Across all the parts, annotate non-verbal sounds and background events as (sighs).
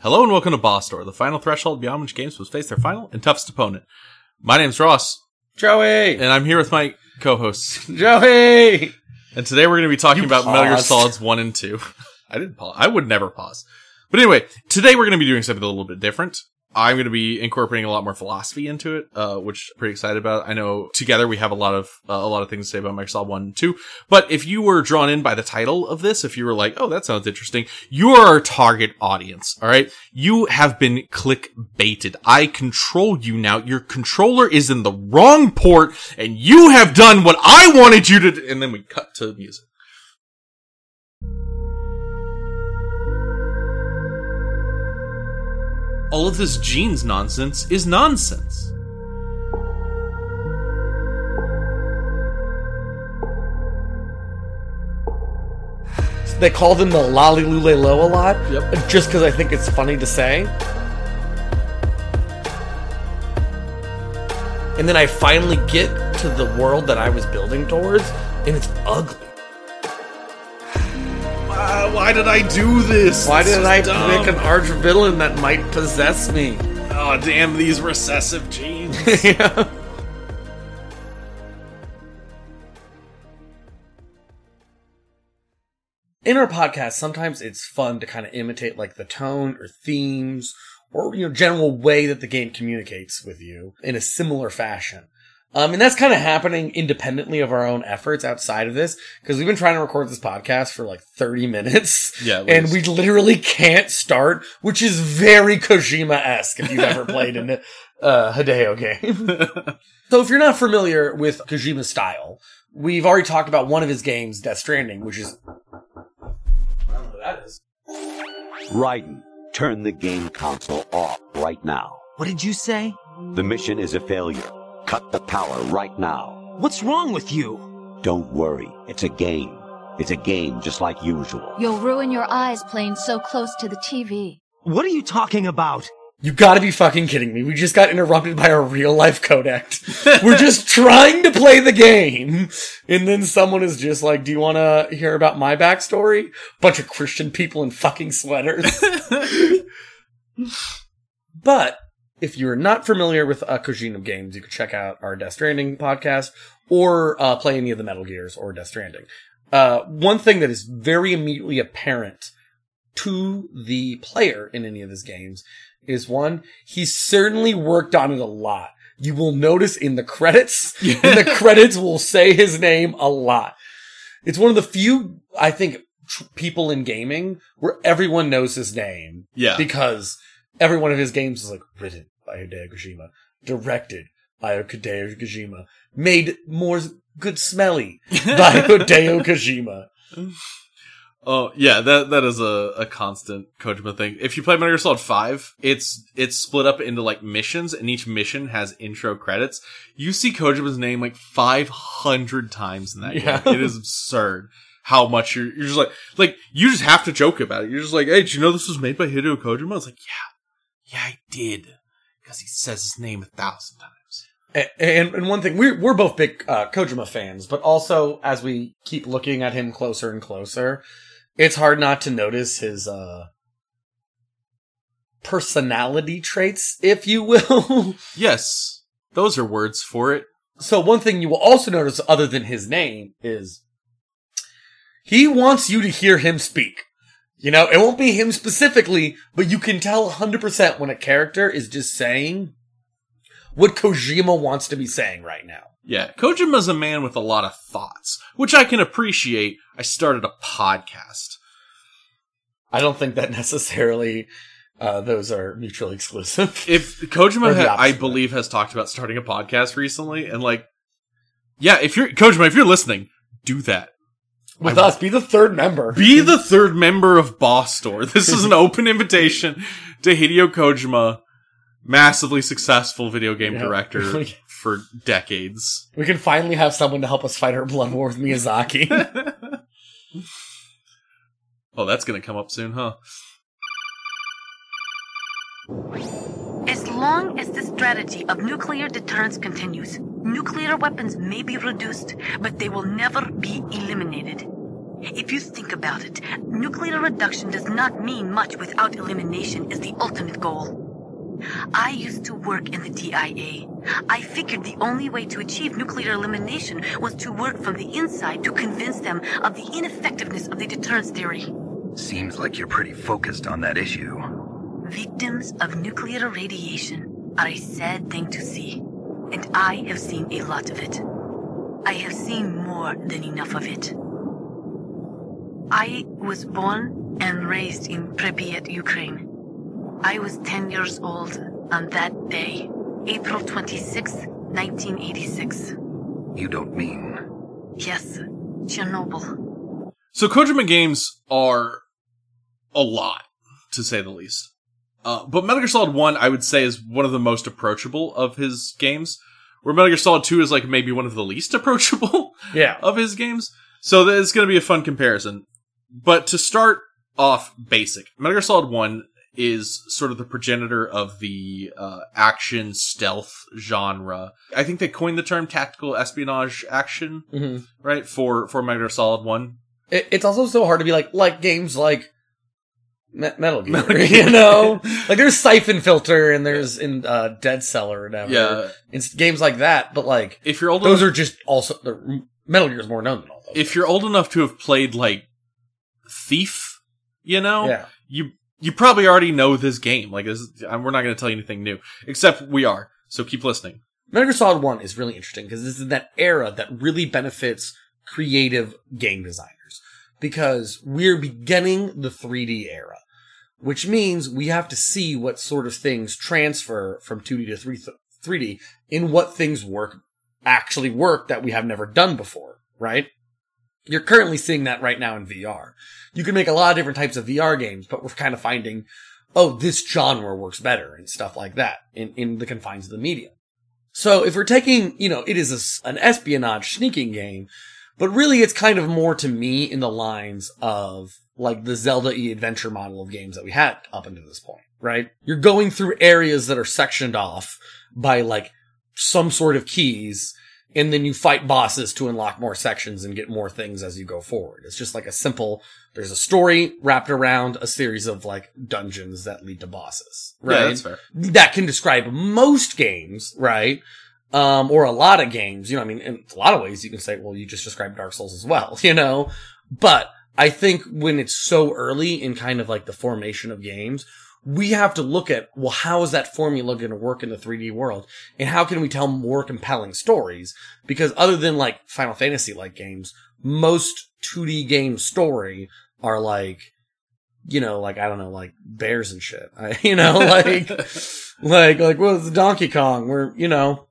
Hello and welcome to Boss Door, the final threshold beyond which games must face their final and toughest opponent. My name's Ross, Joey! and I'm here with my co-hosts. (laughs) Joey! And today we're going to be talking You about Metal Gear paused. Solids 1 and 2. (laughs) I didn't pause. I would never pause. But anyway, today we're going to be doing something a little bit different. I'm going to be incorporating a lot more philosophy into it, uh, which I'm pretty excited about. I know together we have a lot of, uh, a lot of things to say about Microsoft 1 and 2. But if you were drawn in by the title of this, if you were like, oh, that sounds interesting, you are our target audience. All right. You have been click baited. I control you now. Your controller is in the wrong port and you have done what I wanted you to. And then we cut to music. All of this genes nonsense is nonsense. They call them the La-Li-Lu-Le-Lo a lot. Yep. Just because I think it's funny to say. And then I finally get to the world that I was building towards, and it's ugly. Uh, why did I do this? Why This did I dumb. pick an arch villain that might possess me? Oh, damn these recessive genes. (laughs) yeah. In our podcast, sometimes it's fun to kind of imitate like the tone or themes or you know general way that the game communicates with you in a similar fashion. Um, and that's kind of happening independently of our own efforts outside of this because we've been trying to record this podcast for like 30 (laughs) minutes. Yeah, And we literally can't start, which is very Kojima esque if you've ever (laughs) played an uh, Hideo game. (laughs) So if you're not familiar with Kojima's style, we've already talked about one of his games, Death Stranding, which is I don't know what that is. Raiden, turn the game console off right now. What did you say? The mission is a failure. Cut the power right now. What's wrong with you? Don't worry, it's a game. It's a game just like usual. You'll ruin your eyes playing so close to the TV. What are you talking about? You gotta be fucking kidding me. We just got interrupted by a real life codec. (laughs) We're just trying to play the game. And then someone is just like, do you wanna hear about my backstory? Bunch of Christian people in fucking sweaters. (laughs) but if you're not familiar with uh, Kojima games, you can check out our Death Stranding podcast or uh, play any of the Metal Gears or Death Stranding. Uh, one thing that is very immediately apparent to the player in any of his games is one, he's certainly worked on it a lot. You will notice in the credits, (laughs) and the credits will say his name a lot. It's one of the few, I think, tr- people in gaming where everyone knows his name yeah. because every one of his games is like written by Hideo Kojima, directed by Hideo Kojima, made more good smelly by (laughs) Hideo Kojima. Oh yeah, that that is a, a constant Kojima thing. If you play Metal Gear Solid Five, it's it's split up into like missions, and each mission has intro credits. You see Kojima's name like five hundred times in that Yeah. game. It is absurd how much you're you're just like like you just have to joke about it. You're just like, hey, did you know this was made by Hideo Kojima? I was like, yeah, yeah, I did because he says his name a thousand times. And, and one thing, we're, we're both big uh, Kojima fans, but also as we keep looking at him closer and closer, it's hard not to notice his uh, personality traits, if you will. (laughs) Yes, those are words for it. so one thing you will also notice other than his name is he wants you to hear him speak. You know, it won't be him specifically, but you can tell 100% when a character is just saying what Kojima wants to be saying right now. Yeah, Kojima's a man with a lot of thoughts, which I can appreciate. I started a podcast. I don't think that (laughs) necessarily uh, those are mutually exclusive. If Kojima, (laughs) ha- I believe, has talked about starting a podcast recently, and like, yeah, if you're Kojima, if you're listening, do that. With I- us, be the third member. Be the third member of Boss Door. (laughs) This is an open invitation to Hideo Kojima, massively successful video game Yeah. director (laughs) for decades. we can finally have someone to help us fight our blood war with Miyazaki. (laughs) Oh, that's gonna come up soon, huh? As long as the strategy of nuclear deterrence continues, nuclear weapons may be reduced, but they will never be eliminated. If you think about it, nuclear reduction does not mean much without elimination as the ultimate goal. I used to work in the DIA. I figured the only way to achieve nuclear elimination was to work from the inside to convince them of the ineffectiveness of the deterrence theory. Seems like you're pretty focused on that issue. Victims of nuclear radiation are a sad thing to see, and I have seen a lot of it. I have seen more than enough of it. I was born and raised in Pripyat, Ukraine. I was 10 years old on that day, April 26, 1986. You don't mean. Yes, Chernobyl. So Kojima games are a lot, to say the least. Uh, but Metal Gear Solid 1, I would say, is one of the most approachable of his games. Where Metal Gear Solid 2 is like maybe one of the least (laughs) approachable Yeah. of his games. So it's going to be a fun comparison. But to start off basic, Metal Gear Solid 1 is sort of the progenitor of the uh, action stealth genre. I think they coined the term tactical espionage action, hmm right? For for Metal Gear Solid 1. It, it's also so hard to be like like games like Me- Metal Gear, Metal (laughs) Gear. you know, like there's Syphon Filter and there's in uh, Dead Cellar or whatever. Yeah. it's games like that. But like If you're old those enough, are just also the Metal Gear is more known than all those. if you're old enough to have played like Thief, you know, yeah, you you probably already know this game. Like this, is- we're not going to tell you anything new, except we are. So keep listening. Metal Gear Solid One is really interesting because this is that era that really benefits creative game designers because we're beginning the 3D era, which means we have to see what sort of things transfer from 2D to 3 3D in what things work actually work that we have never done before, right? You're currently seeing that right now in VR. You can make a lot of different types of VR games, but we're kind of finding, oh, this genre works better and stuff like that in, in the confines of the medium. So if we're taking, you know, it is a an espionage sneaking game, but really it's kind of more to me in the lines of like the Zelda E adventure model of games that we had up until this point, right? You're going through areas that are sectioned off by like some sort of keys and then you fight bosses to unlock more sections and get more things as you go forward. It's just like a simple, there's a story wrapped around a series of like dungeons that lead to bosses, right? Yeah, that's fair. that can describe most games, right? Um, or a lot of games, you know, I mean, in a lot of ways you can say, well, you just described Dark Souls as well, (laughs) you know, but I think when it's so early in kind of like the formation of games, we have to look at, well, how is that formula going to work in the 3D world? And how can we tell more compelling stories? Because other than like Final Fantasy like games, most 2D game story are like, you know, like, I don't know, like bears and shit. (laughs) I, you know, like, (laughs) like, like, what was Donkey Kong where, you know,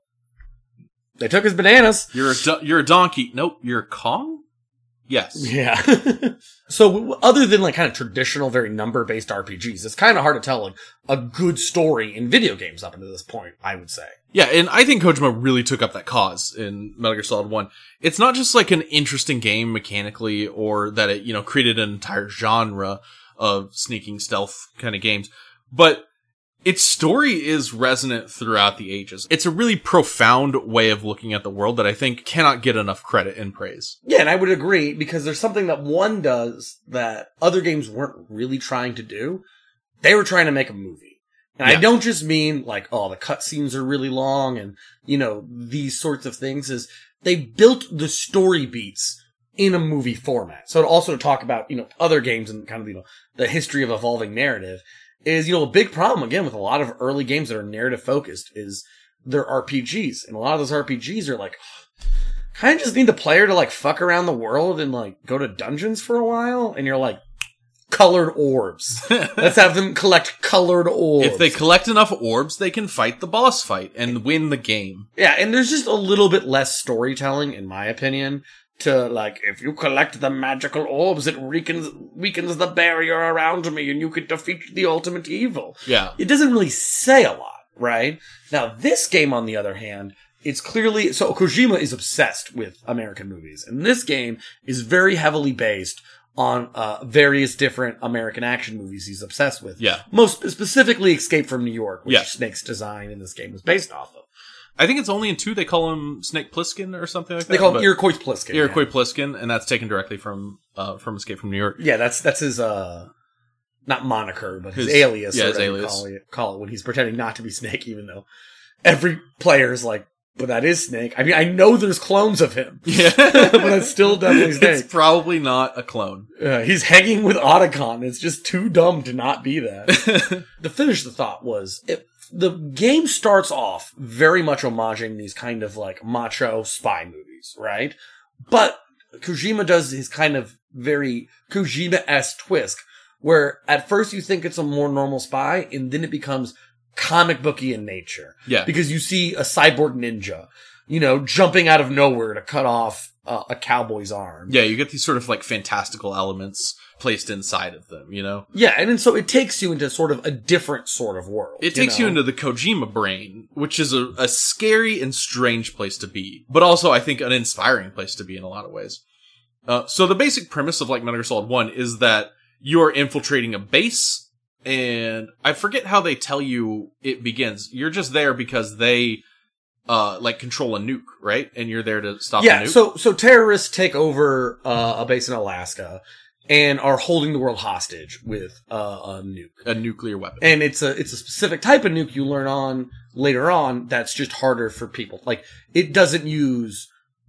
they took his bananas. You're a do- you're a donkey. Nope, you're a Kong. Yes. (laughs) Yeah. so other than like kind of traditional, very number based RPGs, it's kind of hard to tell like a good story in video games up until this point, I would say. Yeah, and I think Kojima really took up that cause in Metal Gear Solid 1. It's not just like an interesting game mechanically or that it, you know, created an entire genre of sneaking stealth kind of games, but its story is resonant throughout the ages. It's a really profound way of looking at the world that I think cannot get enough credit and praise. Yeah, and I would agree because there's something that one does that other games weren't really trying to do. They were trying to make a movie. And I don't just mean like, oh, the cutscenes are really long and, you know, these sorts of things is they built the story beats in a movie format. So to also to talk about, you know, other games and kind of, you know, the history of evolving narrative is, you know, a big problem again with a lot of early games that are narrative focused is they're RPGs. And a lot of those RPGs are like, (sighs) kind of just need the player to like fuck around the world and like go to dungeons for a while. And you're like, colored orbs. (laughs) Let's have them collect colored orbs. If they collect enough orbs, they can fight the boss fight and win the game. yeah, and there's just a little bit less storytelling, in my opinion, to like, if you collect the magical orbs, it weakens, weakens the barrier around me and you could defeat the ultimate evil. Yeah. It doesn't really say a lot, right? Now, this game, on the other hand, it's clearly, so Kojima is obsessed with American movies, and this game is very heavily based on uh, various different American action movies he's obsessed with. Yeah. Most specifically, Escape from New York, which Yeah. Snake's design in this game was based off of. I think it's only in two they call him Snake Plissken or something like that. They call him Iroquois Pliskin. Iroquois Pliskin, and that's taken directly from uh, from Escape from New York. Yeah. yeah, that's that's his uh not moniker, but his, His- alias. yeah, his alias. Call it, call it when he's pretending not to be Snake, even though every player is like, but that is Snake. I mean, I know there's clones of him, (laughs) Yeah, (laughs) but it's still definitely (laughs) Snake. it's probably not a clone. Uh, he's hanging with Otacon. It's just too dumb to not be that. to finish the thought was it, the game starts off very much homaging these kind of like macho spy movies, right? But Kojima does his kind of very Kojima-esque twist where at first you think it's a more normal spy and then it becomes comic booky in nature. Yeah. Because you see a cyborg ninja, you know, jumping out of nowhere to cut off uh, a cowboy's arm. yeah, you get these sort of like fantastical elements placed inside of them. You know, Yeah, and then so it takes you into sort of a different sort of world. it takes you know? into the Kojima brain, which is a, a scary and strange place to be, but also I think an inspiring place to be in a lot of ways. Uh, so the basic premise of like Metal Gear Solid One is that you are infiltrating a base, and I forget how they tell you it begins. You're just there because they uh like control a nuke, right? And you're there to stop yeah, so so terrorists take over uh, a base in Alaska and are holding the world hostage with uh, a nuke. a nuclear weapon. And it's a it's a specific type of nuke you learn on later on that's just harder for people. Like it doesn't use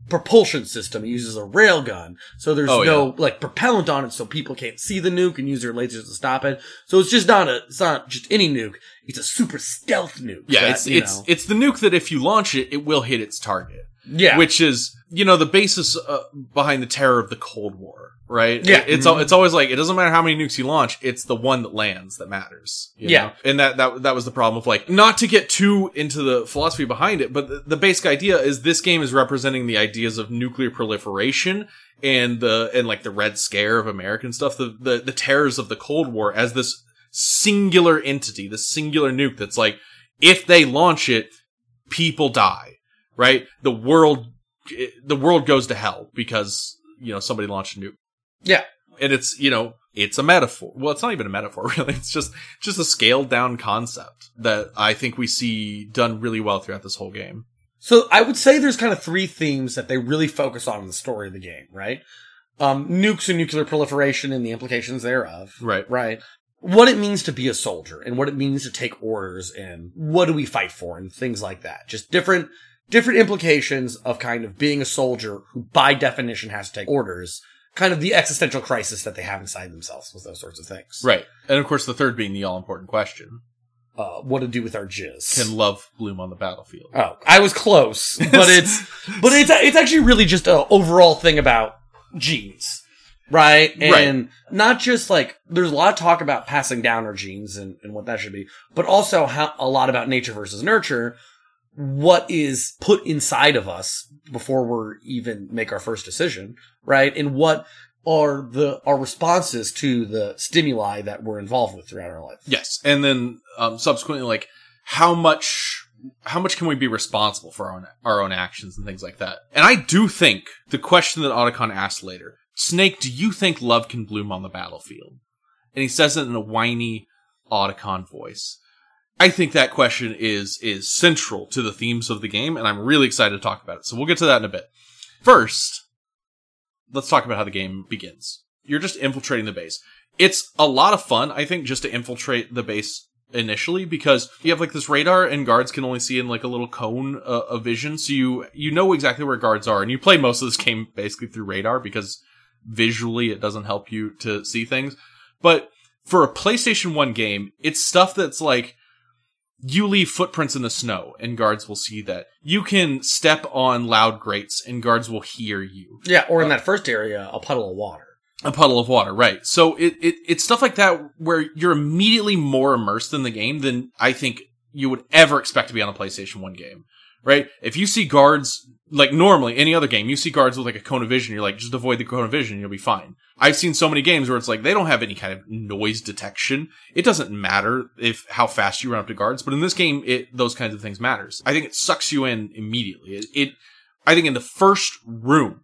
propulsion system. It uses a railgun. So there's Oh, no like propellant on it so people can't see the nuke and use their lasers to stop it. So it's just not a it's not just any nuke. It's a super stealth nuke. yeah, that, it's it's know- it's the nuke that if you launch it, it will hit its target. Yeah. which is you know the basis uh, behind the terror of the Cold War, right? Yeah. It- it's al- it's always like it doesn't matter how many nukes you launch; it's the one that lands that matters. you Yeah. know? and that that that was the problem of like not to get too into the philosophy behind it, but the, the basic idea is this game is representing the ideas of nuclear proliferation and the and like the Red Scare of American stuff, the the, the terrors of the Cold War as this singular entity, this singular nuke that's like if they launch it, people die right? The world, the world goes to hell because you know somebody launched a nuke. Yeah. and it's you know it's a metaphor. Well, it's not even a metaphor (laughs) really. It's just just a scaled down concept that I think we see done really well throughout this whole game. So I would say there's kind of three themes that they really focus on in the story of the game, right? Um, nukes and nuclear proliferation and the implications thereof. Right. Right. What it means to be a soldier and what it means to take orders and what do we fight for and things like that. Just different, different implications of kind of being a soldier who by definition has to take orders. Kind of the existential crisis that they have inside themselves with those sorts of things. Right, and of course the third being the all important question: Uh, what to do with our jizz. Can love bloom on the battlefield? Oh, I was close, (laughs) but it's but it's it's actually really just a overall thing about genes, right? And not just like there's a lot of talk about passing down our genes and, and what that should be, but also how a lot about nature versus nurture. What is put inside of us before we're even make our first decision, right? And what are the our responses to the stimuli that we're involved with throughout our life? Yes, and then um, subsequently, like how much how much can we be responsible for our own, our own actions and things like that? And I do think the question that Otacon asked later, Snake, do you think love can bloom on the battlefield? And he says it in a whiny Otacon voice. I think that question is is central to the themes of the game, and I'm really excited to talk about it. So we'll get to that in a bit. First, let's talk about how the game begins. You're just infiltrating the base. It's a lot of fun, I think, just to infiltrate the base initially because you have like this radar and guards can only see in like a little cone uh, of vision so you you know exactly where guards are and you play most of this (laughs) game basically through radar because visually it doesn't help you to see things but for a PlayStation 1 game it's stuff that's like you leave footprints in the snow and guards will see that you can step on loud grates and guards will hear you Yeah, or in uh, that first area, a puddle of water. a puddle of water, right? So it, it it's stuff like that where you're immediately more immersed in the game than I think you would ever expect to be on a PlayStation One game, right? If you see guards like normally any other game, you see guards with like a cone of vision, you're like just avoid the cone of vision, you'll be fine. I've seen so many games where it's like they don't have any kind of noise detection. It doesn't matter if how fast you run up to guards, but in this game, it those kinds of things matters. I think it sucks you in immediately. It, it I think in the first room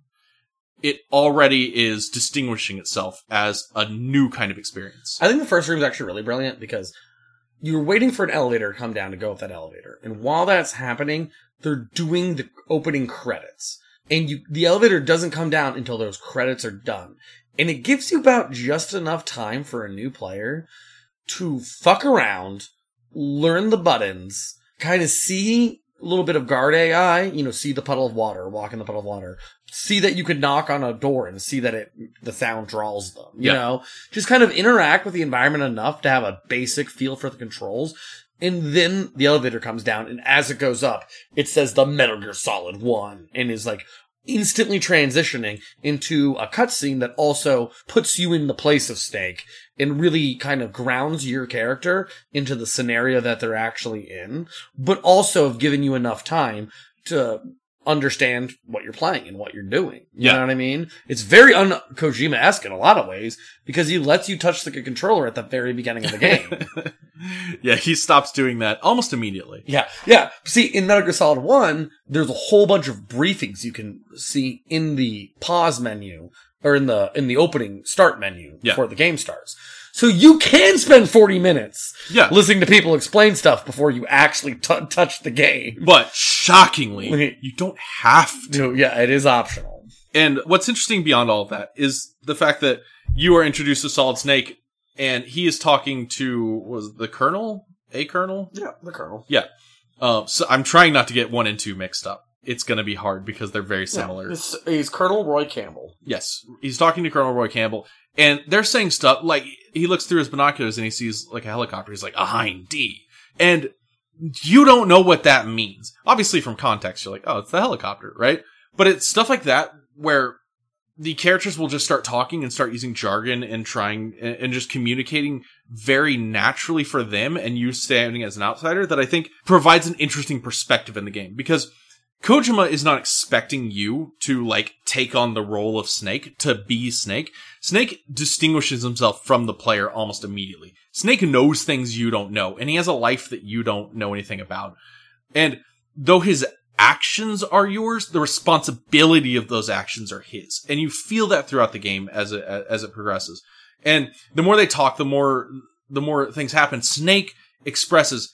it already is distinguishing itself as a new kind of experience. I think the first room is actually really brilliant because you're waiting for an elevator to come down to go up that elevator. And while that's happening, they're doing the opening credits. And you, the elevator doesn't come down until those credits are done. And it gives you about just enough time for a new player to fuck around, learn the buttons, kind of see a little bit of guard AI, you know, see the puddle of water, walk in the puddle of water, see that you could knock on a door and see that it, the sound draws them, you Yeah. know, just kind of interact with the environment enough to have a basic feel for the controls. And then the elevator comes down, and as it goes up, it says the Metal Gear Solid 1 and is like instantly transitioning into a cutscene that also puts you in the place of Snake and really kind of grounds your character into the scenario that they're actually in, but also have given you enough time to understand what you're playing and what you're doing. You Yeah. know what I mean? It's very un Kojima esque in a lot of ways because he lets you touch the controller at the very beginning of the game. (laughs) yeah, he stops doing that almost immediately. Yeah, yeah. See, in Metal Gear Solid 1, there's a whole bunch of briefings you can see in the pause menu or in the in the opening start menu Yeah. before the game starts. So you can spend 40 minutes Yeah. listening to people explain stuff before you actually t- touch the game. But shockingly, you don't have to. No, yeah, it is optional. And what's interesting beyond all of that is the fact that you are introduced to Solid Snake and he is talking to was the Colonel? A Colonel? Yeah, the colonel. Yeah. Um, so I'm trying not to get one and two mixed up. It's going to be hard because they're very similar. It's, he's Colonel Roy Campbell. Yes, he's talking to Colonel Roy Campbell, and they're saying stuff like he looks through his binoculars and he sees like a helicopter. He's like a hind D, and you don't know what that means. Obviously, from context, you're like, oh, it's the helicopter, right? But it's stuff like that where the characters will just start talking and start using jargon and trying and just communicating very naturally for them and you standing as an outsider that I think provides an interesting perspective in the game because Kojima is not expecting you to like take on the role of Snake to be Snake. Snake distinguishes himself from the player almost immediately. Snake knows things you don't know and he has a life that you don't know anything about. And though his actions are yours, the responsibility of those actions are his. And you feel that throughout the game as it, as it progresses. And the more they talk, the more, the more things happen. Snake expresses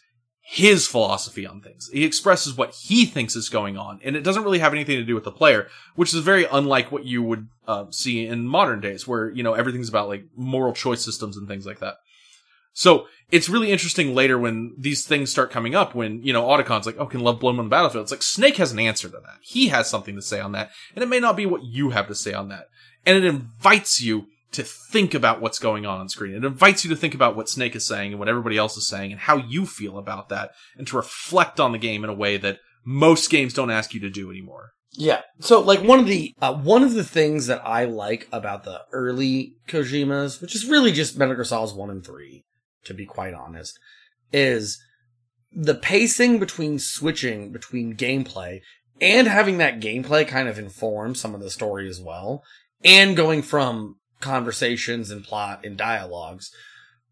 his philosophy on things. He expresses what he thinks is going on, and it doesn't really have anything to do with the player, which is very unlike what you would uh, see in modern days, where you know everything's about like moral choice systems and things like that. So it's really interesting later when these things start coming up. When you know Otacon's like, "Oh, can love blow him on the battlefield?" It's like Snake has an answer to that. He has something to say on that, and it may not be what you have to say on that. And it invites you to think about what's going on on screen. It invites you to think about what Snake is saying and what everybody else is saying and how you feel about that and to reflect on the game in a way that most games don't ask you to do anymore. Yeah. So like one of the uh, one of the things that I like about the early Kojimas, which is really just Metal Gear Solid 1 and 3, to be quite honest, is the pacing between switching between gameplay and having that gameplay kind of inform some of the story as well, and going from conversations and plot and dialogues,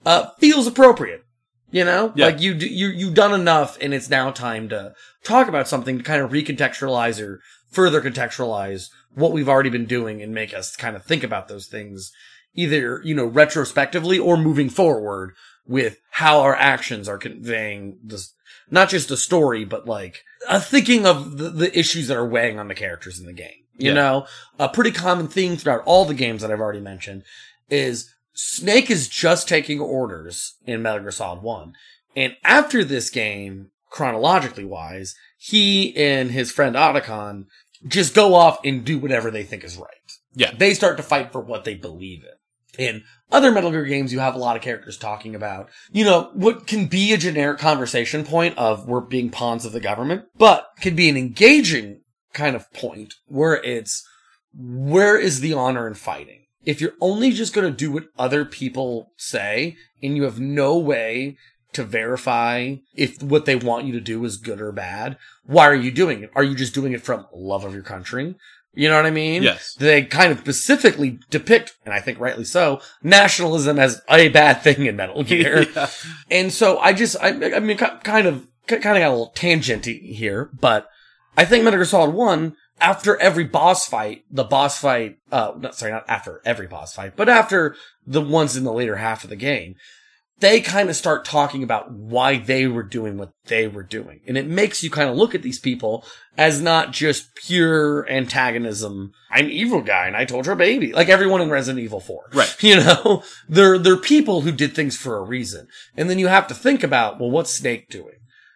uh, feels appropriate. You know, Yeah. like you do, you you've done enough, and it's now time to talk about something to kind of recontextualize or further contextualize what we've already been doing and make us kind of think about those things, either you know retrospectively or moving forward with how our actions are conveying this, not just the story, but like a thinking of the, the issues that are weighing on the characters in the game. You Yeah. know, a pretty common theme throughout all the games that I've already mentioned is Snake is just taking orders in Metal Gear Solid 1. And after this game, chronologically wise, he and his friend Otacon just go off and do whatever they think is right. Yeah. They start to fight for what they believe in. In other Metal Gear games, you have a lot of characters talking about, you know, what can be a generic conversation point of we're being pawns of the government, but can be an engaging kind of point where it's where is the honor in fighting? If you're only just going to do what other people say and you have no way to verify if what they want you to do is good or bad, why are you doing it? Are you just doing it from love of your country? You know what I mean? Yes. They kind of specifically depict, and I think rightly so, nationalism as a bad thing in Metal (laughs) Gear. Yeah. And so I just, I, I mean, kind of, kind of got a little tangent here, but I think Metal Gear Solid 1, after every boss fight, the boss fight, uh, not, sorry, not after every boss fight, but after the ones in the later half of the game, they kind of start talking about why they were doing what they were doing. And it makes you kind of look at these people as not just pure antagonism. I'm evil guy and I told your baby. Like everyone in Resident Evil 4. Right. (laughs) You know, they're, they're people who did things for a reason. And then you have to think about, well, what's Snake doing?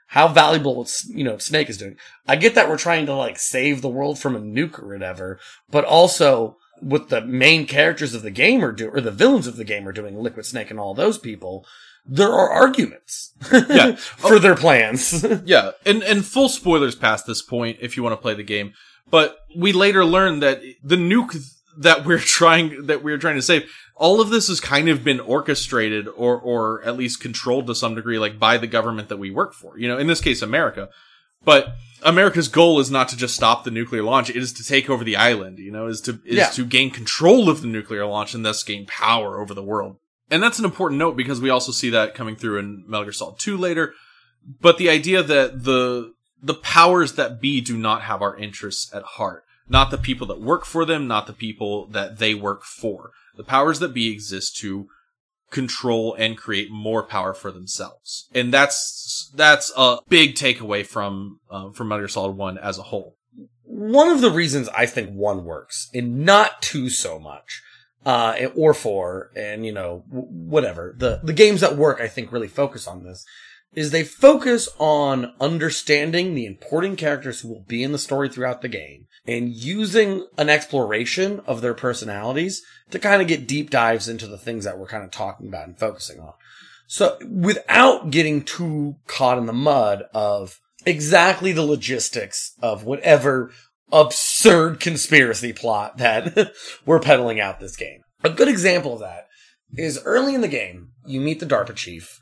How valuable it's, you know, Snake is doing. I get that we're trying to like save the world from a nuke or whatever, but also what the main characters of the game are doing, or the villains of the game are doing, Liquid Snake and all those people, there are arguments (laughs) Yeah. for oh. their plans. (laughs) Yeah, and and full spoilers past this point if you want to play the game. But we later learn that the nuke that we're trying that we're trying to save, all of this has kind of been orchestrated or or at least controlled to some degree, like by the government that we work for. You know, in this case, America. But America's goal is not to just stop the nuclear launch; it is to take over the island. You know, is to is Yeah. to gain control of the nuclear launch and thus gain power over the world. And that's an important note because we also see that coming through in Metal Gear Solid 2 later. But the idea that the the powers that be do not have our interests at heart. Not the people that work for them, not the people that they work for. The powers that be exist to control and create more power for themselves. And that's that's a big takeaway from um, from Metal Gear Solid 1 as a whole. One of the reasons I think one works, and not two so much, uh, or four, and you know, whatever. The, the games that work, I think, really focus on this, is they focus on understanding the important characters who will be in the story throughout the game, and using an exploration of their personalities to kind of get deep dives into the things that we're kind of talking about and focusing on. So without getting too caught in the mud of exactly the logistics of whatever absurd conspiracy plot that (laughs) we're peddling out this game. A good example of that is early in the game, you meet the DARPA chief,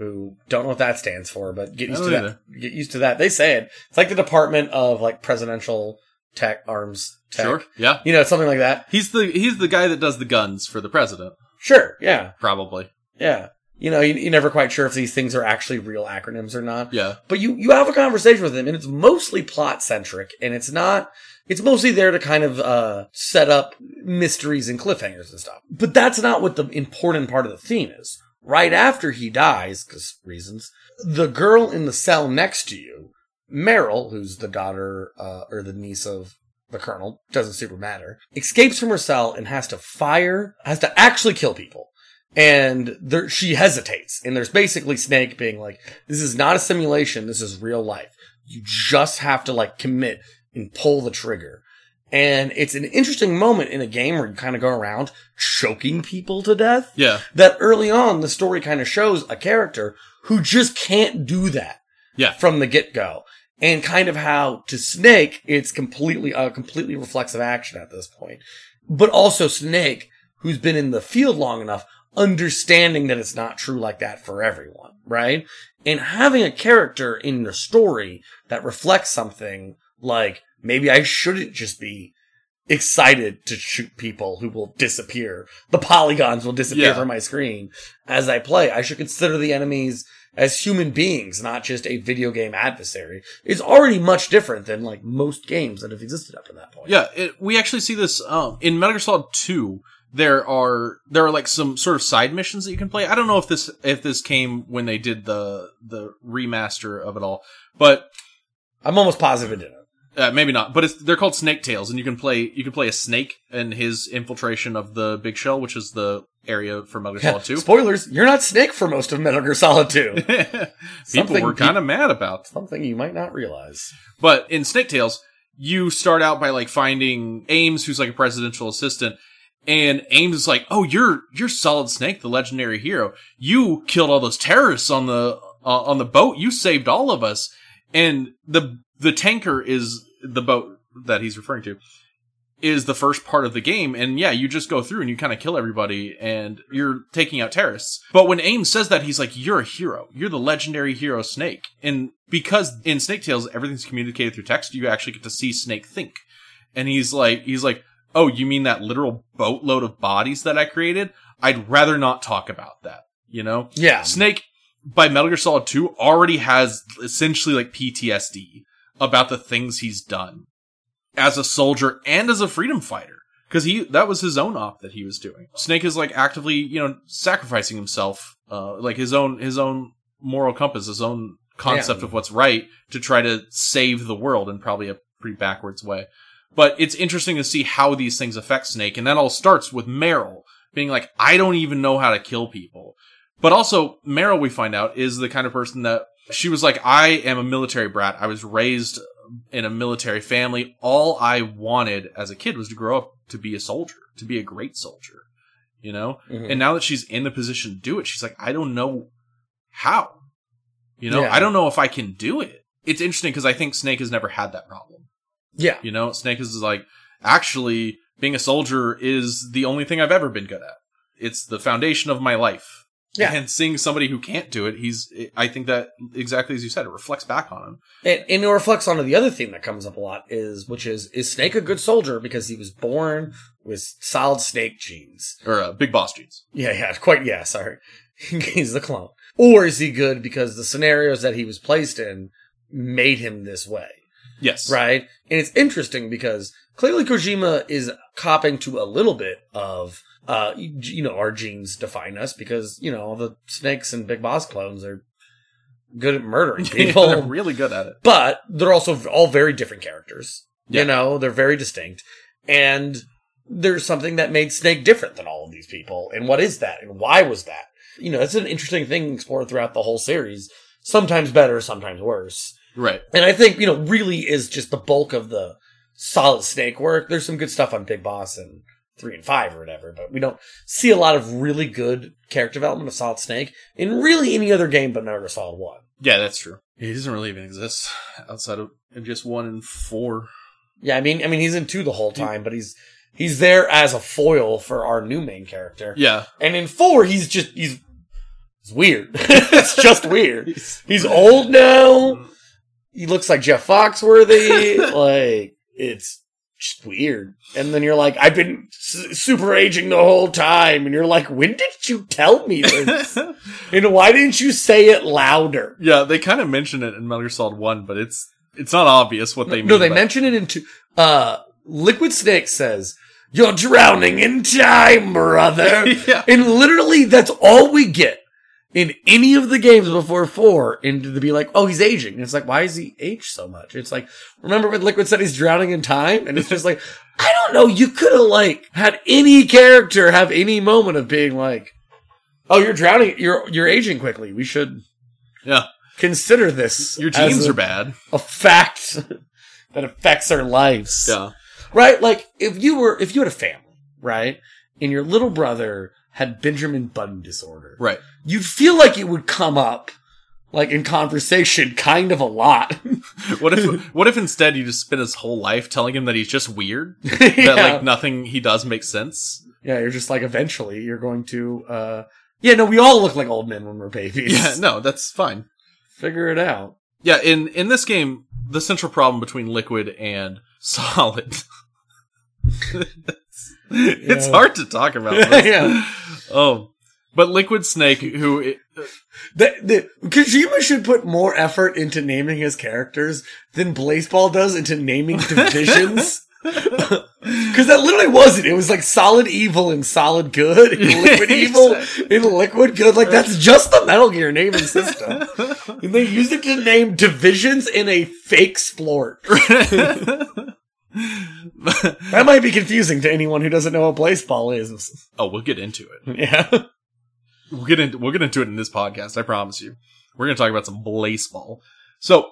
who don't know what that stands for, but get used to don't that. Get used to that. They say it. It's like the Department of like Presidential Tech Arms Tech. Sure. Yeah. You know, something like that. He's the he's the guy that does the guns for the president, Sure. Yeah. probably. Yeah. You know, you, you're never quite sure if these things are actually real acronyms or not. Yeah. But you, you have a conversation with him and it's mostly plot centric and it's not, it's mostly there to kind of, uh, set up mysteries and cliffhangers and stuff. But that's not what the important part of the theme is. Right after he dies, cause reasons, the girl in the cell next to you, Meryl, who's the daughter, uh, or the niece of the colonel, doesn't super matter, escapes from her cell and has to fire, has to actually kill people and there, she hesitates. And there's basically Snake being like, this is not a simulation. This is real life. You just have to like commit and pull the trigger. And it's an interesting moment in a game where you kind of go around choking people to death. Yeah. That early on, the story kind of shows a character who just can't do that Yeah. from the get go. And kind of how to Snake, it's completely, a completely reflexive action at this point. But also Snake, who's been in the field long enough, understanding that it's not true like that for everyone, right? And having a character in the story that reflects something like maybe I shouldn't just be excited to shoot people who will disappear. The polygons will disappear Yeah. from my screen as I play. I should consider the enemies as human beings, not just a video game adversary. It's already much different than like most games that have existed up to that point. Yeah, it, we actually see this um, in Metal Gear Solid 2. There are there are like some sort of side missions that you can play. I don't know if this if this came when they did the the remaster of it all, but I'm almost positive it didn't. Uh, maybe not. But it's, they're called Snake Tales, and you can play you can play a snake and his infiltration of the Big Shell, which is the area for Metal Gear Solid 2. Spoilers, you're not Snake for most of Metal Gear Solid 2. (laughs) People were kind of mad about Something you might not realize. But in Snake Tales, you start out by like finding Ames, who's like a presidential assistant, and Ames is like, "Oh, you're you're Solid Snake, the legendary hero. You killed all those terrorists on the uh, on the boat. You saved all of us." And the the tanker is the boat that he's referring to is the first part of the game and yeah you just go through and you kind of kill everybody and you're taking out terrorists. But when ames says that he's like you're a hero. You're the legendary hero snake. And because in snake tales everything's communicated through text you actually get to see snake think. And he's like he's like oh you mean that literal boatload of bodies that i created? I'd rather not talk about that you know? Yeah. Snake by Metal Gear Solid 2 already has essentially like PTSD about the things he's done as a soldier and as a freedom fighter. Cause he, that was his own op that he was doing. Snake is like actively, you know, sacrificing himself, uh, like his own his own moral compass, his own concept Yeah. of what's right to try to save the world in probably a pretty backwards way. But it's interesting to see how these things affect Snake, and that all starts with Meryl being like, "I don't even know how to kill people." But also, Meryl, we find out, is the kind of person that she was like, I am a military brat. I was raised in a military family. All I wanted as a kid was to grow up to be a soldier, to be a great soldier, you know? Mhm. And now that she's in the position to do it, she's like, I don't know how. You know, Yeah. I don't know if I can do it. It's interesting because I think Snake has never had that problem. Yeah. You know, Snake is like, actually, being a soldier is the only thing I've ever been good at. It's the foundation of my life. Yeah. And seeing somebody who can't do it, he's, I think that exactly as you said, it reflects back on him. And, and it reflects onto the other theme that comes up a lot is, which is, is Snake a good soldier because he was born with solid Snake genes? Or uh, Big Boss Genes. Yeah, yeah, quite, yeah, sorry. (laughs) He's the clone. Or is he good because the scenarios that he was placed in made him this way? Yes. Right? And it's interesting because clearly Kojima is copping to a little bit of, uh, you, know, our genes define us because, you know, the snakes and Big Boss clones are good at murdering (laughs) people. They're really good at it. but they're also all very different characters. Yeah. You know, they're very distinct. And there's something that made Snake different than all of these people. And what is that? And why was that? You know, it's an interesting thing explored throughout the whole series. Sometimes better, sometimes worse. Right. And I think, you know, really is just the bulk of the solid Snake work. There's some good stuff on Big Boss and three and five or whatever, but we don't see a lot of really good character development of Solid Snake in really any other game but Metal Gear Solid 1. Yeah, that's true. He doesn't really even exist outside of just one and four. Yeah, I mean, I mean, he's in two the whole time, but he's he's there as a foil for our new main character. Yeah. And in four, he's just he's (laughs) it's weird. it's (laughs) just weird. He's old now. He looks like Jeff Foxworthy. (laughs) like it's just weird. And then you're like, I've been s- super aging the whole time, and you're like, when did you tell me this? (laughs) and why didn't you say it louder? Yeah, they kind of mention it in Metal Gear Solid 1, but it's it's not obvious what they mean. No, they mention it in two. Uh, Liquid Snake says, "You're drowning in time, brother." (laughs) Yeah. and literally, that's all we get in any of the games before four. And to be like, "Oh, he's aging," and it's like, why is he aged so much? It's like, remember when Liquid said he's drowning in time, and it's just like, I don't know. You could have like had any character have any moment of being like, "Oh, you're drowning. You're you're aging quickly. We should." Yeah. Consider this. Your genes a- are bad. a fact (laughs) that affects our lives. Yeah. Right? Like if you were if you had a family, right? And your little brother had Benjamin Button disorder. Right. You'd feel like it would come up like in conversation kind of a lot. (laughs) What if (laughs) what if instead you just spend his whole life telling him that he's just weird? yeah. (laughs) That like nothing he does makes sense? yeah, you're just like eventually you're going to uh yeah, no, we all look like old men when we're babies. Yeah, no, that's fine. Figure it out. Yeah, in in this game, the central problem between Liquid and Solid. (laughs) it's Yeah. hard to talk about. (laughs) Yeah. Oh, but Liquid Snake, who uh, The, the, Kojima should put more effort into naming his characters than Blaseball does into naming divisions. (laughs) Because that literally wasn't. It was like solid evil and solid good, and liquid evil and liquid good. Like that's just the Metal Gear naming system. And they used it to name divisions in a fake splort. (laughs) That might be confusing to anyone who doesn't know what Blaseball is. oh, we'll get into it. (laughs) Yeah. We'll get into we'll get into it in this podcast. I promise you. We're going to talk about some baseball. So,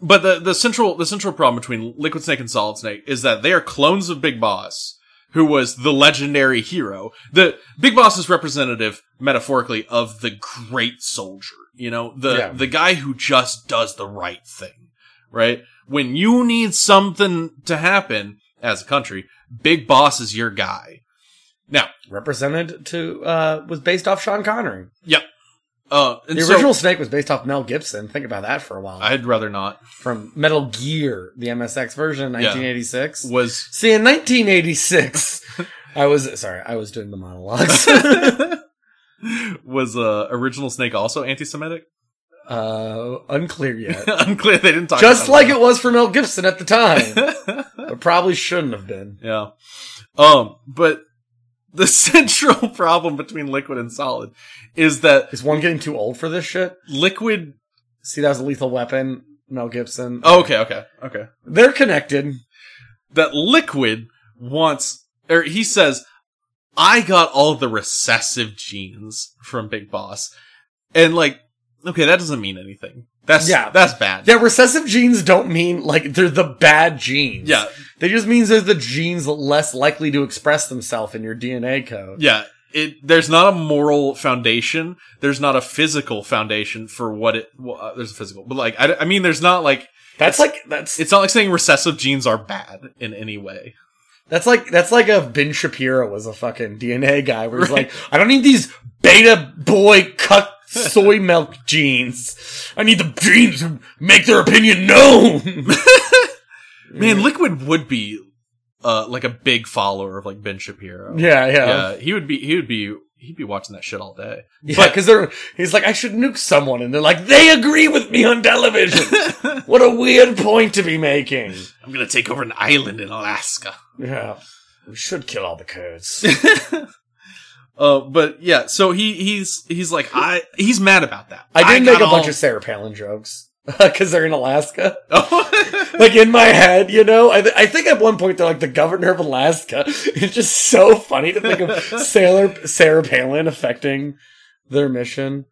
but the the central the central problem between Liquid Snake and Solid Snake is that they are clones of Big Boss, who was the legendary hero. The Big Boss is representative metaphorically of the great soldier. You know, the Yeah. the guy who just does the right thing. Right when you need something to happen as a country, Big Boss is your guy. Now, Represented to, uh, was based off Sean Connery. Yep. Uh, and The so- original Snake was based off Mel Gibson. Think about that for a while. I'd rather not. From Metal Gear, the MSX version, 1986. Was See, in 1986, I was sorry, I was doing the monologues. (laughs) (laughs) was uh original Snake also anti-Semitic? Uh, unclear yet. (laughs) Unclear. They didn't talk. Just like that. it was for Mel Gibson at the time, (laughs) but probably shouldn't have been. Yeah. Um, but the (laughs) central problem between Liquid and Solid is that Is one getting too old for this shit? Liquid. See, that was a lethal weapon. Mel Gibson. Oh, okay, okay, okay. They're connected. That Liquid wants, or he says, I got all the recessive genes from Big Boss, and like, okay, that doesn't mean anything. That's Yeah. that's bad. Yeah, recessive genes don't mean like they're the bad genes. Yeah. They just means they're the genes less likely to express themselves in your DNA code. Yeah, it there's not a moral foundation. There's not a physical foundation for what it. Well, uh, there's a physical, but like I, I mean, there's not like That's like that's it's not like saying recessive genes are bad in any way. that's like that's like if Ben Shapiro was a fucking DNA guy where he's like, I don't need these beta boy cut soy milk jeans. I need the jeans who make their opinion known. (laughs) Man, Liquid would be uh like a big follower of like Ben Shapiro. yeah, yeah. yeah, he would be. He would be. He'd be watching that shit all day. Yeah, because they're he's like, I should nuke someone, and they're like, they agree with me on television. (laughs) what a weird point to be making. I'm gonna take over an island in Alaska. Yeah, we should kill all the Kurds. (laughs) Uh, but yeah, so he he's he's like I he's mad about that. I did make got a bunch of Sarah Palin jokes (laughs) because they're in Alaska. (laughs) Oh. (laughs) Like in my head, you know, I, th- I think at one point they're like the governor of Alaska. It's just so funny to think of Sailor Sarah Palin affecting their mission.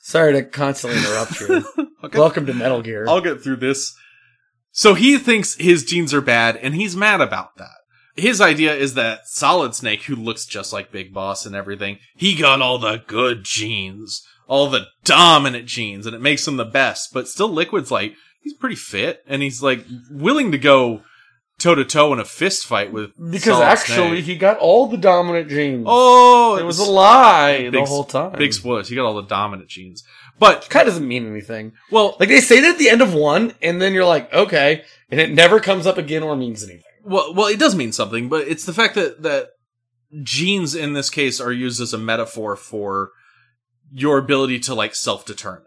Sorry to constantly interrupt you. Okay. Welcome to Metal Gear. I'll get through this. So he thinks his genes are bad, and he's mad about that. His idea is that Solid Snake, who looks just like Big Boss and everything, he got all the good genes, all the dominant genes, and it makes him the best. But still, Liquid's like, he's pretty fit, and he's like willing to go toe to toe in a fist fight with because Solid actually, Snake. he got all the dominant genes. oh, it was a lie big, the whole time. Big spoilers. He got all the dominant genes, but kind of doesn't mean anything. well, Like they say that at the end of one, and then you're like, okay, and it never comes up again or means anything. Well, well, it does mean something, but it's the fact that that genes in this case are used as a metaphor for your ability to like self determine.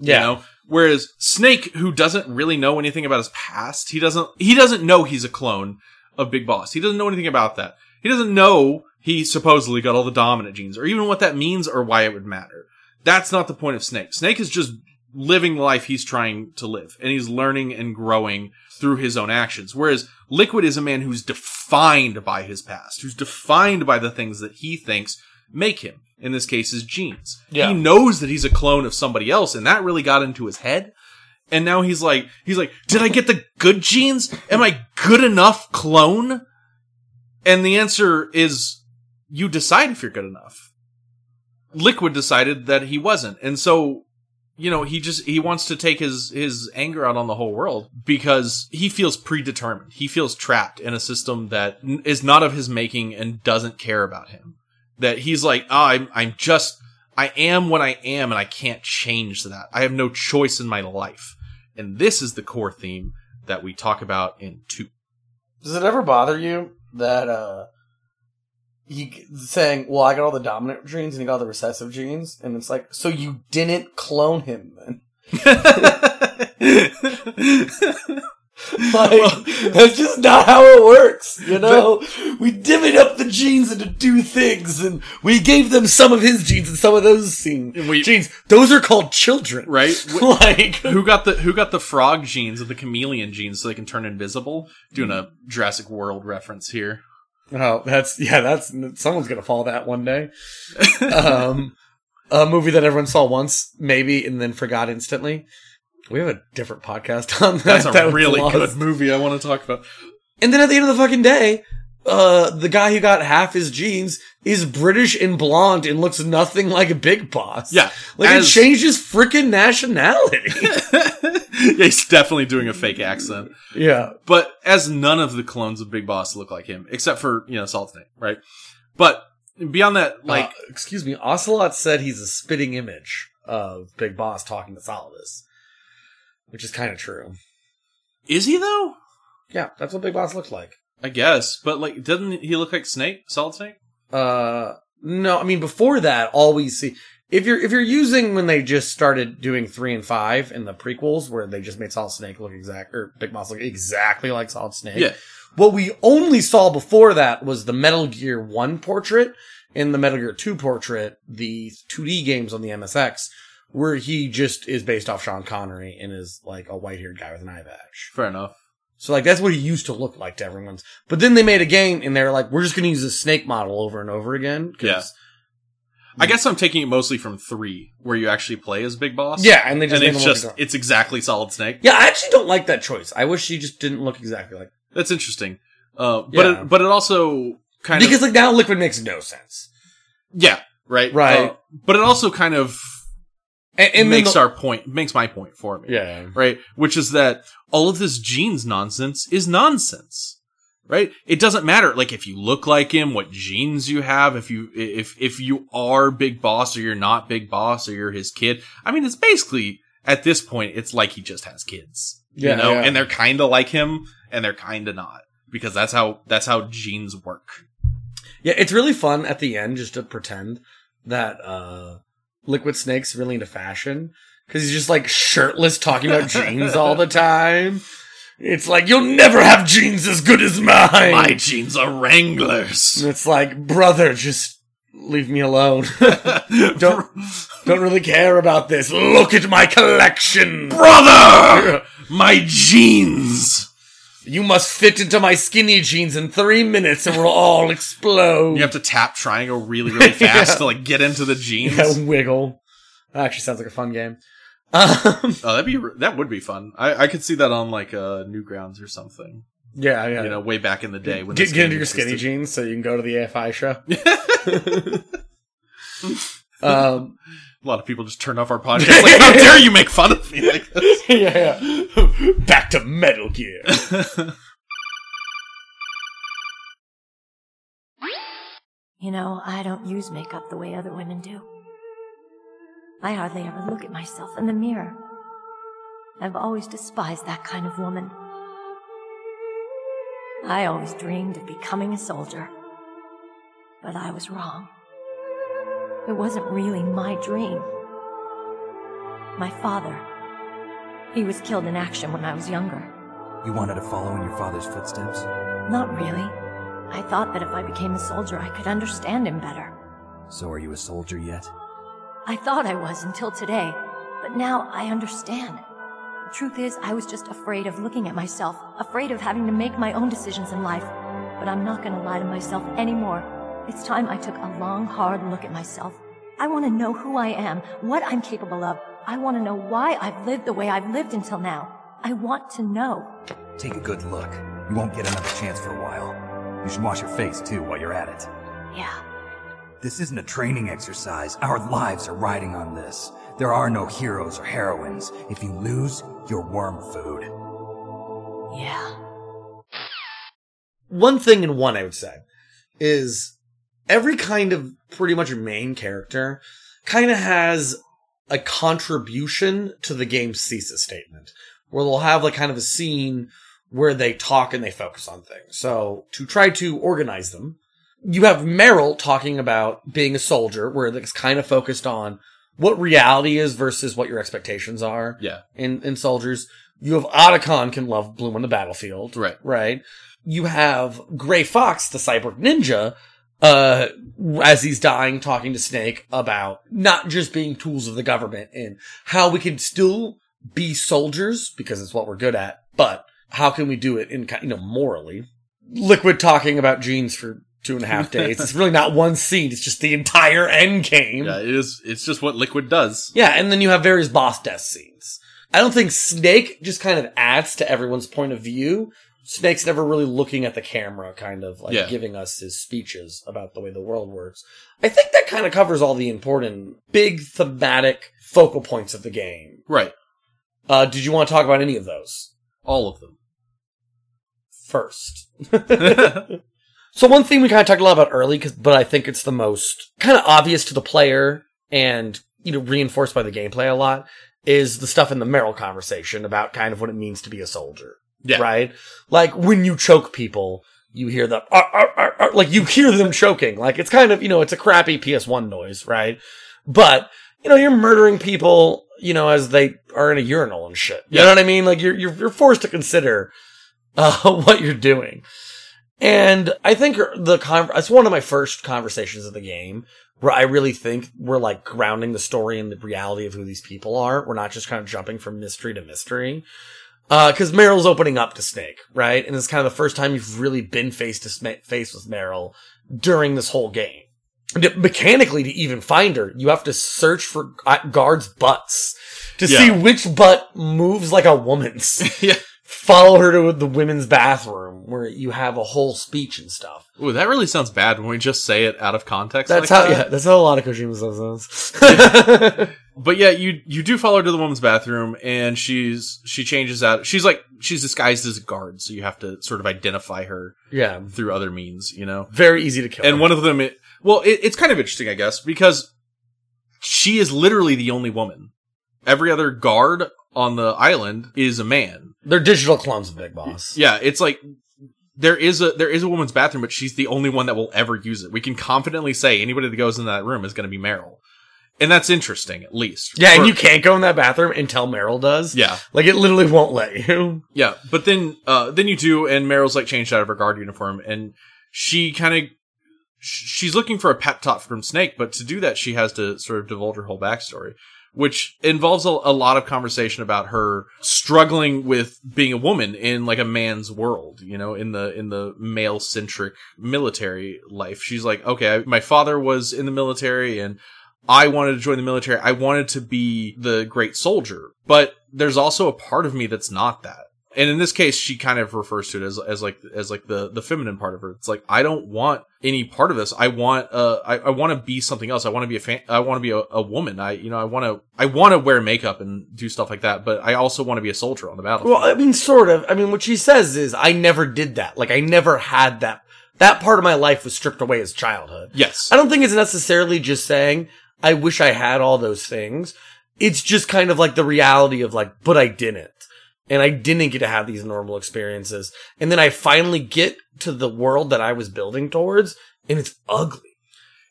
You know? Whereas Snake, who doesn't really know anything about his past, he doesn't he doesn't know he's a clone of Big Boss. He doesn't know anything about that. He doesn't know he supposedly got all the dominant genes, or even what that means or why it would matter. That's not the point of Snake. Snake is just living the life he's trying to live, and he's learning and growing through his own actions. Whereas Liquid is a man who's defined by his past, who's defined by the things that he thinks make him. In this case, his genes. Yeah. He knows that he's a clone of somebody else, and that really got into his head. And now he's like, he's like, did I get the good genes? Am I good enough clone? And the answer is, you decide if you're good enough. Liquid decided that he wasn't, and so you know he just he wants to take his his anger out on the whole world because he feels predetermined. He feels trapped in a system that n- is not of his making and doesn't care about him. That he's like, oh, I'm I'm just I am what I am, and I can't change that. I have no choice in my life, and this is the core theme that we talk about in two. Does it ever bother you that uh he saying, "Well, I got all the dominant genes and he got all the recessive genes," and it's like, so you didn't clone him then? (laughs) Like, that's just not how it works, you know? we divvied up the genes into two things, and we gave them some of his genes and some of those scene- we- genes. Those are called children. right? (laughs) like, who got the who got the frog genes and the chameleon genes so they can turn invisible? Doing a Jurassic World reference here. Oh, that's yeah. That's someone's gonna follow that one day. um, a movie that everyone saw once, maybe, and then forgot instantly. We have a different podcast on that. That's a that really good movie I want to talk about. And then at the end of the fucking day, uh, the guy who got half his genes is British and blonde and looks nothing like a big boss. Yeah, like as- it changed his freaking nationality. (laughs) yeah, he's definitely doing a fake accent. yeah, But as none of the clones of Big Boss look like him, except for, you know, Solid Snake, right? But beyond that, like, like, excuse me, Ocelot said he's a spitting image of Big Boss talking to Solidus, which is kind of true. is he though? Yeah, that's what Big Boss looks like. I guess. But like, doesn't he look like Snake? Solid Snake? Uh, no, I mean before that, all we see if you're if you're using when they just started doing three and five in the prequels where they just made Solid Snake look exact or Big Boss look exactly like Solid Snake. Yeah. What we only saw before that was the Metal Gear One portrait and the Metal Gear Two portrait, the 2D games on the MSX, where he just is based off Sean Connery and is like a white haired guy with an eye patch. Fair enough. So like that's what he used to look like to everyone's. But then they made a game and they're like, we're just going to use the snake model over and over again. Yeah. I guess I'm taking it mostly from three, where you actually play as Big Boss. Yeah, and they just and it's just it's exactly Solid Snake. Yeah, I actually don't like that choice. I wish he just didn't look exactly like That's interesting. Uh, but Yeah. it, but it also kind because of because like now Liquid makes no sense. yeah right Right. Uh, but it also kind of And, and makes the- our point makes my point for me. yeah. right? Which is that all of this genes nonsense is nonsense, right? It doesn't matter, like, if you look like him, what genes you have, if you, if, if you are Big Boss or you're not Big Boss or you're his kid. I mean, it's basically, at this point, it's like he just has kids, Yeah, you know, yeah. and they're kinda like him and they're kinda not. Because that's how, that's how genes work. Yeah, it's really fun at the end just to pretend that uh Liquid Snake's really into fashion because he's just like shirtless talking about jeans all the time. It's like you'll never have jeans as good as mine. My jeans are Wranglers. And it's like, brother, just leave me alone. (laughs) don't don't really care about this. Look at my collection. Brother! (laughs) My jeans! You must fit into my skinny jeans in three minutes and we'll all explode. You have to tap triangle really, really fast (laughs) Yeah. to like get into the jeans. Yeah, wiggle. That actually sounds like a fun game. Um, Oh, that'd be that would be fun. I, I could see that on like uh, Newgrounds or something. yeah, yeah. You know, way back in the day when get, get into your skinny jeans so you can go to the AFI show. (laughs) (laughs) um, A lot of people just turn off our podcast. Like, how dare you make fun of me (laughs) like this? (laughs) yeah, yeah. (laughs) Back to Metal Gear. You know, I don't use makeup the way other women do. I hardly ever look at myself in the mirror. I've always despised that kind of woman. I always dreamed of becoming a soldier. But I was wrong. It wasn't really my dream. My father. He was killed in action when I was younger. You wanted to follow in your father's footsteps? Not really. I thought that if I became a soldier, I could understand him better. So are you a soldier yet? I thought I was until today, but now I understand. The truth is, I was just afraid of looking at myself, afraid of having to make my own decisions in life. But I'm not gonna lie to myself anymore. It's time I took a long, hard look at myself. I wanna know who I am, what I'm capable of. I wanna know why I've lived the way I've lived until now. I want to know. Take a good look. You won't get another chance for a while. You should wash your face too while you're at it. Yeah. This isn't a training exercise. Our lives are riding on this. There are no heroes or heroines. If you lose, you're worm food. Yeah. one thing and one I would say is every kind of pretty much main character kind of has a contribution to the game's thesis statement where they'll have like kind of a scene where they talk and they focus on things. So to try to organize them, you have Meryl talking about being a soldier where it's kind of focused on what reality is versus what your expectations are Yeah. in, in soldiers. You have Otacon can love Bloom on the battlefield. Right. Right. You have Gray Fox, the cyborg ninja, uh, as he's dying, talking to Snake about not just being tools of the government and how we can still be soldiers because it's what we're good at, but how can we do it in, you know, morally? Liquid talking about genes for two and a half days. it's really not one scene. It's just the entire end game. Yeah, it is. It's just what Liquid does. Yeah, and then you have various boss death scenes. I don't think Snake just kind of adds to everyone's point of view. Snake's never really looking at the camera, kind of like Yeah. giving us his speeches about the way the world works. I think that kind of covers all the important, big thematic focal points of the game. Right. Uh, did you want to talk about any of those All of them. first? (laughs) So one thing we kind of talked a lot about early, but I think it's the most kind of obvious to the player and you know reinforced by the gameplay a lot is the stuff in the Meryl conversation about kind of what it means to be a soldier. Yeah. Right? Like when you choke people, you hear the "Ar, ar, ar, ar," like you hear them choking. Like it's kind of you know it's a crappy PS1 noise, right? But you know, you're murdering people, you know, as they are in a urinal and shit. You Yeah. know what I mean? Like you're you're, you're forced to consider uh, (laughs) what you're doing. And I think the con- it's one of my first conversations of the game where I really think we're like grounding the story in the reality of who these people are. We're not just kind of jumping from mystery to mystery. Uh, cause Meryl's opening up to Snake, right? And it's kind of the first time you've really been face to face with Meryl during this whole game. Mechanically, to even find her, you have to search for uh, guards' butts to Yeah. see which butt moves like a woman's. (laughs) yeah. Follow her to the women's bathroom where you have a whole speech and stuff. Ooh, that really sounds bad when we just say it out of context. That's like how, that. yeah, that's how a lot of Kojima stuff sounds. (laughs) But yeah, you you do follow her to the woman's bathroom, and she's she changes out. She's like she's disguised as a guard, so you have to sort of identify her yeah, through other means, you know. very easy to kill. And her. one of them, it, well, it, it's kind of interesting, I guess, because she is literally the only woman. Every other guard on the island is a man. they're digital clones of Big Boss. Yeah, it's like there is a there is a woman's bathroom, but she's the only one that will ever use it. We can confidently say anybody that goes in that room is going to be Meryl, and that's interesting, at least. Yeah, For- and you can't go in that bathroom until Meryl does. Yeah, Like it literally won't let you. yeah, but then uh then you do, and Meryl's like changed out of her guard uniform, and she kind of she's looking for a pep talk from Snake, but to do that, she has to sort of divulge her whole backstory. Which involves a, a lot of conversation about her struggling with being a woman in like a man's world, you know, in the in the male centric military life. She's like, okay, I, my father was in the military, and I wanted to join the military. I wanted to be the great soldier, but there's also a part of me that's not that. And in this case, she kind of refers to it as, as like, as like the, the feminine part of her. It's like, I don't want any part of this. I want, uh, I, I want to be something else. I want to be a fan. I want to be a, a woman. I, you know, I want to, I want to wear makeup and do stuff like that, but I also want to be a soldier on the battlefield. Well, I mean, sort of. I mean, what she says is, I never did that. Like, I never had that. That part of my life was stripped away as childhood. yes. I don't think it's necessarily just saying, I wish I had all those things. It's just kind of like the reality of like, but I didn't. And I didn't get to have these normal experiences. And then I finally get to the world that I was building towards and it's ugly.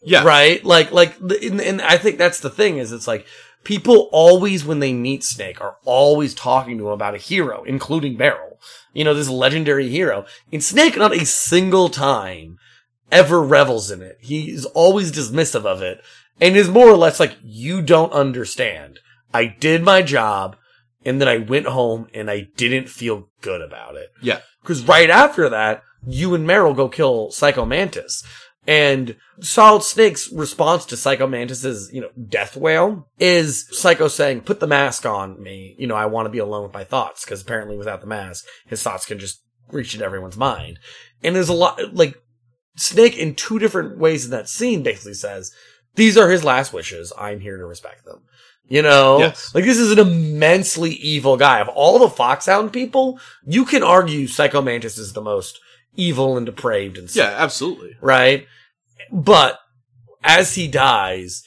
Yeah. Right? Like, like, and, and I think that's the thing is it's like, people always, when they meet Snake, are always talking to him about a hero, including Meryl. You know, this legendary hero. And Snake, not a single time, ever revels in it. He's always dismissive of it and is more or less like, you don't understand. I did my job and then I went home and I didn't feel good about it. Yeah. Cause right after that, you and Meryl go kill Psycho Mantis. And Solid Snake's response to Psycho Mantis's, you know, death wail is Psycho saying, put the mask on me. You know, I want to be alone with my thoughts. Cause apparently without the mask, his thoughts can just reach into everyone's mind. And there's a lot, like, Snake in two different ways in that scene basically says, these are his last wishes. I'm here to respect them. You know, Yes. like this is an immensely evil guy. Of all the Foxhound people, you can argue Psycho Mantis is the most evil and depraved and Yeah, absolutely. right? But as he dies,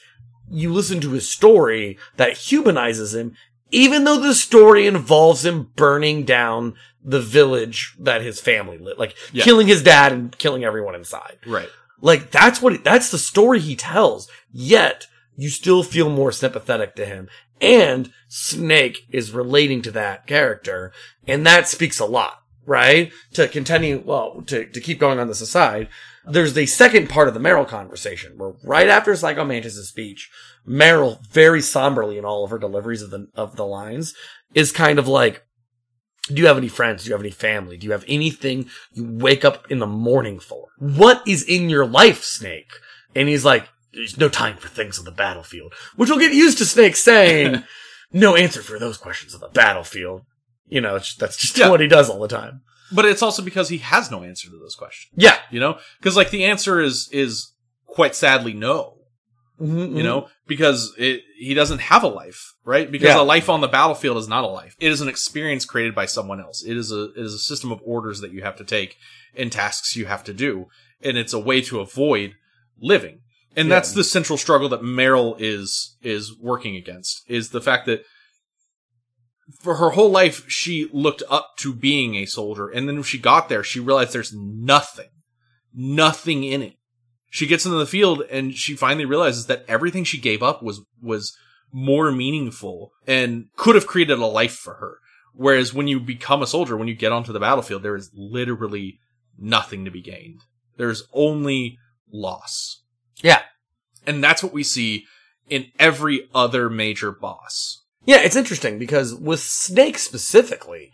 you listen to his story that humanizes him, even though the story involves him burning down the village that his family lived, like Yeah. killing his dad and killing everyone inside. Right. Like that's what that's the story he tells. Yet you still feel more sympathetic to him. And Snake is relating to that character, and that speaks a lot, right? To continue, well, to, to keep going on this aside, there's the second part of the Meryl conversation where right after Psycho Mantis' speech, Meryl very somberly in all of her deliveries of the of the lines is kind of like, do you have any friends? Do you have any family? Do you have anything you wake up in the morning for? What is in your life, Snake? And he's like, there's no time for things on the battlefield, which will get used to Snake saying, (laughs) no answer for those questions on the battlefield. You know, it's, that's just Yeah. what he does all the time. But it's also because he has no answer to those questions, Yeah. you know? Cause like the answer is, is quite sadly no. Mm-hmm. you know, because it, he doesn't have a life, right? Because Yeah. a life on the battlefield is not a life. It is an experience created by someone else. It is a, it is a system of orders that you have to take and tasks you have to do. And it's a way to avoid living. And Yeah. that's the central struggle that Meryl is, is working against is the fact that for her whole life, she looked up to being a soldier. And then when she got there, she realized there's nothing, nothing in it. She gets into the field and she finally realizes that everything she gave up was, was more meaningful and could have created a life for her. Whereas when you become a soldier, when you get onto the battlefield, there is literally nothing to be gained. There's only loss. Yeah. And that's what we see in every other major boss. Yeah, it's interesting because with Snake specifically,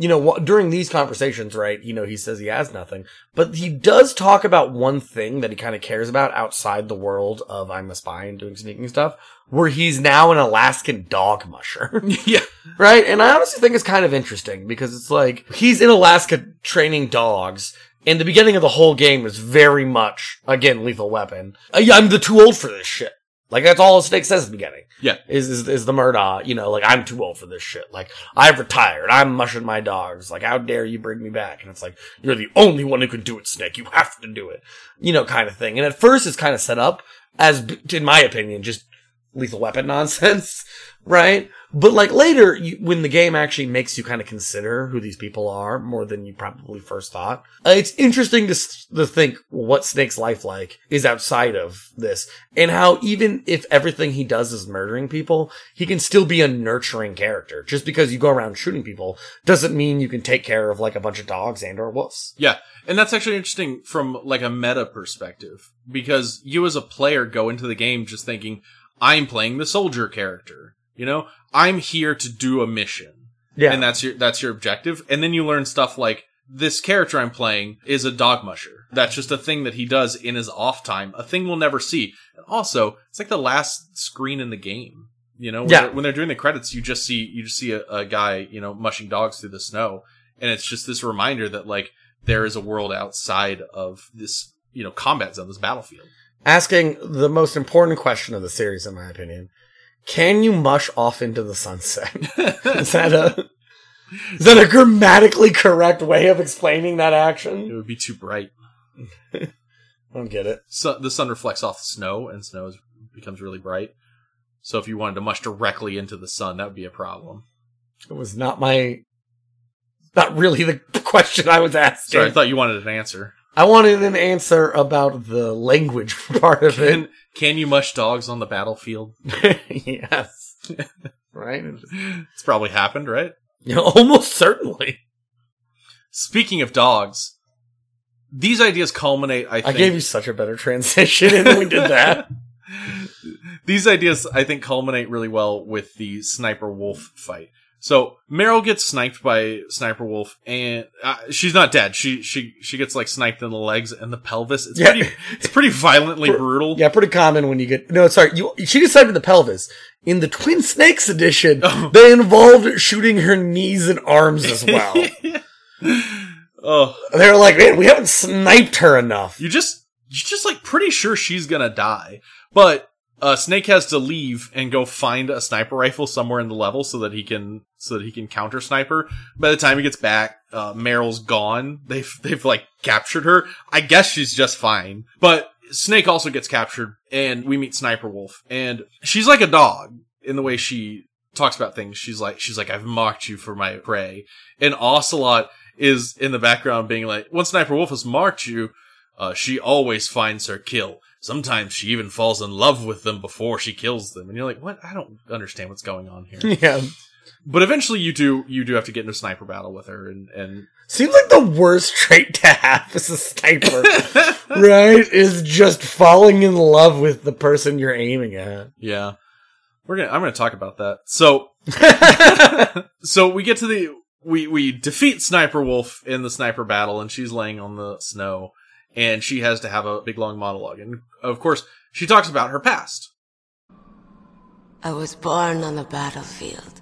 you know, during these conversations, right, you know, he says he has nothing, but he does talk about one thing that he kind of cares about outside the world of I'm a spy and doing sneaking stuff, where he's now an Alaskan dog musher. (laughs) (laughs) yeah. right? And I honestly think it's kind of interesting because it's like he's in Alaska training dogs. And the beginning of the whole game is very much, again, lethal weapon. I'm the too old for this shit. Like that's all Snake says at the beginning. Yeah. Is, is is the Murtaugh, you know, like I'm too old for this shit. Like I've retired. I'm mushing my dogs. Like how dare you bring me back? And it's like you're the only one who can do it, Snake. You have to do it. You know, kind of thing. And at first, it's kind of set up as, in my opinion, just lethal weapon (laughs) nonsense, right? But like later, you, when the game actually makes you kind of consider who these people are more than you probably first thought, uh, it's interesting to, to think what Snake's life like is outside of this and how even if everything he does is murdering people, he can still be a nurturing character. Just because you go around shooting people doesn't mean you can take care of like a bunch of dogs and or wolves. Yeah. And that's actually interesting from like a meta perspective because you as a player go into the game just thinking, I'm playing the soldier character. You know, I'm here to do a mission. Yeah. And that's your, that's your objective. And then you learn stuff like this character I'm playing is a dog musher. That's just a thing that he does in his off time, a thing we'll never see. And also, it's like the last screen in the game. You know, when, Yeah. they're, when they're doing the credits, you just see, you just see a, a guy, you know, mushing dogs through the snow. And it's just this reminder that like there is a world outside of this, you know, combat zone, this battlefield. Asking the most important question of the series, in my opinion. Can you mush off into the sunset? (laughs) is that a is that a grammatically correct way of explaining that action? It would be too bright. (laughs) I don't get it. So the sun reflects off the snow, and snow is, becomes really bright. So if you wanted to mush directly into the sun, that would be a problem. It was not my not really the question I was asking. Sorry, I thought you wanted an answer. I wanted an answer about the language (laughs) part of Can, it. can you mush dogs on the battlefield? (laughs) yes. (laughs) right? It's probably happened, right? Know, almost certainly. Speaking of dogs, these ideas culminate, I I gave you such a better transition and we did that. these ideas, I think, culminate really well with the Sniper Wolf fight. So Meryl gets sniped by Sniper Wolf, and uh, she's not dead. She she she gets like sniped in the legs and the pelvis. It's Yeah. pretty it's pretty violently (laughs) brutal. Yeah, pretty common when you get no. Sorry, you. She gets sniped in the pelvis. In the Twin Snakes edition, Oh. (laughs) they involved shooting her knees and arms as well. (laughs) oh, They're like, man, we haven't sniped her enough. you just you're just like pretty sure she's gonna die, but uh, Snake has to leave and go find a sniper rifle somewhere in the level so that he can so that he can counter sniper. By the time he gets back, uh, Meryl's gone. They've (laughs) they've like captured her. I guess she's just fine, but Snake also gets captured, and we meet Sniper Wolf, and she's like a dog in the way she talks about things. She's like she's like I've marked you for my prey, and Ocelot is in the background being like, when Sniper Wolf has marked you, uh, she always finds her kill. Sometimes she even falls in love with them before she kills them. And you're like, what? I don't understand what's going on here. (laughs) Yeah, but eventually you do, you do have to get into a sniper battle with her and, and seems like the worst trait to have as a sniper, (laughs) right? Is just falling in love with the person you're aiming at. yeah, we're gonna, I'm gonna talk about that. So, (laughs) so we get to the, we, we defeat Sniper Wolf in the sniper battle and she's laying on the snow and she has to have a big long monologue. And of course, she talks about her past. I was born on the battlefield,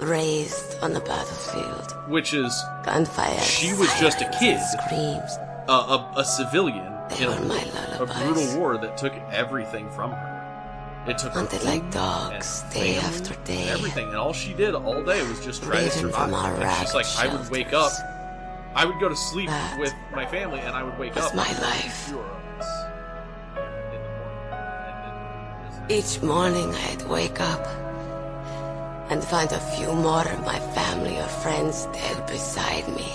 raised on the battlefield. which is Gunfire. She was just a kid. Screams. a, a, a civilian They in were my a, a brutal war that took everything from her. It took Hunted like dogs, day after day. and everything, and all she did all day was just try to survive. from our And she's like, I would wake up. I would go to sleep That with my family, and I would wake up. my life. fewer of us in the morning. And then just- Each morning I'd wake up and find a few more of my family or friends dead beside me.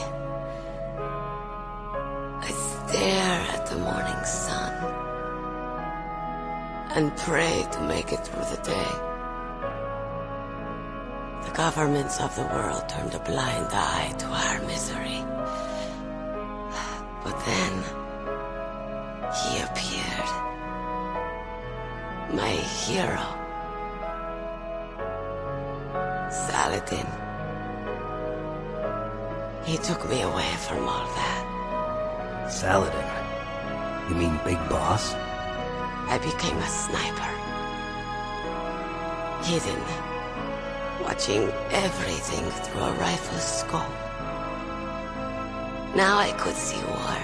I stare at the morning sun. and pray to make it through the day. The governments of the world turned a blind eye to our misery. But then, he appeared. My hero. Saladin. He took me away from all that. Saladin? You mean Big Boss? I became a sniper. Hidden. Watching everything through a rifle's scope. Now I could see war.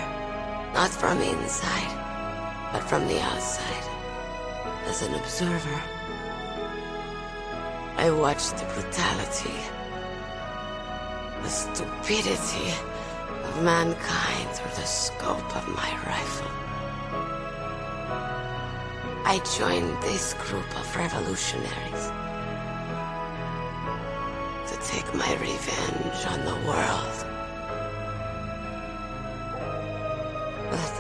Not from inside, but from the outside. As an observer. I watched the brutality, the stupidity of mankind through the scope of my rifle. I joined this group of revolutionaries to take my revenge on the world. But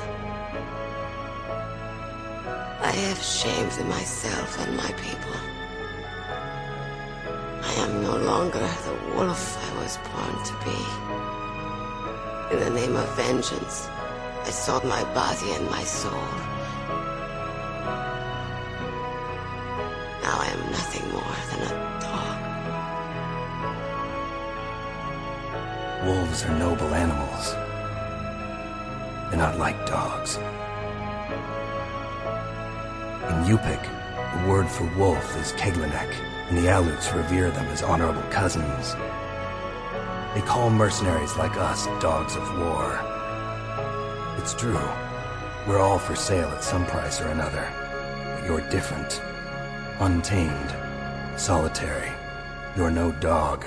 I have shamed myself and my people. I am no longer the wolf I was born to be. In the name of vengeance, I sold my body and my soul. Now I am nothing more than a Wolves are noble animals. They're not like dogs. In Yupik, the word for wolf is Keglanek, and the Aleuts revere them as honorable cousins. They call mercenaries like us dogs of war. It's true. We're all for sale at some price or another. But you're different. Untamed. Solitary. You're no dog.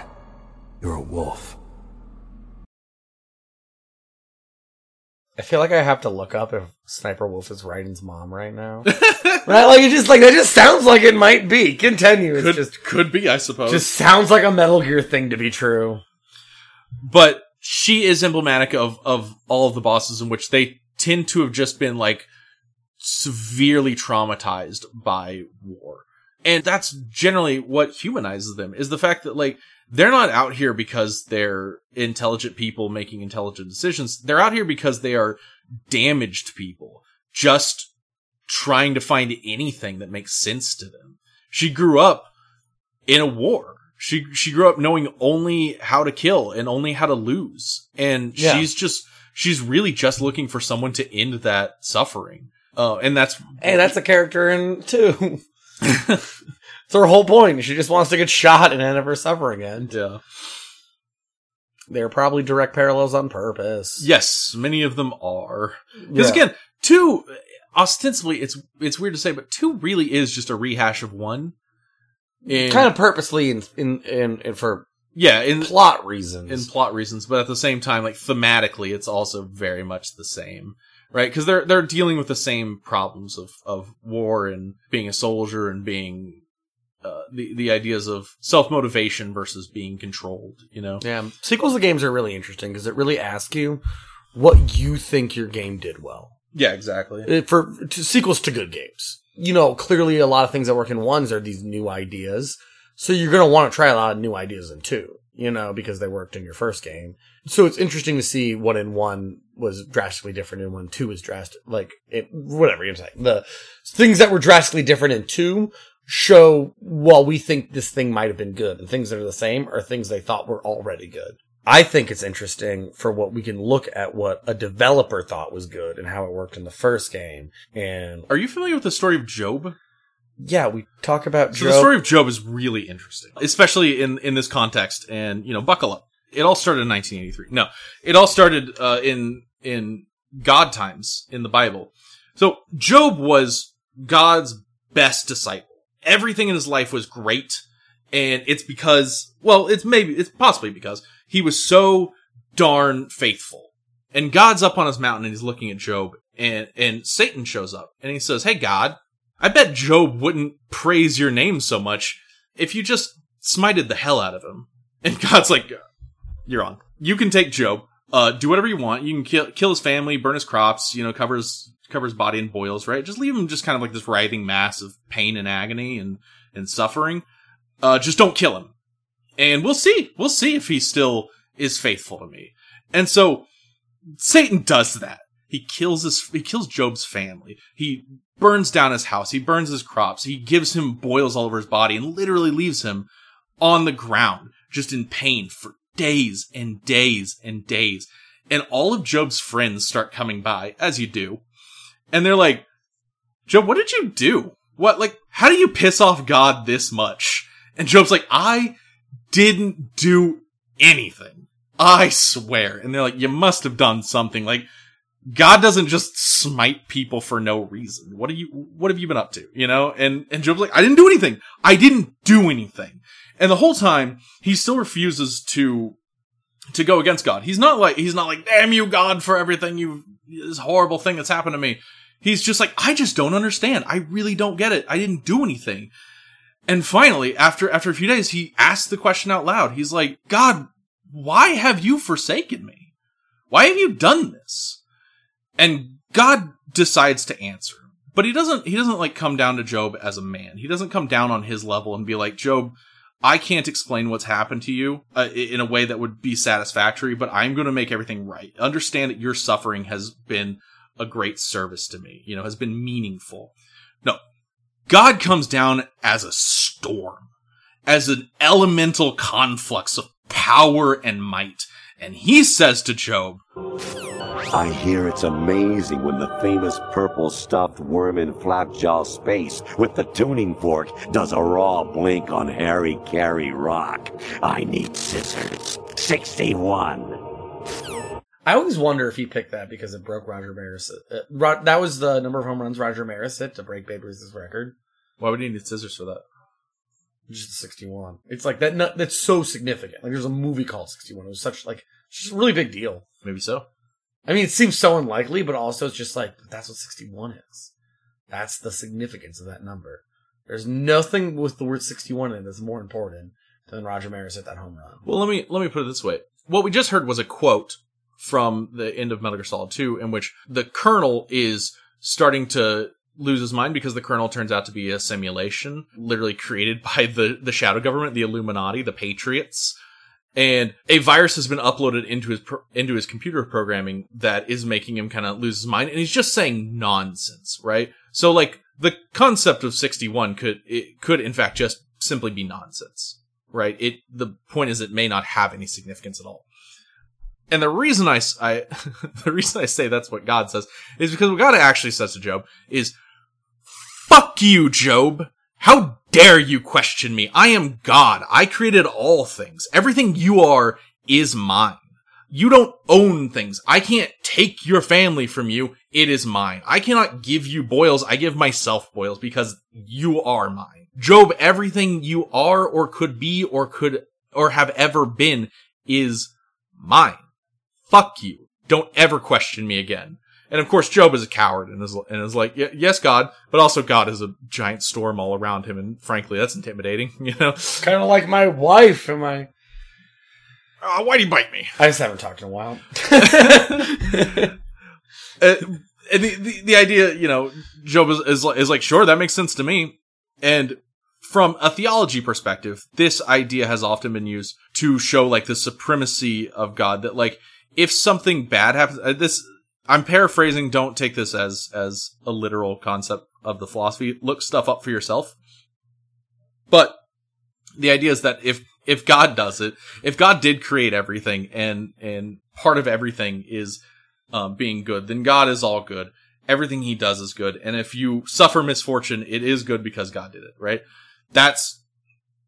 You're a wolf. I feel like I have to look up if Sniper Wolf is Raiden's mom right now. (laughs) right? Like it just like that just sounds like it might be. Continue. It's Could just could be, I suppose. just sounds like a Metal Gear thing to be true. but she is emblematic of of all of the bosses in which they tend to have just been like severely traumatized by war. And that's generally what humanizes them is the fact that like they're not out here because they're intelligent people making intelligent decisions. They're out here because they are damaged people just trying to find anything that makes sense to them. She grew up in a war. She she grew up knowing only how to kill and only how to lose. And Yeah. she's just she's really just looking for someone to end that suffering. Uh, and that's Hey, that's a character in two. (laughs) it's her whole point. She just wants to get shot and her suffering again. yeah. They're probably direct parallels on purpose. Yes, many of them are. Because Yeah. again, two ostensibly it's it's weird to say, but two really is just a rehash of one. And- kind of purposely in in, in, in for yeah, in plot reasons. in plot reasons, but at the same time, like thematically, it's also very much the same, right? Because they're they're dealing with the same problems of of war and being a soldier and being uh, the the ideas of self motivation versus being controlled. You know, yeah, sequels to games are really interesting because it really asks you what you think your game did well. yeah, exactly. Uh, for to, sequels to good games. You know, clearly a lot of things that work in ones are these new ideas. So you're going to want to try a lot of new ideas in two, you know, because they worked in your first game. So it's interesting to see what in one was drastically different and one two was drastic, like it, whatever you're saying. The things that were drastically different in two show, well, we think this thing might have been good and things that are the same are things they thought were already good. I think it's interesting for what we can look at what a developer thought was good and how it worked in the first game. And Are you familiar with the story of Job? yeah, we talk about So Job. the story of Job is really interesting, especially in in this context. And you know, buckle up. It all started in 1983. No, it all started uh, in in God times in the Bible. So Job was God's best disciple. Everything in his life was great, and it's because, well, it's maybe it's possibly because he was so darn faithful. And God's up on his mountain and he's looking at Job, and and Satan shows up and he says, "Hey God, I bet Job wouldn't praise your name so much if you just smited the hell out of him. And (laughs) God's like, You're on. You can take Job. Uh, do whatever you want. You can kill, kill his family, burn his crops, you know, cover his, cover his body in boils, right? Just leave him just kind of like this writhing mass of pain and agony and, and suffering. Uh, just don't kill him. And we'll see. We'll see if he still is faithful to me. And so Satan does that. He kills his, he kills Job's family. He burns down his house. He burns his crops. He gives him boils all over his body and literally leaves him on the ground, just in pain for days and days and days. And all of Job's friends start coming by, as you do. And they're like, Job, what did you do? What, like, how do you piss off God this much? And Job's like, I didn't do anything. I swear. And they're like, you must have done something. Like, God doesn't just smite people for no reason. What are you, what have you been up to? You know? And, and Job's like, I didn't do anything. I didn't do anything. And the whole time, he still refuses to, to go against God. He's not like, he's not like, damn you, God, for everything you, this horrible thing that's happened to me. He's just like, I just don't understand. I really don't get it. I didn't do anything. And finally, after, after a few days, he asks the question out loud. He's like, God, why have you forsaken me? Why have you done this? And God decides to answer. But he doesn't, he doesn't like come down to Job as a man. He doesn't come down on his level and be like, Job, I can't explain what's happened to you uh, in a way that would be satisfactory, but I'm going to make everything right. Understand that your suffering has been a great service to me, you know, has been meaningful. No. God comes down as a storm, as an elemental conflux of power and might. And he says to Job, I hear it's amazing when the famous purple stuffed worm in Flapjaw space with the tuning fork does a raw blink on Hara-kiri Rock. I need scissors. 61. I always wonder if he picked that because it broke Roger Maris. Uh, Ro- that was the number of home runs Roger Maris hit to break Babe Ruth's record. why would he need scissors for that? Just 61. It's like that. That's so significant. Like there's a movie called 61. It was such like it's just a really big deal. Maybe so. I mean, it seems so unlikely, but also it's just like that's what 61 is. That's the significance of that number. There's nothing with the word 61 in it that's more important than Roger Maris hit that home run. Well, let me let me put it this way. What we just heard was a quote from the end of Metal Gear Solid 2 in which the colonel is starting to lose his mind because the colonel turns out to be a simulation literally created (laughs) by the the shadow government, the Illuminati, the Patriots. And a virus has been uploaded into his pro- into his computer programming that is making him kind of lose his mind and he's just saying nonsense, right? So like the concept of 61 could it could in fact just simply be nonsense right? It the point is it may not have any significance at all. And the reason I, I- (laughs) the reason I say that's what God says is because what God actually says to Job is, "Fuck you, Job! How dare you question me? I am God. I created all things. Everything you are is mine. You don't own things. I can't take your family from you. It is mine. I cannot give you boils. I give myself boils because you are mine. Job, everything you are or could be or could or have ever been is mine. Fuck you. Don't ever question me again. And of course, Job is a coward and is, and is like, yes, God, but also God is a giant storm all around him. And frankly, that's intimidating, (laughs) you know? Kind of like my wife and my. Uh, why'd he bite me? I just haven't talked in a while. (laughs) (laughs) Uh, and the, the, the idea, you know, Job is, is, is like, sure, that makes sense to me. And from a theology perspective, this idea has often been used to show like the supremacy of God that like, if something bad happens, uh, this, I'm paraphrasing, don't take this as, as a literal concept of the philosophy. Look stuff up for yourself. But the idea is that if, if God does it, if God did create everything and, and part of everything is, um, being good, then God is all good. Everything he does is good. And if you suffer misfortune, it is good because God did it, right? That's,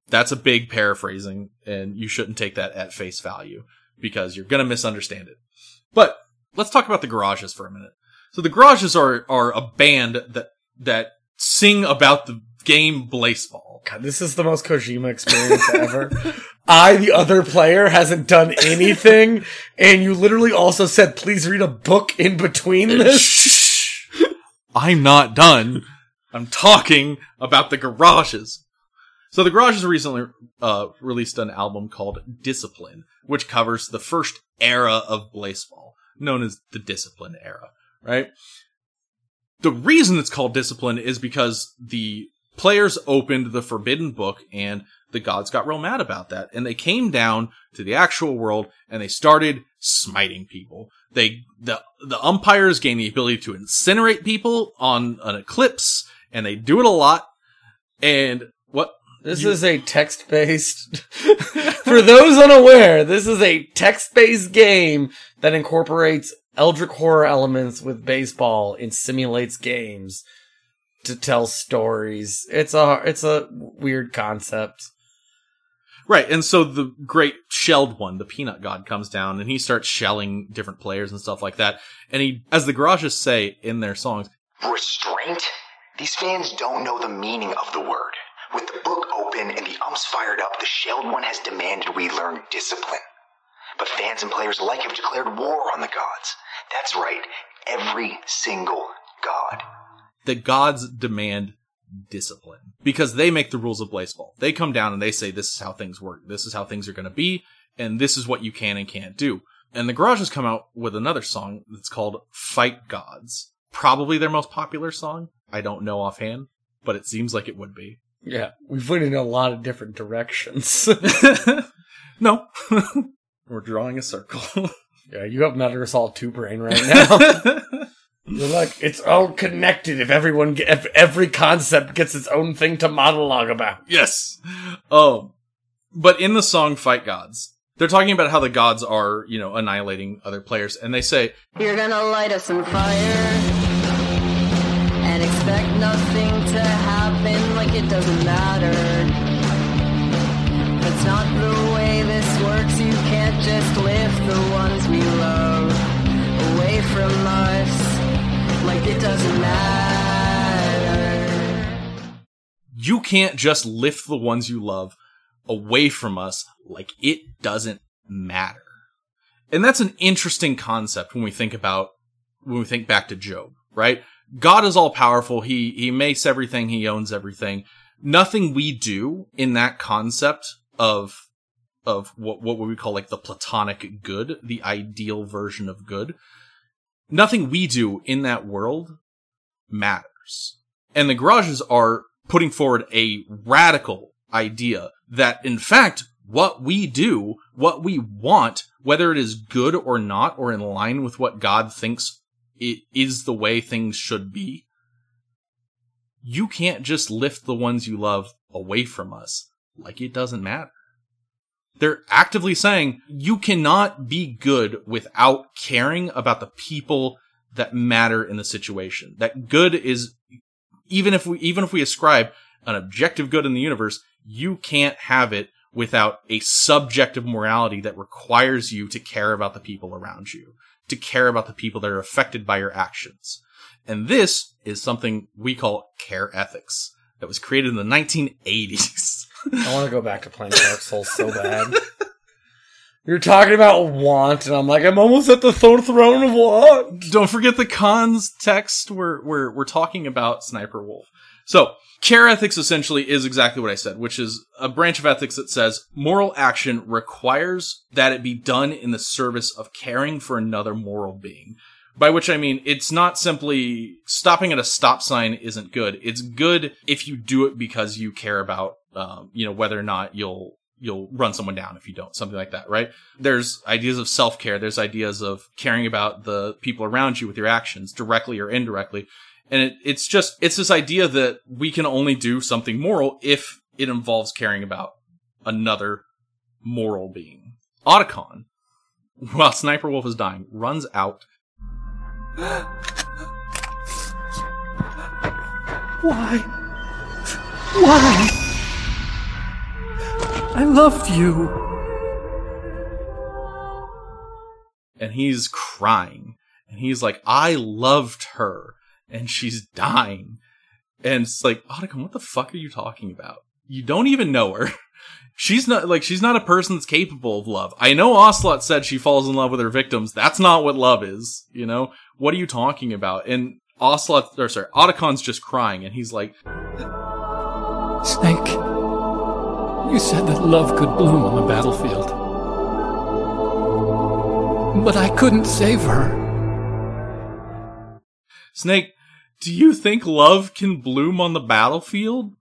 that's a big paraphrasing and you shouldn't take that at face value because you're going to misunderstand it. But let's talk about the garages for a minute. So the garages are, are a band that, that sing about the game Blaseball. God, this is the most Kojima experience ever. (laughs) I, the other player, hasn't done anything, and you literally also said, please read a book in between this. I'm not done. I'm talking about the garages. So the garages recently uh, released an album called Discipline, which covers the first era of Blaseball, known as the Discipline era, right? The reason it's called Discipline is because the players opened the Forbidden Book and the gods got real mad about that. And they came down to the actual world and they started smiting people. They, the, the umpires gain the ability to incinerate people on an eclipse and they do it a lot. And? This you, is a text based. (laughs) For those unaware, this is a text based game that incorporates Eldritch horror elements with baseball and simulates games to tell stories. It's a it's a weird concept. Right, and so the great shelled one, the peanut god, comes down and he starts shelling different players and stuff like that. And he, as the garages say in their songs, restraint. These fans don't know the meaning of the word. With the book open and the umps fired up, the shelled one has demanded we learn discipline. But fans and players alike have declared war on the gods. That's right, every single god. The gods demand discipline because they make the rules of Blaseball. They come down and they say, this is how things work. This is how things are going to be. And this is what you can and can't do. And the Garage has come out with another song that's called Fight Gods. Probably their most popular song. I don't know offhand, but it seems like it would be. Yeah, we've went in a lot of different directions. (laughs) (laughs) no. (laughs) We're drawing a circle. yeah, you have Metal Assault 2 brain right now. You're like, it's all connected if everyone, get, if every concept gets its own thing to monologue about. Yes. Oh, but in the song Fight Gods, they're talking about how the gods are, you know, annihilating other players, and they say, You're gonna light us on fire and expect nothing to happen like it doesn't matter. Not the way this works. You can't just lift the ones we love away from us like it doesn't matter. You can't just lift the ones you love away from us like it doesn't matter. And that's an interesting concept when we think about, when we think back to Job, right? God is all powerful. He, he makes everything. He owns everything. Nothing we do in that concept of, of what, what we call like the platonic good, the ideal version of good, nothing we do in that world matters. And the garages are putting forward a radical idea that in fact, what we do, what we want, whether it is good or not, or in line with what God thinks it is the way things should be, you can't just lift the ones you love away from us like it doesn't matter. They're actively saying you cannot be good without caring about the people that matter in the situation. That good is, even if we, even if we ascribe an objective good in the universe, you can't have it without a subjective morality that requires you to care about the people around you, to care about the people that are affected by your actions. And this is something we call care ethics that was created in the 1980s. I want to go back to playing Dark Souls so bad. (laughs) You're talking about want, and I'm like, I'm almost at the throne of want. Don't forget the cons text. We're we're we're talking about Sniper Wolf. So care ethics essentially is exactly what I said, which is a branch of ethics that says moral action requires that it be done in the service of caring for another moral being. By which I mean, it's not simply stopping at a stop sign isn't good. It's good if you do it because you care about um, you know, whether or not you'll you'll run someone down if you don't, something like that, right? There's ideas of self care. There's ideas of caring about the people around you with your actions, directly or indirectly. And it, it's just, it's this idea that we can only do something moral if it involves caring about another moral being. Otacon, while Sniper Wolf is dying, runs out. Why? Why? I loved you. And he's crying. And he's like, I loved her. And she's dying. And it's like, Otacon, what the fuck are you talking about? You don't even know her. (laughs) she's not like she's not a person that's capable of love. I know Ocelot said she falls in love with her victims. That's not what love is, you know? What are you talking about? And Ocelot or sorry, Otacon's just crying and he's like Snake You said that love could bloom on the battlefield. But I couldn't save her. Snake, do you think love can bloom on the battlefield?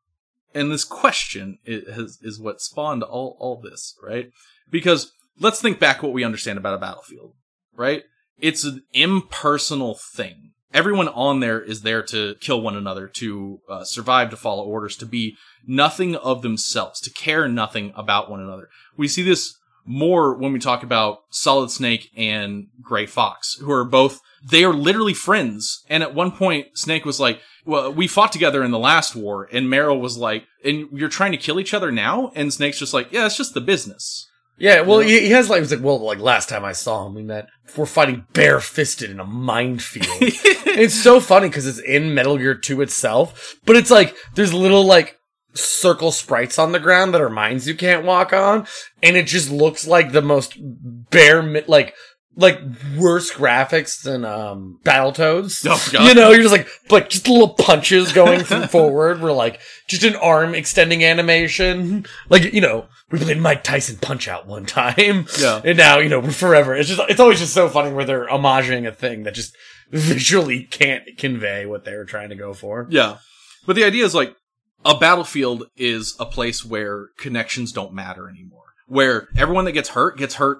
And this question is, is what spawned all, all this, right? Because let's think back what we understand about a battlefield, right? It's an impersonal thing. Everyone on there is there to kill one another, to uh, survive, to follow orders, to be nothing of themselves, to care nothing about one another. We see this more when we talk about Solid Snake and Gray Fox, who are both, they are literally friends. And at one point, Snake was like, well, we fought together in the last war, and Meryl was like, and you're trying to kill each other now? And Snake's just like, yeah, it's just the business. Yeah, well, he, he has like, he's like, well, like last time I saw him, we met, we're fighting barefisted in a minefield. (laughs) it's so funny because it's in Metal Gear 2 itself, but it's like, there's little like circle sprites on the ground that are mines you can't walk on, and it just looks like the most bare, mi- like, like worse graphics than um Battletoads. Oh, (laughs) God. You know, you're just like like just little punches going through (laughs) forward. We're like just an arm extending animation. Like you know, we played Mike Tyson Punch Out one time. Yeah. and now you know we're forever. It's just it's always just so funny where they're homaging a thing that just visually can't convey what they were trying to go for. Yeah. But the idea is like a battlefield is a place where connections don't matter anymore. Where everyone that gets hurt gets hurt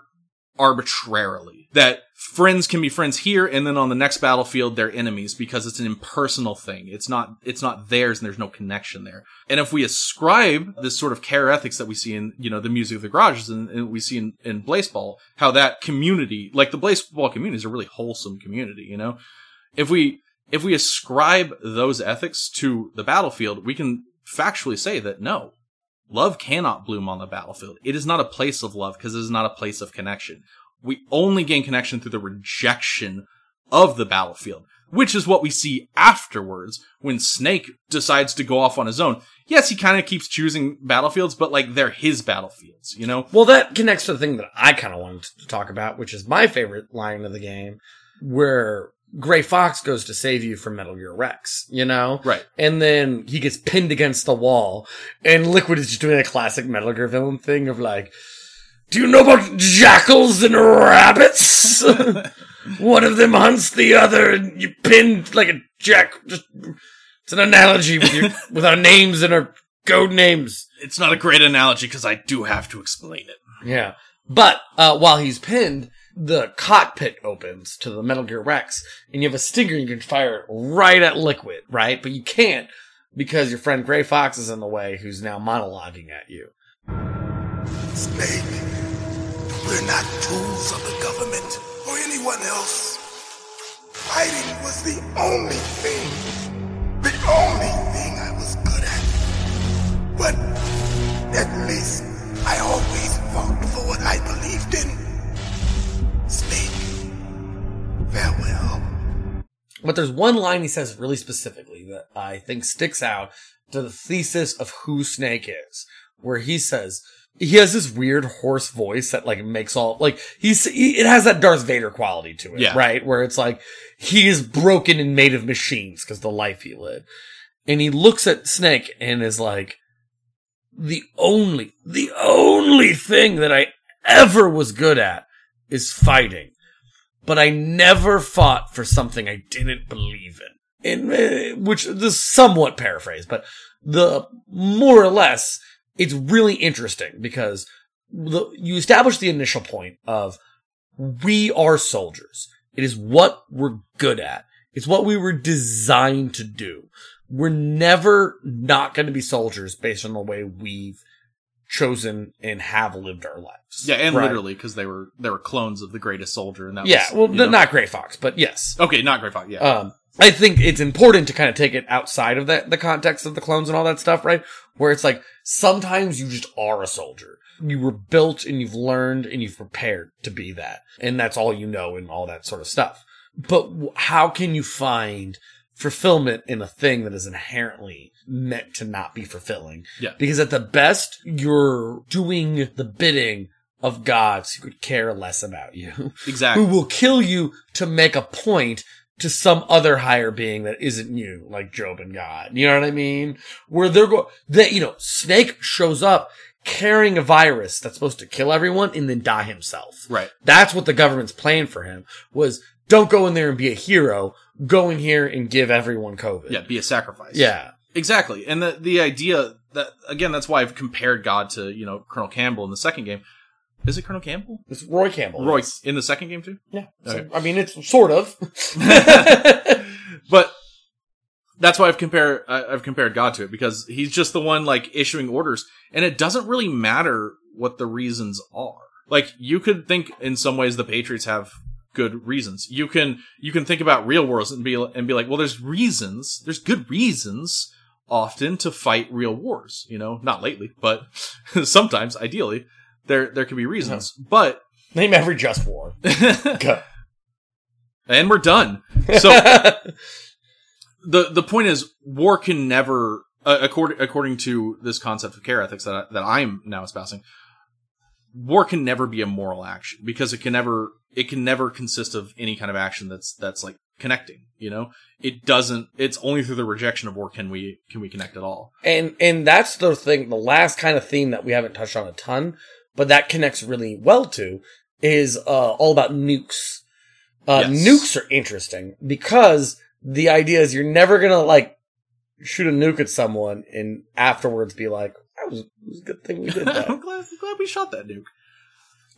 arbitrarily. That friends can be friends here and then on the next battlefield they're enemies because it's an impersonal thing. It's not it's not theirs and there's no connection there. And if we ascribe this sort of care ethics that we see in, you know, the music of the garages and, and we see in, in Blaseball, how that community, like the Blaseball community is a really wholesome community, you know? If we if we ascribe those ethics to the battlefield, we can factually say that no, love cannot bloom on the battlefield. It is not a place of love because it is not a place of connection. We only gain connection through the rejection of the battlefield, which is what we see afterwards when Snake decides to go off on his own. Yes, he kind of keeps choosing battlefields, but like they're his battlefields, you know? Well, that connects to the thing that I kind of wanted to talk about, which is my favorite line of the game, where Gray Fox goes to save you from Metal Gear Rex, you know? Right. And then he gets pinned against the wall, and Liquid is just doing a classic Metal Gear villain thing of like, do you know about jackals and rabbits? (laughs) One of them hunts the other, and you pinned like a jack. Just, it's an analogy with your, (laughs) with our names and our code names. It's not a great analogy because I do have to explain it. Yeah. But uh, while he's pinned, the cockpit opens to the Metal Gear Rex, and you have a stinger you can fire right at Liquid, right? But you can't because your friend Gray Fox is in the way, who's now monologuing at you. Snake, we're not tools of the government or anyone else. Fighting was the only thing, the only thing I was good at. But at least I always farewell. But there's one line he says really specifically that I think sticks out to the thesis of who Snake is, where he says, he has this weird hoarse voice that like makes all like he's he, it has that Darth Vader quality to it, Yeah. right? Where it's like he is broken and made of machines because the life he led, and he looks at Snake and is like, the only the only thing that I ever was good at is fighting, but I never fought for something I didn't believe in. And uh, which this is somewhat paraphrase, but the more or less it's really interesting because the, you establish the initial point of we are soldiers. It is what we're good at. It's what we were designed to do. We're never not going to be soldiers based on the way we've chosen and have lived our lives. Yeah, and Right? literally because they were they were clones of the greatest soldier, and that Yeah, was, well, not Gray Fox, but yes. Okay, not Gray Fox. Yeah, Um, I think it's important to kind of take it outside of that, the context of the clones and all that stuff, right? Where it's like, sometimes you just are a soldier. You were built and you've learned and you've prepared to be that. And that's all you know and all that sort of stuff. But how can you find fulfillment in a thing that is inherently meant to not be fulfilling? Yeah. Because at the best, you're doing the bidding of gods who could care less about you. (laughs) Exactly. Who will kill you to make a point to some other higher being that isn't you, like Job and God. You know what I mean? Where they're going, that, you know, Snake shows up carrying a virus that's supposed to kill everyone and then die himself. Right. That's what the government's plan for him was don't go in there and be a hero. Go in here and give everyone COVID. Yeah, be a sacrifice. Yeah. Exactly. And the the idea that again, that's why I've compared God to, you know, Colonel Campbell in the second game. Is it Colonel Campbell? It's Roy Campbell. Roy in the second game too? Yeah. So, Okay. I mean, it's sort of. (laughs) but that's why I've compared I've compared God to it because he's just the one like issuing orders, and it doesn't really matter what the reasons are. Like you could think in some ways the Patriots have good reasons. You can you can think about real wars and be and be like, well, there's reasons, there's good reasons often to fight real wars. You know, not lately, but (laughs) sometimes, ideally, there there can be reasons. But Name every just war. (laughs) And we're done. So (laughs) the the point is, war can never, uh, according according to this concept of care ethics that I, that I'm now espousing, war can never be a moral action because it can never it can never consist of any kind of action that's that's like connecting. You know, it doesn't. It's only through the rejection of war can we can we connect at all. And and that's the thing, the last kind of theme that we haven't touched on a ton, but that connects really well to is uh, all about nukes. Uh, Yes. Nukes are interesting because the idea is you're never gonna like shoot a nuke at someone and afterwards be like, "That was, was a good thing we did (laughs) that." I'm glad, I'm glad we shot that nuke.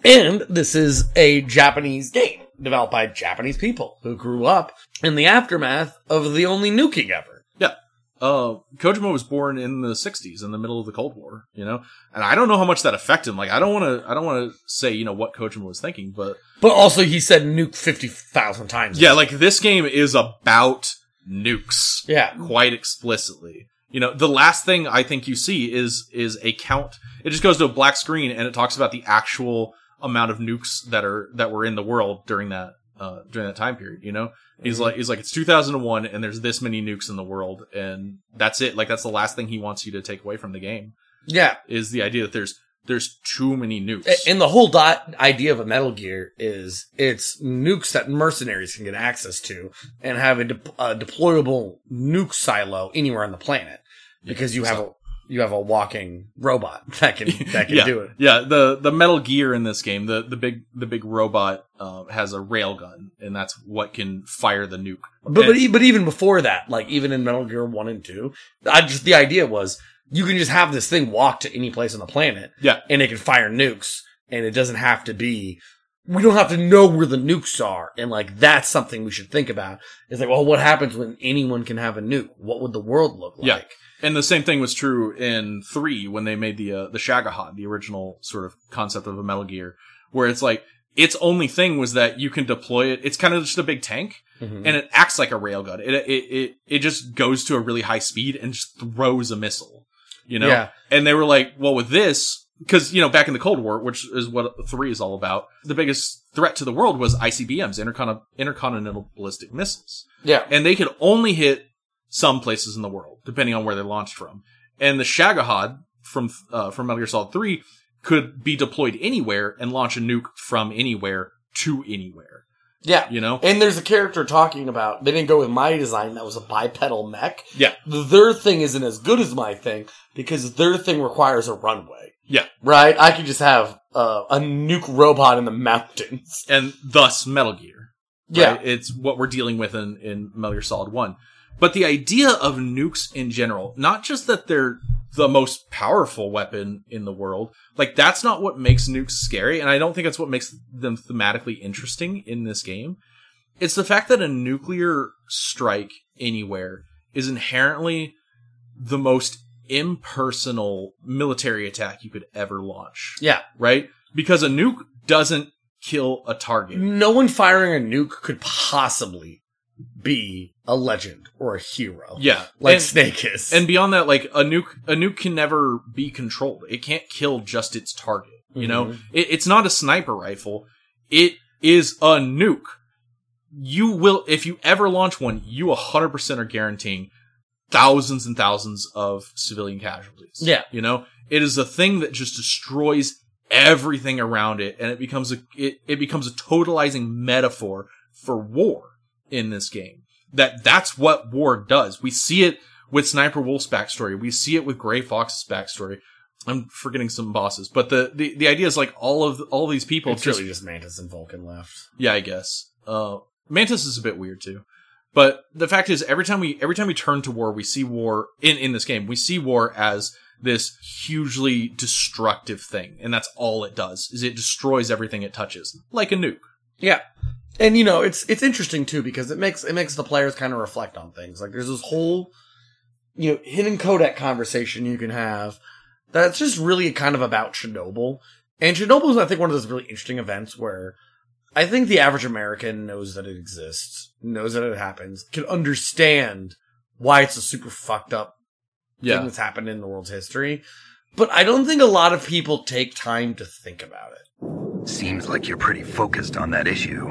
And this is a Japanese game developed by Japanese people who grew up in the aftermath of the only nuking ever. Yeah. Uh, Kojima was born in the 60s in the middle of the Cold War, you know? And I don't know how much that affected him. Like, I don't want to, I don't want to say, you know, what Kojima was thinking, but But also, he said nuke 50,000 times. yeah, like this game is about nukes. Yeah. Quite explicitly. You know, the last thing I think you see is, is a count. It just goes to a black screen and it talks about the actual amount of nukes that are, that were in the world during that, uh, during that time period, you know? He's Mhm. like, he's like, it's 2001 and there's this many nukes in the world and that's it. Like, that's the last thing he wants you to take away from the game. Yeah. Is the idea that there's, there's too many nukes. And the whole dot idea of a Metal Gear is it's nukes that mercenaries can get access to and have a, de- a deployable nuke silo anywhere on the planet because you have a you have a walking robot (laughs) that can that can yeah, do it. Yeah, the the Metal Gear in this game, the the big the big robot uh, has a rail gun, and that's what can fire the nuke. But but, And- e- but even before that, like even in Metal Gear One and Two, I just the idea was you can just have this thing walk to any place on the planet, yeah, and it can fire nukes, and it doesn't have to be. We don't have to know where the nukes are, and like that's something we should think about. It's like, well, what happens when anyone can have a nuke? What would the world look like? yeah. And the same thing was true in three when they made the uh, the Shagohod, the original sort of concept of a Metal Gear, where it's like its only thing was that you can deploy it. It's kind of just a big tank, Mhm. and it acts like a railgun. It it it it just goes to a really high speed and just throws a missile. You know, Yeah. and they were like, well, with this, because you know, back in the Cold War, which is what three is all about, the biggest threat to the world was ICBMs, intercon- intercontinental ballistic missiles. Yeah. and they could only hit some places in the world, depending on where they're launched from. And the Shagohod from uh, from Metal Gear Solid Three could be deployed anywhere and launch a nuke from anywhere to anywhere. Yeah. You know? And there's a character talking about they didn't go with my design that was a bipedal mech. Yeah. Their thing isn't as good as my thing because their thing requires a runway. Yeah. Right? I could just have uh, a nuke robot in the mountains. (laughs) and thus Metal Gear. Yeah. right? It's what we're dealing with in, in Metal Gear Solid 1. But the idea of nukes in general, not just that they're the most powerful weapon in the world, like that's not what makes nukes scary, and I don't think that's what makes them thematically interesting in this game. It's the fact that a nuclear strike anywhere is inherently the most impersonal military attack you could ever launch. Yeah. Right? Because a nuke doesn't kill a target. No one firing a nuke could possibly be a legend or a hero. Yeah, Like And- Snake is. And beyond that, like a nuke, a nuke can never be controlled. It can't kill just its target. You know, Mhm. it, it's not a sniper rifle. It is a nuke. You will, if you ever launch one, you 100% are guaranteeing thousands and thousands of civilian casualties. Yeah. You know, it is a thing that just destroys everything around it and it becomes a, it, it becomes a totalizing metaphor for war in this game. That that's what war does. We see it with Sniper Wolf's backstory. We see it with Gray Fox's backstory. I'm forgetting some bosses, but the, the, the idea is like all of all these people It's just really just Mantis and Vulcan left. yeah, I guess. Uh, Mantis is a bit weird too, but the fact is, every time we every time we turn to war, we see war in in this game. We see war as this hugely destructive thing, and that's all it does. Is it destroys everything it touches, like a nuke. Yeah. And you know, it's it's interesting too because it makes it makes the players kind of reflect on things. Like there's this whole you know, hidden codec conversation you can have that's just really kind of about Chernobyl. And Chernobyl is I think one of those really interesting events where I think the average American knows that it exists, knows that it happens, can understand why it's a super fucked up Yeah. thing that's happened in the world's history. But I don't think a lot of people take time to think about it. Seems like you're pretty focused on that issue.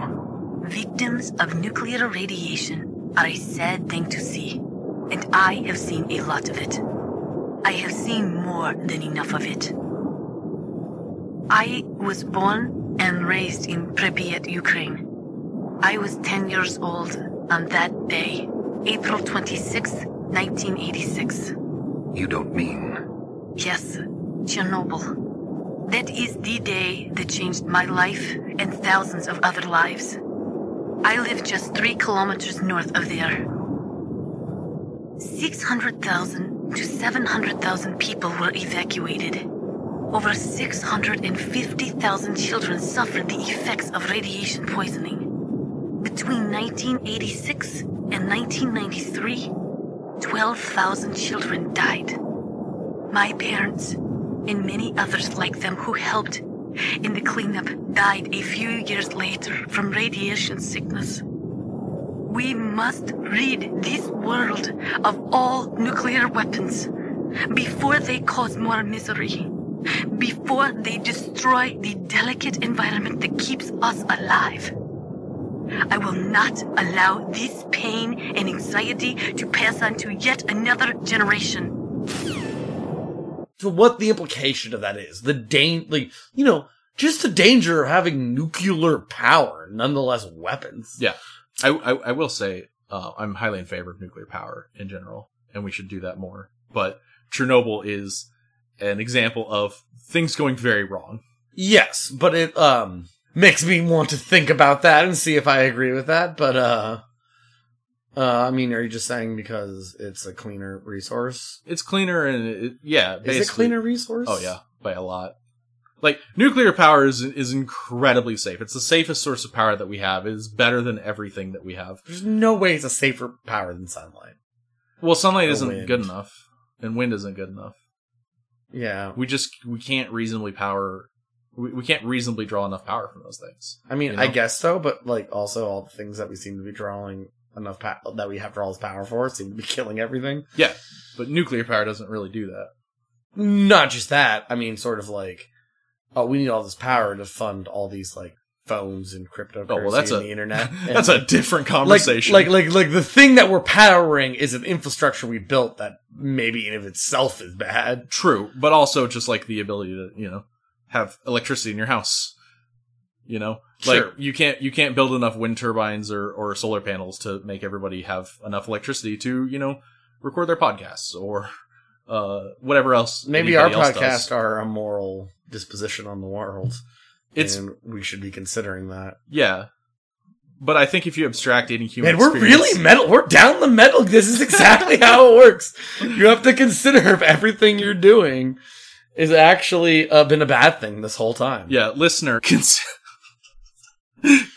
Victims of nuclear radiation are a sad thing to see, and I have seen a lot of it. I have seen more than enough of it. I was born and raised in Pripyat, Ukraine. I was 10 years old on that day, April 26, 1986. You don't mean. Yes, Chernobyl. That is the day that changed my life and thousands of other lives. I live just three kilometers north of there. 600,000 to 700,000 people were evacuated. Over 650,000 children suffered the effects of radiation poisoning. Between 1986 and 1993, 12,000 children died. My parents and many others like them who helped in the cleanup died a few years later from radiation sickness. We must rid this world of all nuclear weapons before they cause more misery, before they destroy the delicate environment that keeps us alive. I will not allow this pain and anxiety to pass on to yet another generation. So what the implication of that is, the danger, like, you know, just the danger of having nuclear power, nonetheless weapons. Yeah, I I, I will say uh, I'm highly in favor of nuclear power in general, and we should do that more. But Chernobyl is an example of things going very wrong. Yes, but it um makes me want to think about that and see if I agree with that. But uh, uh, I mean, are you just saying because it's a cleaner resource? It's cleaner and it, yeah, Is it basically- cleaner resource? Oh yeah, by a lot. Like nuclear power is is incredibly safe. It's the safest source of power that we have. It is better than everything that we have. There's no way it's a safer power than sunlight. Well, sunlight Or isn't wind. good enough, and wind isn't good enough. Yeah. We just we can't reasonably power. We, we can't reasonably draw enough power from those things. I mean, you I guess so, but like also all the things that we seem to be drawing enough pa- that we have to draw this power for seem to be (laughs) killing everything. Yeah, but nuclear power doesn't really do that. Not just that. I mean, sort of like, oh, we need all this power to fund all these like phones and cryptocurrency Oh well, that's and a the internet. (laughs) that's a different conversation. like, like, like the thing that we're powering is an infrastructure we built that maybe in of itself is bad. True, but also just like the ability to, you know, have electricity in your house. You know, like Sure. you can't you can't build enough wind turbines or or solar panels to make everybody have enough electricity to, you know, record their podcasts or uh whatever else. Maybe our anybody else podcast does. are a moral disposition on the world. It's- and we should be considering that. Yeah. But I think if you abstract any human Man, we're really metal. We're down the metal. (laughs) This is exactly how it works. You have to consider if everything you're doing is actually uh, been a bad thing this whole time. Yeah, listener, (laughs) cons-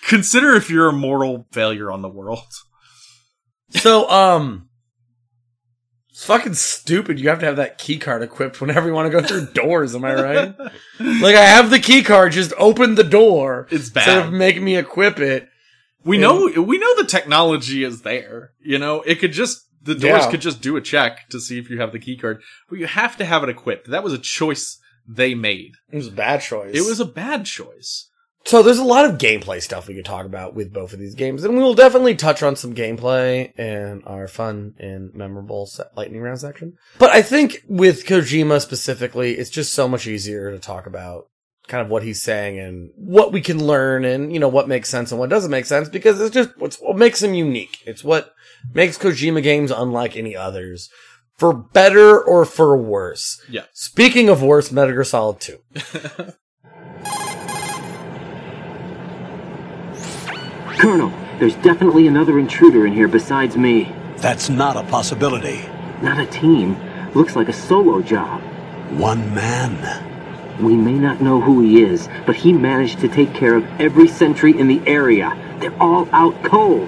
consider if you're a moral failure on the world. So, um, it's fucking stupid. You have to have that key card equipped whenever you want to go through doors. Am I right? (laughs) like, I have the key card. Just open the door. It's Instead bad. of making me equip it. We And- know we know the technology is there. You know, it could just the doors Yeah. could just do a check to see if you have the key card, but you have to have it equipped. That was a choice they made. It was a bad choice. It was a bad choice. So there's a lot of gameplay stuff we could talk about with both of these games, and we will definitely touch on some gameplay in our fun and memorable lightning round section. But I think with Kojima specifically, it's just so much easier to talk about kind of what he's saying and what we can learn and, you know, what makes sense and what doesn't make sense because it's just what's what makes him unique. It's what makes Kojima games unlike any others. for better or for worse. Yeah. Speaking of worse, Metal Gear Solid 2. (laughs) Colonel, there's definitely another intruder in here besides me. That's not a possibility. Not a team. Looks like a solo job. One man. We may not know who he is, but he managed to take care of every sentry in the area. They're all out cold.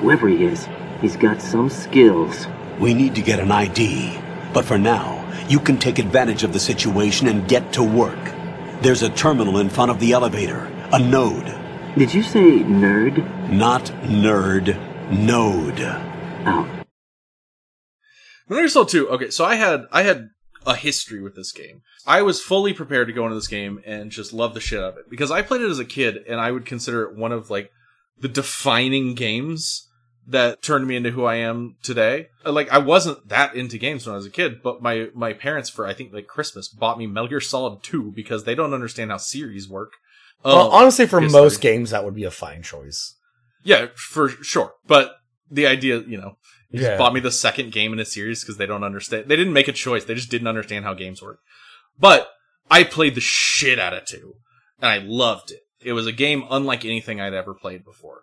Whoever he is, he's got some skills. We need to get an ID. But for now, you can take advantage of the situation and get to work. There's a terminal in front of the elevator. A node. Did you say nerd? Not nerd. Node. Oh. Metal Gear Solid 2. Okay, so I had I had a history with this game. I was fully prepared to go into this game and just love the shit out of it because I played it as a kid and I would consider it one of like the defining games that turned me into who I am today. Like I wasn't that into games when I was a kid, but my my parents for I think like Christmas bought me Metal Gear Solid 2 because they don't understand how series work. Well, Um, honestly, for most games, that would be a fine choice. Yeah, for sure. But the idea, you know, they just bought me the second game in a series because they don't understand. They didn't make a choice. They just didn't understand how games work. But I played the shit out of two, and I loved it. It was a game unlike anything I'd ever played before.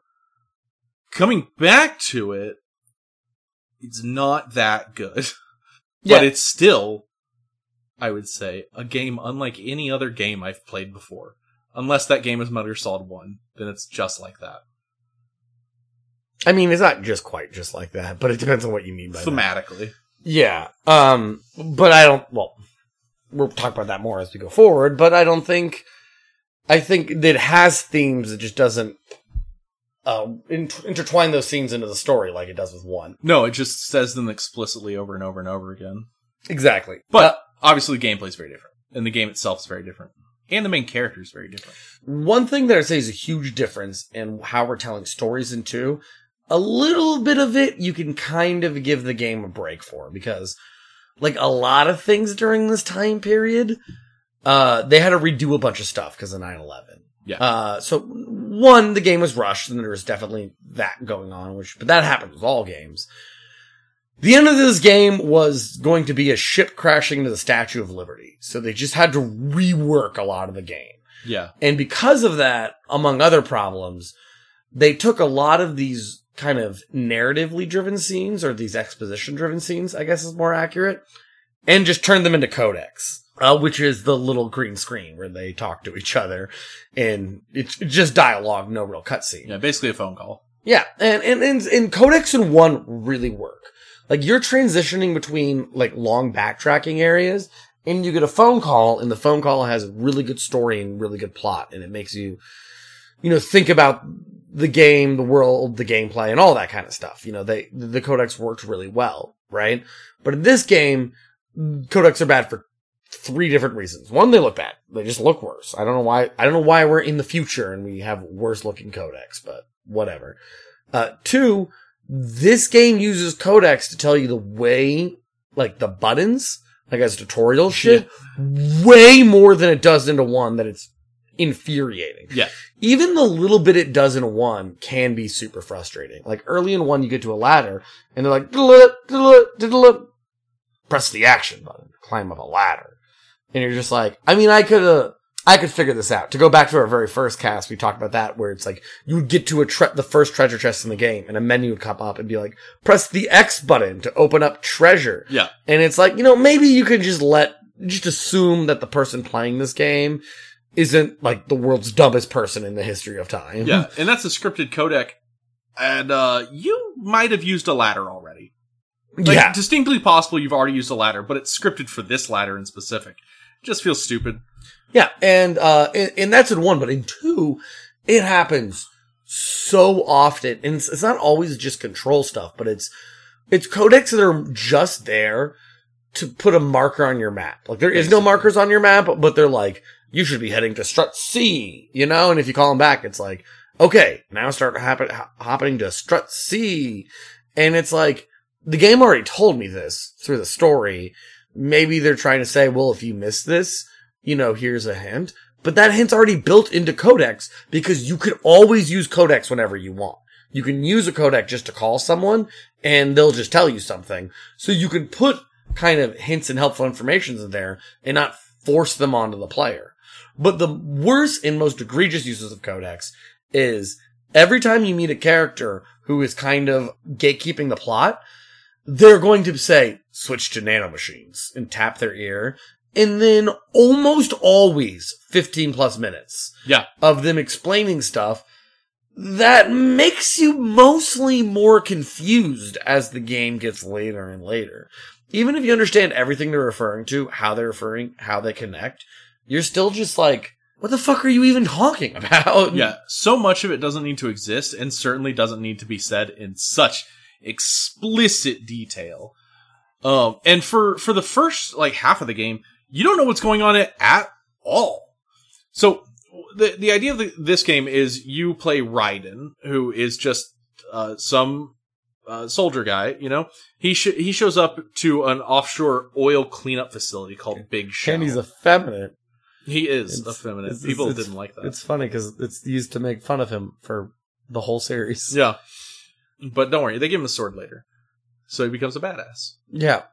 Coming back to it, it's not that good, (laughs) Yeah. but it's still, I would say, a game unlike any other game I've played before. Unless that game is Metal Gear Solid One, then it's just like that. I mean, it's not just quite just like that, but it depends on what you mean by that. Thematically. Yeah. Um, but I don't, well, we'll talk about that more as we go forward, but I don't think, I think it has themes. It just doesn't, uh, int- intertwine those themes into the story like it does with one. No, it just says them explicitly over and over and over again. Exactly. But obviously, the gameplay is very different, and the game itself is very different, and the main character is very different. One thing that I say is a huge difference in how we're telling stories in two. A little bit of it you can kind of give the game a break for because, like a lot of things during this time period, uh, they had to redo a bunch of stuff because of 9-11. Yeah. Uh, so one, the game was rushed and there was definitely that going on, which, but that happens with all games. The end of this game was going to be a ship crashing into the Statue of Liberty. So they just had to rework a lot of the game. Yeah. And because of that, among other problems, they took a lot of these kind of narratively driven scenes or these exposition driven scenes, I guess is more accurate, and just turned them into codecs, uh, which is the little green screen where they talk to each other and it's just dialogue, no real cutscene. Yeah, basically a phone call. Yeah, and and and, and codecs and one really work. Like you're transitioning between like long backtracking areas, and you get a phone call, and the phone call has a really good story and really good plot, and it makes you, you know, think about the game, the world, the gameplay, and all that kind of stuff. You know, they the codecs worked really well, right? But in this game, codecs are bad for three different reasons. One, they look bad; they just look worse. I don't know why. I don't know why we're in the future and we have worse looking codecs, but whatever. Uh, two, this game uses codecs to tell you the way, like the buttons, like as tutorial shit, way more than it does into one that it's infuriating. Yeah. Even the little bit it does in one can be super frustrating. Like early in one, you get to a ladder and they're like, "Diddle-it, diddle-it, diddle-it." press the action button, to climb up a ladder. And you're just like, I mean, I could have, I could figure this out. To go back to our very first cast, we talked about that, where it's like you would get to a tre- the first treasure chest in the game, and a menu would come up and be like, press the X button to open up treasure. Yeah. And it's like, you know, maybe you could just let, just assume that the person playing this game isn't like the world's dumbest person in the history of time. Yeah, and that's a scripted codec, and uh, you might have used a ladder already. Like, Yeah. distinctly possible you've already used a ladder, but it's scripted for this ladder in specific. Just feels stupid. Yeah, and uh, and, and that's in one, but in two, it happens so often, and it's, it's not always just control stuff, but it's it's codecs that are just there to put a marker on your map. Like there is no markers on your map, but they're like you should be heading to Strut C, you know. And if you call them back, it's like okay, now start happen, hopping to Strut C, and it's like the game already told me this through the story. Maybe they're trying to say, well, if you miss this, you know, here's a hint. But that hint's already built into Codecs because you can always use Codecs whenever you want. You can use a codec just to call someone and they'll just tell you something. So you can put kind of hints and helpful informations in there and not force them onto the player. But the worst and most egregious uses of Codecs is every time you meet a character who is kind of gatekeeping the plot, they're going to say, switch to nanomachines and tap their ear. And then almost always 15 plus minutes Yeah. of them explaining stuff that makes you mostly more confused as the game gets later and later. Even if you understand everything they're referring to, how they're referring, how they connect, you're still just like, what the fuck are you even talking (laughs) about? Yeah, so much of it doesn't need to exist and certainly doesn't need to be said in such explicit detail. Um, and for, for the first, like, half of the game, you don't know what's going on at all. So, the, the idea of the, this game is you play Raiden, who is just, uh, some, uh, soldier guy, you know? He sh- he shows up to an offshore oil cleanup facility called Big Shell. And he's effeminate. he is It's- effeminate. it's- People it's- didn't like that. It's funny because it's used to make fun of him for the whole series. Yeah. But don't worry, they give him a sword later. So he becomes a badass. Yeah.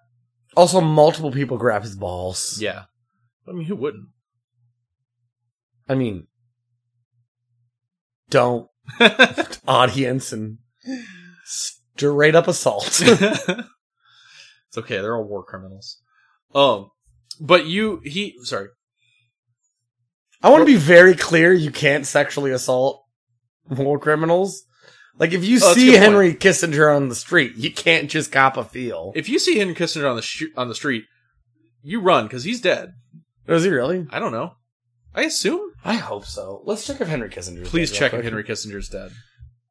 Also, multiple people grab his balls. Yeah. I mean, who wouldn't? I mean, don't (laughs) audience and straight up assault. (laughs) (laughs) it's okay, they're all war criminals. Um, but you, he, sorry. I want to be very clear. You can't sexually assault war criminals. Like if you Oh, see good point. Henry Kissinger on the street, you can't just cop a feel. If you see Henry Kissinger on the sh- on the street, you run because he's dead. Is he really? I don't know. I assume. I hope so. Let's check if Henry Kissinger. Please check if Henry Kissinger's dead.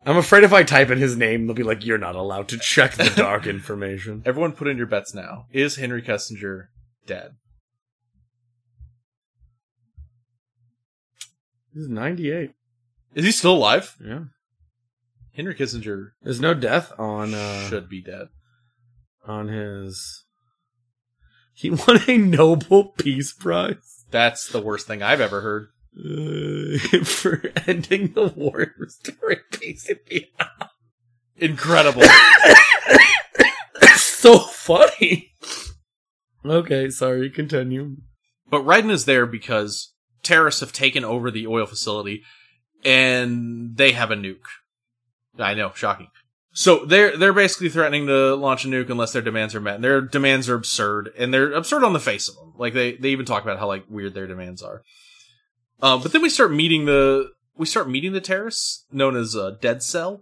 I'm afraid if I type in his name, they'll be like, "You're not allowed to check the dark (laughs) information." Everyone, put in your bets now. Is Henry Kissinger dead? He's 98. Is he still alive? Yeah. Henry Kissinger There's no death on uh, should be dead. on his. He (laughs) won a Nobel Peace Prize That's the worst thing I've ever heard. uh, (laughs) for ending the war and restoring peace in Vietnam. Incredible. (laughs) so funny. Okay, sorry. Continue. But Raiden is there because terrorists have taken over the oil facility and they have a nuke. I know, shocking. So they're they're basically threatening to launch a nuke unless their demands are met. And their demands are absurd, and they're absurd on the face of them. Like they they even talk about how like weird their demands are. Um, but then we start meeting the we start meeting the terrorists known as uh, Dead Cell,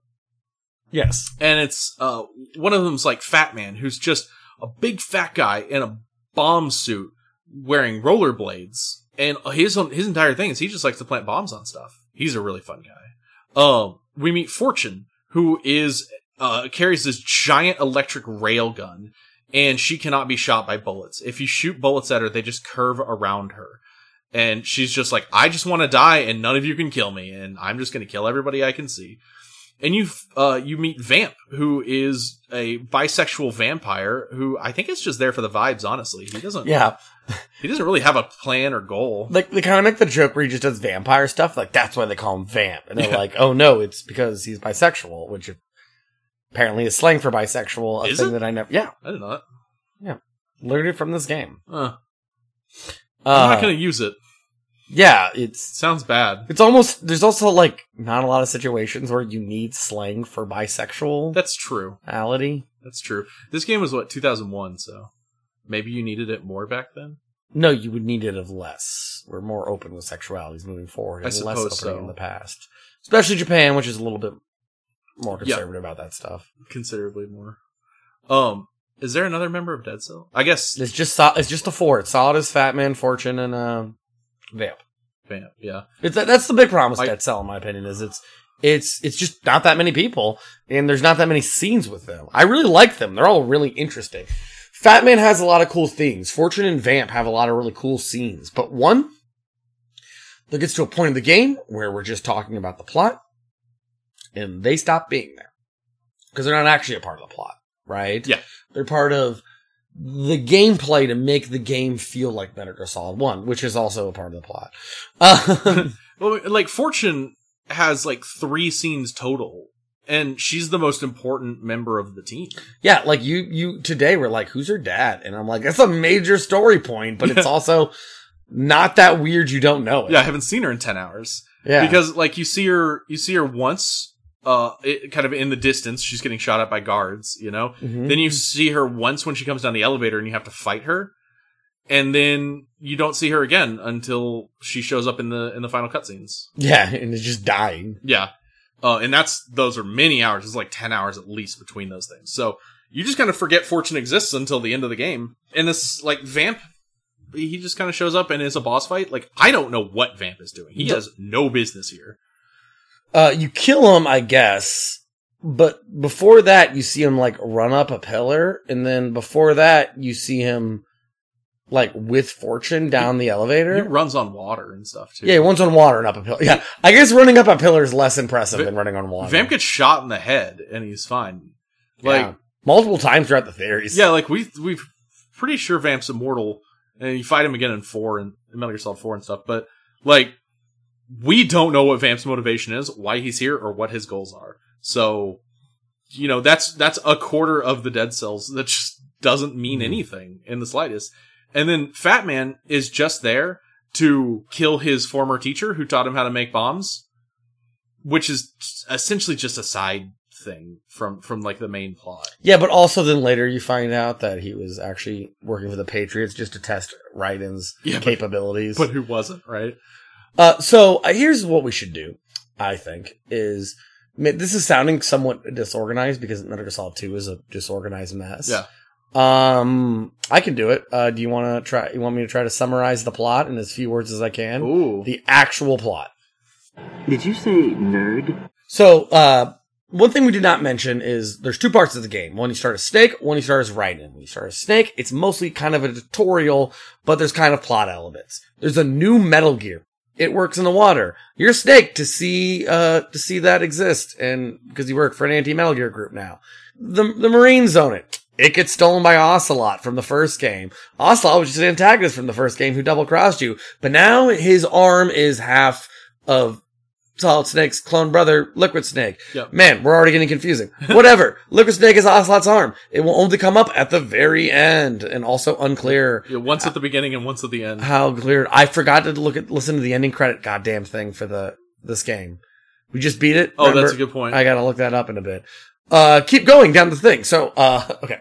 Yes. and it's uh one of them's like Fat Man, who's just a big fat guy in a bomb suit wearing rollerblades, and his his entire thing is he just likes to plant bombs on stuff. He's a really fun guy. Um, we meet Fortune, who is uh carries this giant electric rail gun, and she cannot be shot by bullets. If you shoot bullets at her, they just curve around her. And she's just like, I just want to die, and none of you can kill me, and I'm just going to kill everybody I can see and you uh you meet Vamp, who is a bisexual vampire who I think is just there for the vibes. Honestly, he doesn't. Yeah. (laughs) he doesn't really have a plan or goal. Like they kind of make the joke where he just does vampire stuff. Like that's why they call him Vamp, and they're Yeah. like, "Oh no, it's because he's bisexual," which apparently is slang for bisexual. A Is thing it? that I never. Yeah, I did not. yeah. Learned it from this game. Uh, Uh, I'm not going to use it. Yeah, it's Sounds bad. it's almost. There's also like not a lot of situations where you need slang for bisexual. That's true. Ality. That's true. This game was what 2001, so maybe you needed it more back then. No, you would need it of less. We're more open with sexualities moving forward, I and less suppose so. in the past. Especially Japan, which is a little bit more Yeah. conservative about that stuff. Considerably more. Um, is there another member of Dead Cell? I guess It's just so- it's just the four. It's Solidus Fat Man, Fortune, and uh, Vamp. Vamp. Yeah. It's that's the big problem with I- Dead Cell, in my opinion, is it's it's it's just not that many people, and there's not that many scenes with them. I really like them; they're all really interesting. Fat Man has a lot of cool things. Fortune and Vamp have a lot of really cool scenes, but one that gets to a point in the game where we're just talking about the plot, and they stop being there because they're not actually a part of the plot, right? Yeah. they're part of the gameplay to make the game feel like Metal Gear Solid One, which is also a part of the plot. Um, (laughs) Well, like Fortune has like three scenes total and she's the most important member of the team. Yeah, like you, you today were like, "Who's her dad?" And I'm like, "That's a major story point, but it's (laughs) also not that weird. You don't know it." Yeah, I haven't seen her in ten hours. Yeah. because like you see her, you see her once, uh, it, kind of in the distance. She's getting shot at by guards, you know. Mhm. Then you see her once when she comes down the elevator, and you have to fight her, and then you don't see her again until she shows up in the in the final cutscenes. yeah, and it's just dying. Yeah. Uh, and that's, those are many hours. It's like 10 hours at least between those things. So you just kind of forget Fortune exists until the end of the game. And this, like, Vamp, he just kind of shows up and is a boss fight. Like, I don't know what Vamp is doing. He has no business here. Uh, you kill him, I guess, but before that, you see him like run up a pillar, and then before that, you see him like with Fortune down the elevator. He runs on water and stuff too. Yeah, one's on water and up a pillar. Yeah, I guess running up a pillar is less impressive than running on water. Vamp gets shot in the head and he's fine. Like, Yeah. multiple times throughout the theories. Yeah, like we we pretty sure Vamp's immortal, and you fight him again in four and Metal Gear Solid Four and stuff. But like, we don't know what Vamp's motivation is, why he's here, or what his goals are. So, you know, that's that's a quarter of the dead cells that just doesn't mean mm-hmm. anything in the slightest. And then Fat Man is just there to kill his former teacher who taught him how to make bombs, which is essentially just a side thing from from like the main plot. Yeah, but also then later you find out that he was actually working for the Patriots just to test Raiden's Yeah, but- capabilities. But who wasn't, right? Uh, so uh, here's what we should do. I think is I mean, this is sounding somewhat disorganized because Metal Gear Solid Two is a disorganized mess. Yeah. Um, I can do it. Uh, do you want to try? You want me to try to summarize the plot in as few words as I can? Ooh. The actual plot. Did you say nerd? So, uh, one thing we did not mention is there's two parts of the game. One you start as Snake, one you start as Raiden. When you start as Snake, it's mostly kind of a tutorial, but there's kind of plot elements. There's a new Metal Gear. It works in the water. You're Snake to see, uh, to see that exist, and because you work for an anti-Metal Gear group now. The, the Marines own it. It gets stolen by Ocelot from the first game. Ocelot was just an antagonist from the first game who double crossed you, but now his arm is half of Solid Snake's clone brother, Liquid Snake. Yep. Man, we're already getting confusing. (laughs) Whatever. Liquid Snake is Ocelot's arm. It will only come up at the very end, and also unclear Yeah, once at the beginning and once at the end. how clear. I forgot to look at listen to the ending credit goddamn thing for the this game. We just beat it. Oh, that's a good point. I gotta look that up in a bit. Uh, keep going down the thing. So, uh, (laughs) okay.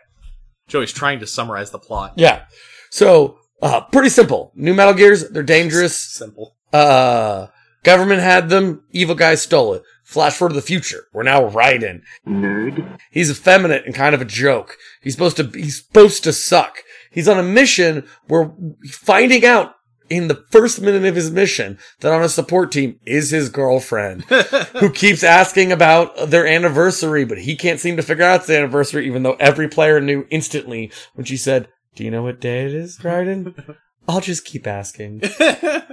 Joey's trying to summarize the plot. Yeah. So, uh, pretty simple. New Metal Gears, they're dangerous. Simple. Uh, government had them. Evil guys stole it. Flash forward to the future. We're now Raiden. Nerd? He's effeminate and kind of a joke. He's supposed to, he's supposed to suck. He's on a mission where finding out in the first minute of his mission that on a support team is his girlfriend (laughs) who keeps asking about their anniversary, but he can't seem to figure out the anniversary, even though every player knew instantly when she said, do you know what day it is, Raiden? (laughs) I'll just keep asking.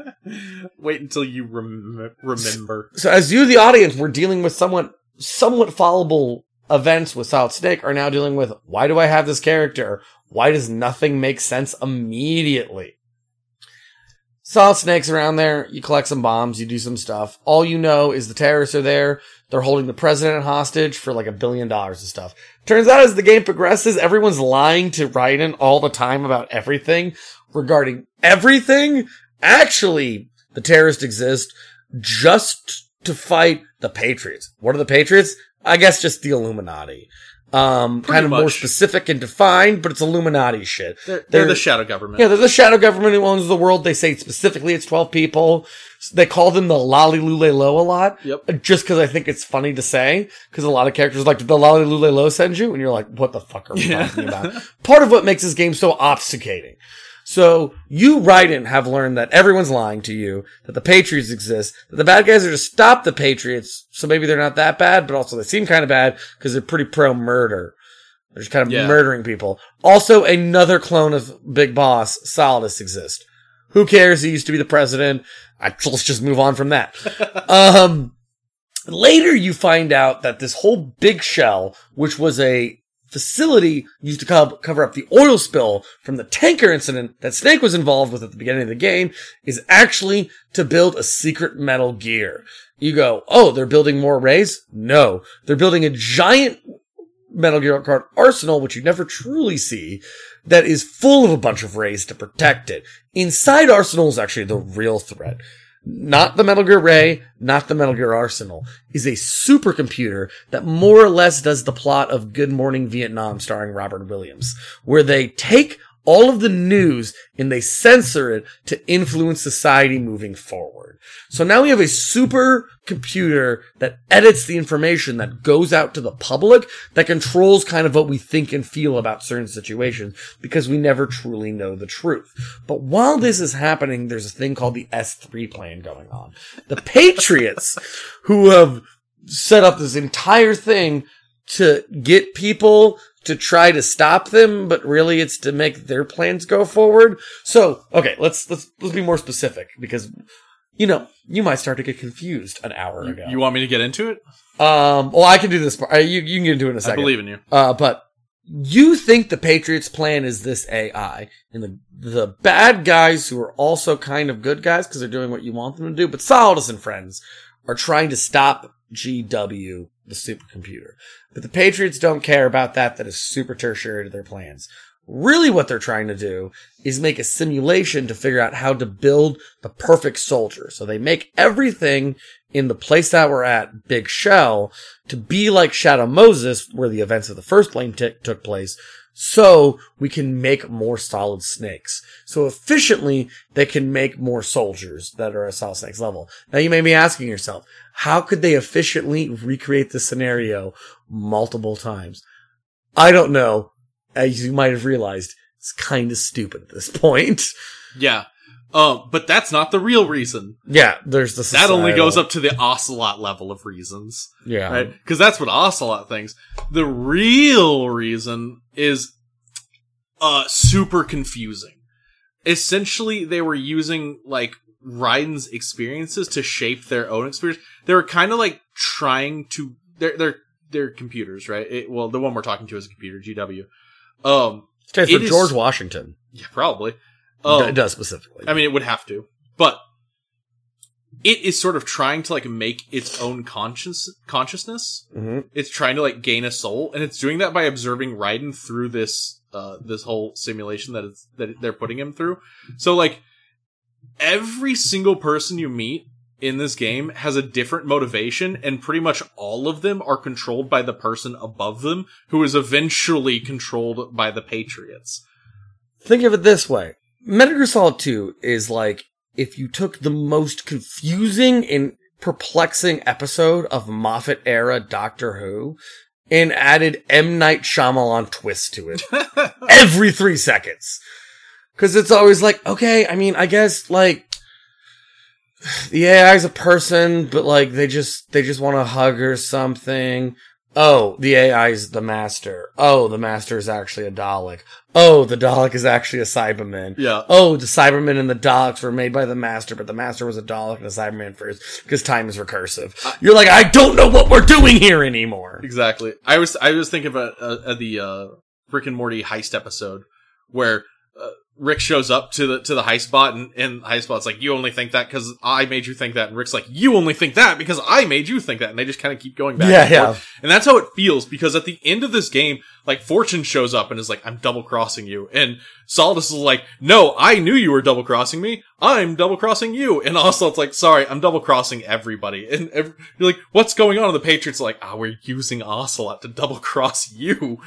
(laughs) Wait until you rem- remember. So as you, the audience, we're dealing with somewhat, somewhat followable events with Solid Snake are now dealing with, why do I have this character? Why does nothing make sense immediately? Solid Snake's around there. You collect some bombs. You do some stuff. All you know is the terrorists are there. They're holding the president hostage for like a billion dollars and stuff. Turns out as the game progresses, everyone's lying to Raiden all the time about everything regarding everything. Actually, the terrorists exist just to fight the Patriots. What are the Patriots? I guess just the Illuminati. Um, Pretty kind of more specific and defined, but it's Illuminati shit. They're, they're the shadow government. Yeah, they're the shadow government who owns the world. They say specifically it's 12 people. They call them the La-Li-Lu-Le-Lo a lot. Yep. Just because I think it's funny to say. Because a lot of characters like, the La-Li-Lu-Le-Lo send you? And you're like, what the fuck are we Yeah. talking about? Part of what makes this game so obfuscating. So you, Raiden, have learned that everyone's lying to you, that the Patriots exist, that the bad guys are to stop the Patriots. So maybe they're not that bad, but also they seem kind of bad because they're pretty pro murder. They're just kind of Yeah. murdering people. Also, another clone of Big Boss, Solidus, exists. Who cares? He used to be the president. I, let's just move on from that. (laughs) um, later you find out that this whole big shell, which was a facility used to co- cover up the oil spill from the tanker incident that Snake was involved with at the beginning of the game is actually to build a secret Metal Gear. You go, oh, they're building more Rays? No, they're building a giant Metal Gear card arsenal, which you never truly see, that is full of a bunch of Rays to protect it. Inside Arsenal is actually the real threat. Not the Metal Gear Ray, not the Metal Gear Arsenal, is a supercomputer that more or less does the plot of Good Morning Vietnam starring Robert Williams, where they take all of the news and they censor it to influence society moving forward. So now we have a super computer that edits the information that goes out to the public that controls kind of what we think and feel about certain situations because we never truly know the truth. But while this is happening, there's a thing called the S3 plan going on. The Patriots who have set up this entire thing to get people to try to stop them, but really it's to make their plans go forward. So, okay, let's let's let's be more specific because you know, you might start to get confused an hour ago. You want me to get into it? Um, well, I can do this part. You, you can get into it in a I second. believe in you. Uh, but you think the Patriots' plan is this AI, and the the bad guys who are also kind of good guys because they're doing what you want them to do, but Solidus and friends are trying to stop GW, the supercomputer. But the Patriots don't care about that. That is super tertiary to their plans. Really, what they're trying to do is make a simulation to figure out how to build the perfect soldier. So they make everything in the place that we're at, Big Shell, to be like Shadow Moses, where the events of the first plane t- took place, so we can make more solid snakes. So efficiently, they can make more soldiers that are at solid snakes level. Now you may be asking yourself, how could they efficiently recreate this scenario multiple times? I don't know. As you might have realized, it's kind of stupid at this (laughs) point. Yeah. Um, but that's not the real reason. Yeah, there's the That only goes up to the ocelot level of reasons. Yeah. Right? Because that's what ocelot thinks. The real reason is uh super confusing. Essentially, they were using like Raiden's experiences to shape their own experience. They were kind of like trying to they're they're they're computers, right? It, well, the one we're talking to is a computer, GW. Um Stands for it is- George Washington. Yeah, probably. It does specifically. I mean, it would have to, but it is sort of trying to like make its own conscious consciousness. Mhm. It's trying to like gain a soul, and it's doing that by observing Raiden through this uh this whole simulation that it's that they're putting him through. So like every single person you meet in this game has a different motivation, and pretty much all of them are controlled by the person above them, who is eventually controlled by the Patriots. Think of it this way. Metal Gear Solid 2 is like if you took the most confusing and perplexing episode of Moffat era Doctor Who and added M. Night Shyamalan twist to it (laughs) every three seconds. Cause it's always like, okay, I mean, I guess like the AI is a person, but like they just, they just want to hug or something. Oh, the AI is the master. Oh, the master is actually a Dalek. Oh, the Dalek is actually a Cyberman. Yeah. Oh, the Cyberman and the Daleks were made by the master, but the master was a Dalek and a Cyberman first because time is recursive. You're like, I don't know what we're doing here anymore. Exactly. I was I was thinking about uh, uh, the uh, Rick and Morty heist episode where Rick shows up to the to the high spot and, and heist spot's like, "You only think that because I made you think that," and Rick's like, "You only think that because I made you think that," and they just kind of keep going back. Yeah, and yeah. forth. And that's how it feels because at the end of this game, like Fortune shows up and is like, "I'm double crossing you," and Solidus is like, "No, I knew you were double crossing me. I'm double crossing you." And also, it's like, "Sorry, I'm double crossing everybody." And you're like, "What's going on?" And the Patriots are like, "Ah, we're using Ocelot to double cross you,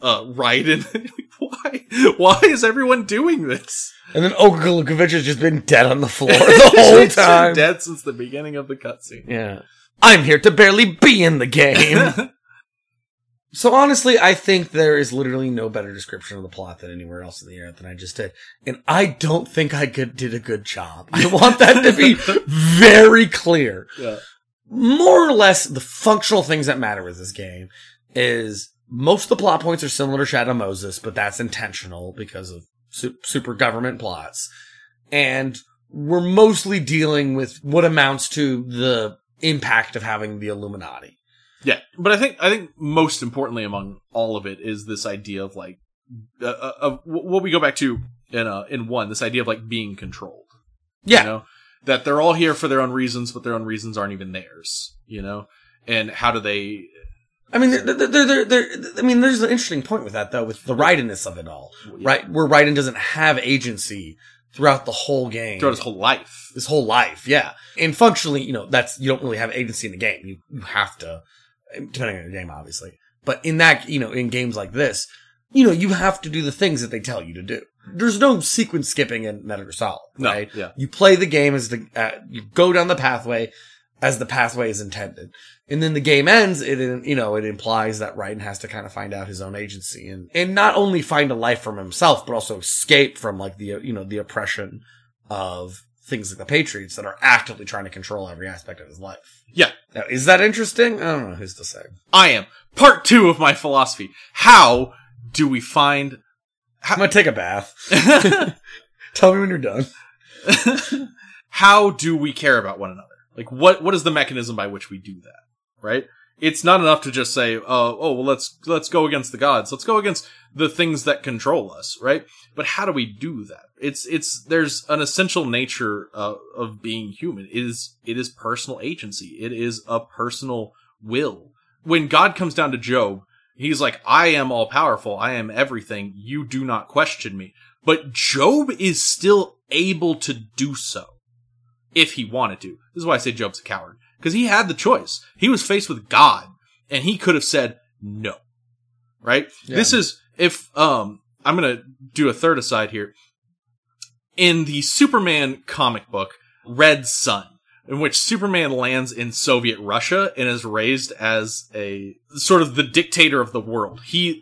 uh, Raiden." (laughs) And Why? Why is everyone doing this? And then Lukovic has just been dead on the floor the (laughs) whole time. dead since the beginning of the cutscene. Yeah. I'm here to barely be in the game. (laughs) so honestly, I think there is literally no better description of the plot than anywhere else in the internet than I just did. And I don't think I could, did a good job. I want that to be (laughs) very clear. Yeah. More or less, the functional things that matter with this game is most of the plot points are similar to Shadow Moses, but that's intentional because of su- super government plots. And we're mostly dealing with what amounts to the impact of having the Illuminati. Yeah, but I think I think most importantly among all of it is this idea of like uh, uh, of what we go back to in uh in one this idea of like being controlled. Yeah. you know that they're all here for their own reasons, but their own reasons aren't even theirs. You know, and how do they? I mean, there, there, I mean, there's an interesting point with that though, with the Raidenness of it all, right? Where Raiden doesn't have agency throughout the whole game, Throughout his whole life. his whole life, yeah. And functionally, you know, that's you don't really have agency in the game. You you have to, depending on your game, obviously. But in that, you know, in games like this, you know, you have to do the things that they tell you to do. There's no sequence skipping in Metal Gear Solid, No, right? yeah. You play the game as the uh, you go down the pathway as the pathway is intended. And then the game ends, it, you know, it implies that Raiden has to kind of find out his own agency and, and not only find a life from himself, but also escape from like the, you know, the oppression of things like the Patriots that are actively trying to control every aspect of his life. Yeah, Now, is that interesting? I don't know who's to say. I am part two of my philosophy. How do we find? I'm gonna take a bath. (laughs) Tell me when you're done. how do we care about one another? Like what what is the mechanism by which we do that? Right? It's not enough to just say, uh, "Oh, well, let's let's go against the gods. Let's go against the things that control us." Right? But how do we do that? It's it's there's an essential nature uh, of being human. It is it is personal agency. It is a personal will. When God comes down to Job, he's like, "I am all powerful. I am everything. You do not question me." But Job is still able to do so if he wanted to. This is why I say Job's a coward. Because he had the choice. He was faced with God, and he could have said no. Right? Yeah. This is if um I'm gonna do a third aside here. In the Superman comic book, Red Sun, in which Superman lands in Soviet Russia and is raised as a sort of the dictator of the world. He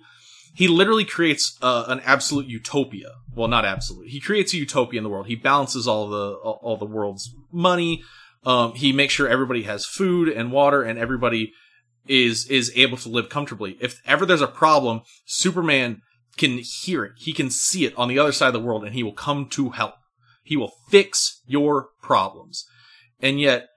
he literally creates uh, an absolute utopia. Well, not absolute. He creates a utopia in the world. He balances all the all the world's money. Um, he makes sure everybody has food and water, and everybody is is able to live comfortably. If ever there's a problem, Superman can hear it. He can see it on the other side of the world, and he will come to help. He will fix your problems. And yet,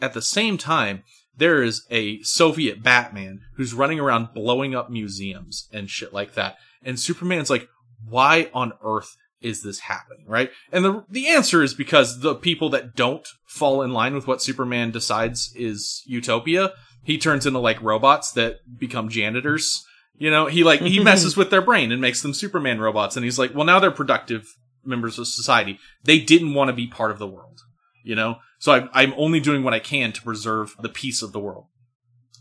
at the same time, there is a Soviet Batman who's running around blowing up museums and shit like that. And Superman's like, why on earth is this happening? Right? And the, the answer is because the people that don't fall in line with what Superman decides is utopia, he turns into like robots that become janitors. You know, he like, he (laughs) messes with their brain and makes them Superman robots. And he's like, well, now they're productive members of society. They didn't want to be part of the world you know so I, i'm only doing what i can to preserve the peace of the world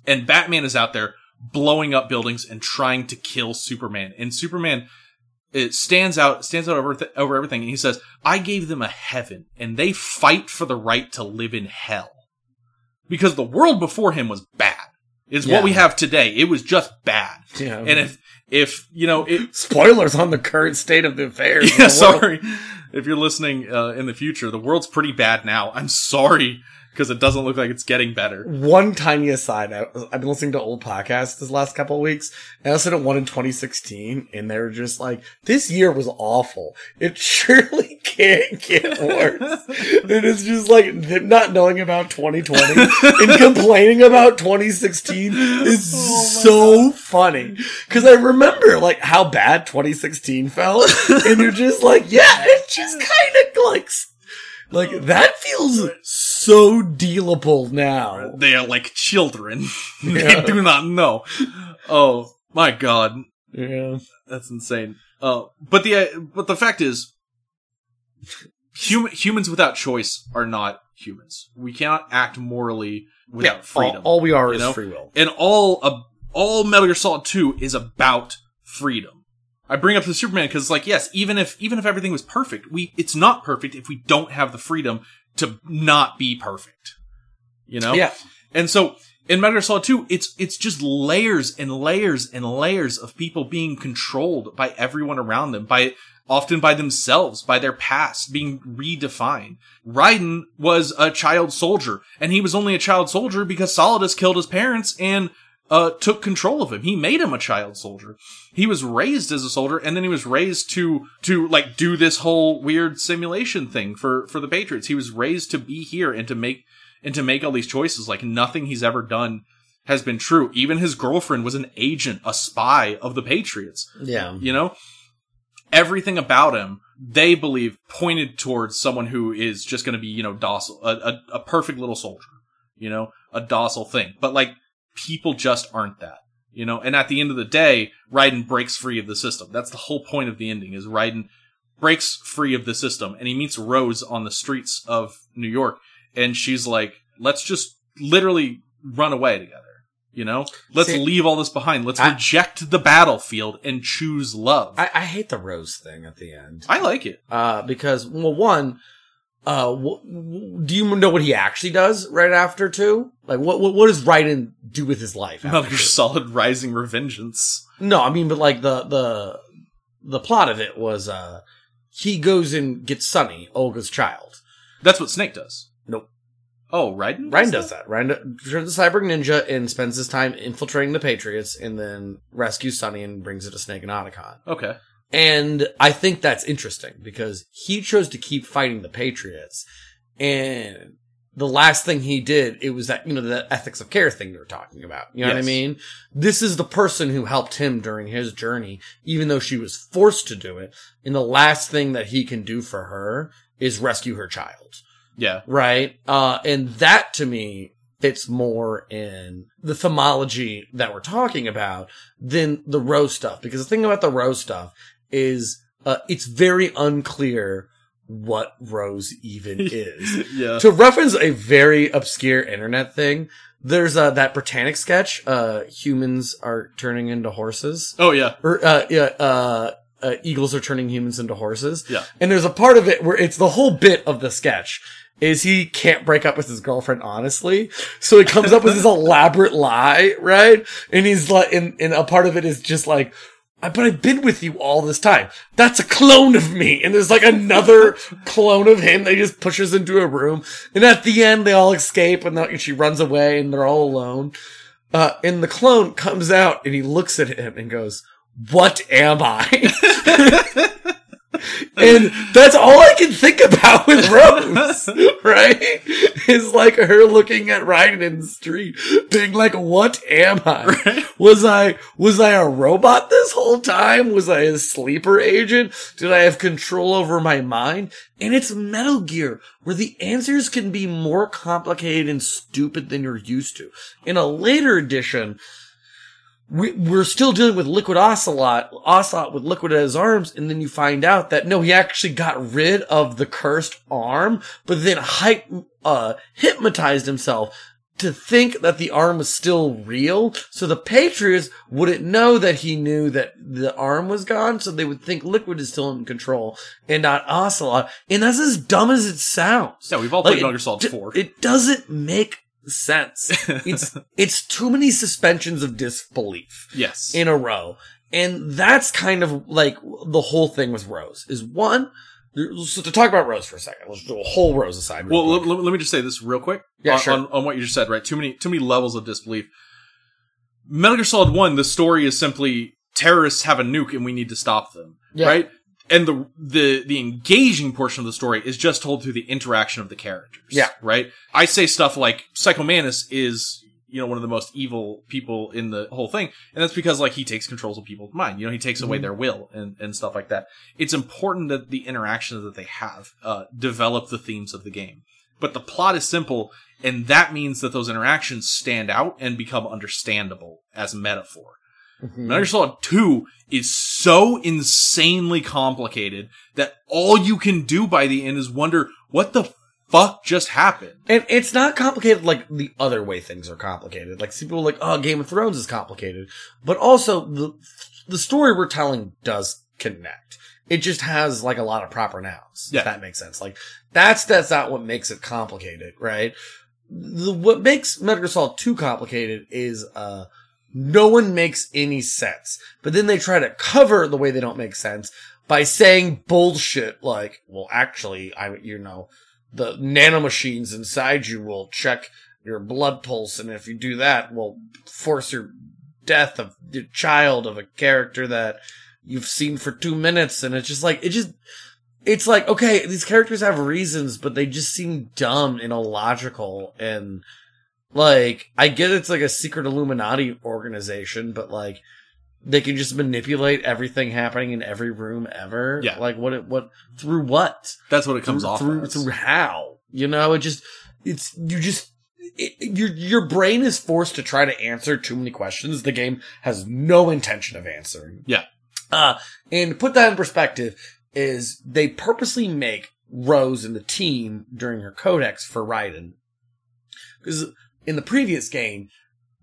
and batman is out there blowing up buildings and trying to kill superman and superman it stands out stands out over, th- over everything and he says i gave them a heaven and they fight for the right to live in hell because the world before him was bad is Yeah. what we have today it was just bad Yeah. and if if you know it (laughs) Spoilers on the current state of the affairs. (laughs) yeah, the sorry. If you're listening uh, in the future, the world's pretty bad now. I'm sorry because it doesn't look like it's getting better. One tiny aside. I, I've been listening to old podcasts this last couple of weeks, and I listened to one in 2016, and they were just like, this year was awful. It (laughs) surely can't get worse. (laughs) and it's just like, not knowing about 2020 and (laughs) complaining about 2016 is oh so funny. Cause I remember like how bad 2016 felt, and you're just like, yeah, it just kind of like, like that feels so dealable now. They are like children. (laughs) Yeah. they do not know. Oh my god, Yeah. that's insane. Uh, but the uh, but the fact is, hum- humans without choice are not humans. We cannot act morally without Yeah, freedom. all- all we are is know? free will. And all uh, all Metal Gear Solid Two is about freedom. I bring up the Superman because, like, yes, even if even if everything was perfect, we it's not perfect if we don't have the freedom to not be perfect. You know? Yeah. And so in Metal Gear Solid 2, it's it's just layers and layers and layers of people being controlled by everyone around them, by often by themselves, by their past being redefined. Raiden was a child soldier, and he was only a child soldier because Solidus killed his parents and uh, took control of him. He made him a child soldier. He was raised as a soldier, and then he was raised to to like do this whole weird simulation thing for for the Patriots. He was raised to be here and to make and to make all these choices. Like nothing he's ever done has been true. Even his girlfriend was an agent, a spy of the Patriots. Yeah. You know? Everything about him, they believe, pointed towards someone who is just going to be, you know, docile, a, a, a perfect little soldier, you know, a docile thing. But like, people just aren't that, you know? And at the end of the day, Raiden breaks free of the system. That's the whole point of the ending is Raiden breaks free of the system and he meets Rose on the streets of New York and she's like, let's just literally run away together. You know, let's See, leave all this behind. Let's I- reject the battlefield and choose love. I, I hate the rose thing at the end. I like it. Uh, because well, one, uh, w- w- do you know what he actually does right after two? Like, what what, what does Raiden do with his life? Gear two? Solid Rising Revengeance. No, I mean, but like the the the plot of it was, uh, he goes and gets Sunny, Olga's child. That's what Snake does. Nope. Oh, Raiden? Raiden does that. Raiden turns the cyborg ninja and spends his time infiltrating the Patriots, and then rescues Sunny and brings it to Snake and Otacon. Okay. And I think that's interesting because he chose to keep fighting the Patriots. And the last thing he did, it was that, you know, the ethics of care thing you were talking about. You know what I mean? This is the person who helped him during his journey, even though she was forced to do it. And the last thing that he can do for her is rescue her child. Yeah. Right? Uh, and that to me fits more in the themology that we're talking about than the Rose stuff. Because the thing about the Rose stuff is, uh, it's very unclear what Rose even (laughs) is. Yeah. To reference a very obscure internet thing, there's uh, that Brittanick sketch, uh, humans are turning into horses. Oh, yeah. Or, uh, yeah, uh, uh, eagles are turning humans into horses. Yeah. And there's a part of it where it's the whole bit of the sketch is he can't break up with his girlfriend honestly. So he comes up with this (laughs) elaborate lie, right? And he's like, and, and a part of it is just like, "I- but I've been with you all this time. That's a clone of me. And there's like another (laughs) clone of him that he just pushes into a room. And at the end, they all escape and, and she runs away and they're all alone. Uh, and the clone comes out and he looks at him and goes, what am I? (laughs) (laughs) and that's all I can think about with Rose, (laughs) right? Is like her looking at Raiden in the street, being like, "What am I? Was I was I a robot this whole time? Was I a sleeper agent? Did I have control over my mind?" And it's Metal Gear, where the answers can be more complicated and stupid than you're used to. In a later edition, we, we're still dealing with Liquid Ocelot, Ocelot with Liquid at his arms, and then you find out that no, he actually got rid of the cursed arm, but then hype, uh, hypnotized himself to think that the arm was still real. So the Patriots wouldn't know that he knew that the arm was gone, so they would think Liquid is still in control and not Ocelot. And that's as dumb as it sounds. Yeah, we've all Like, played Metal it Gear Solid d- 4. It doesn't make sense. (laughs) It's it's too many suspensions of disbelief Yes. in a row. And that's kind of like the whole thing with Rose is one. So to talk about Rose for a second, let's do a whole Rose aside. Well, let, let me just say this real quick. Yeah, on, sure. on, on what you just said, right? Too many, too many levels of disbelief. Metal Gear Solid One, the story is simply terrorists have a nuke and we need to stop them, Yeah. right? And the the the engaging portion of the story is just told through the interaction of the characters. Yeah. right. I say stuff like Psycho Mantis is you know one of the most evil people in the whole thing, and that's because like he takes controls of people's mind. You know, he takes away Mhm. their will and and stuff like that. It's important that the interactions that they have uh, develop the themes of the game. But the plot is simple, and that means that those interactions stand out and become understandable as metaphor. Mhm. Metal Gear Solid 2 is so insanely complicated that all you can do by the end is wonder what the fuck just happened. And it's not complicated like the other way things are complicated. Like some people are like, oh, Game of Thrones is complicated. But also the the story we're telling does connect. It just has like a lot of proper nouns. Yeah. If that makes sense. Like that's that's not what makes it complicated, right? The, what makes Metal Gear Solid 2 complicated is uh no one makes any sense. But then they try to cover the way they don't make sense by saying bullshit like, well, actually, I, you know, the nanomachines inside you will check your blood pulse, and if you do that, will force your death of your child of a character that you've seen for two minutes, and it's just like it just it's like okay, these characters have reasons, but they just seem dumb and illogical, and Like, I get it's like a secret Illuminati organization, but like, they can just manipulate everything happening in every room ever. Yeah. Like, what, it, what, through what? That's what it comes through, off through, as. through how? You know, it just, it's, you just, it, your, your brain is forced to try to answer too many questions the game has no intention of answering. Yeah. Uh, and to put that in perspective is they purposely make Rose and the team during her codecs for Raiden. Because in the previous game,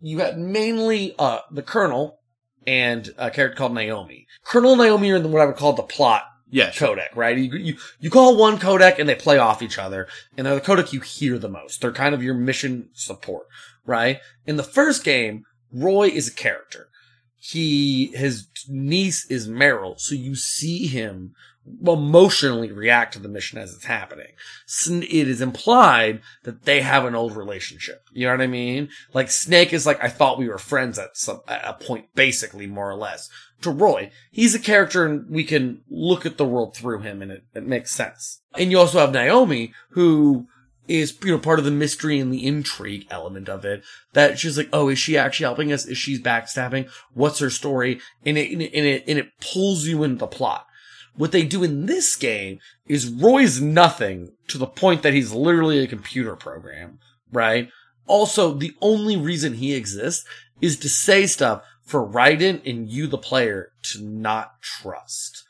you had mainly, uh, the Colonel and a character called Naomi. Colonel and Naomi are in what I would call the plot Yeah, sure. codec, right? You, you, you call one codec and they play off each other, and they're the codec you hear the most. They're kind of your mission support, right? In the first game, Roy is a character. He, his niece is Meryl, so you see him emotionally react to the mission as it's happening. It is implied that they have an old relationship. You know what I mean? Like Snake is like, I thought we were friends at some, at a point, basically, more or less. To Roy, he's a character and we can look at the world through him and it, it makes sense. And you also have Naomi, who is, you know, part of the mystery and the intrigue element of it. That she's like, oh, is she actually helping us? Is she backstabbing? What's her story? And it, and it, and it, and it pulls you into the plot. What they do in this game is Roy's nothing to the point that he's literally a computer program, right? Also, the only reason he exists is to say stuff for Raiden and you, the player, to not trust.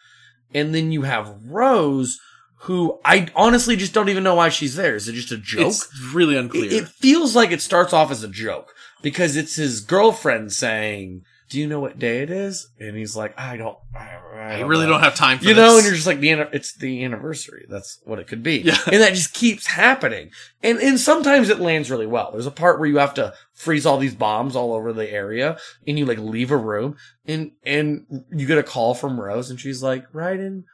And then you have Rose, who I honestly just don't even know why she's there. Is it just a joke? It's really unclear. It, it feels like it starts off as a joke because it's his girlfriend saying, "Do you know what day it is?" And he's like, "I don't. I, I I don't really know." don't have time for this. you know." And you're just like, "The it's the anniversary. That's what it could be." Yeah. and that just keeps happening. And and sometimes it lands really well. There's a part where you have to freeze all these bombs all over the area, and you like leave a room, and and you get a call from Rose, and she's like, "Raiden."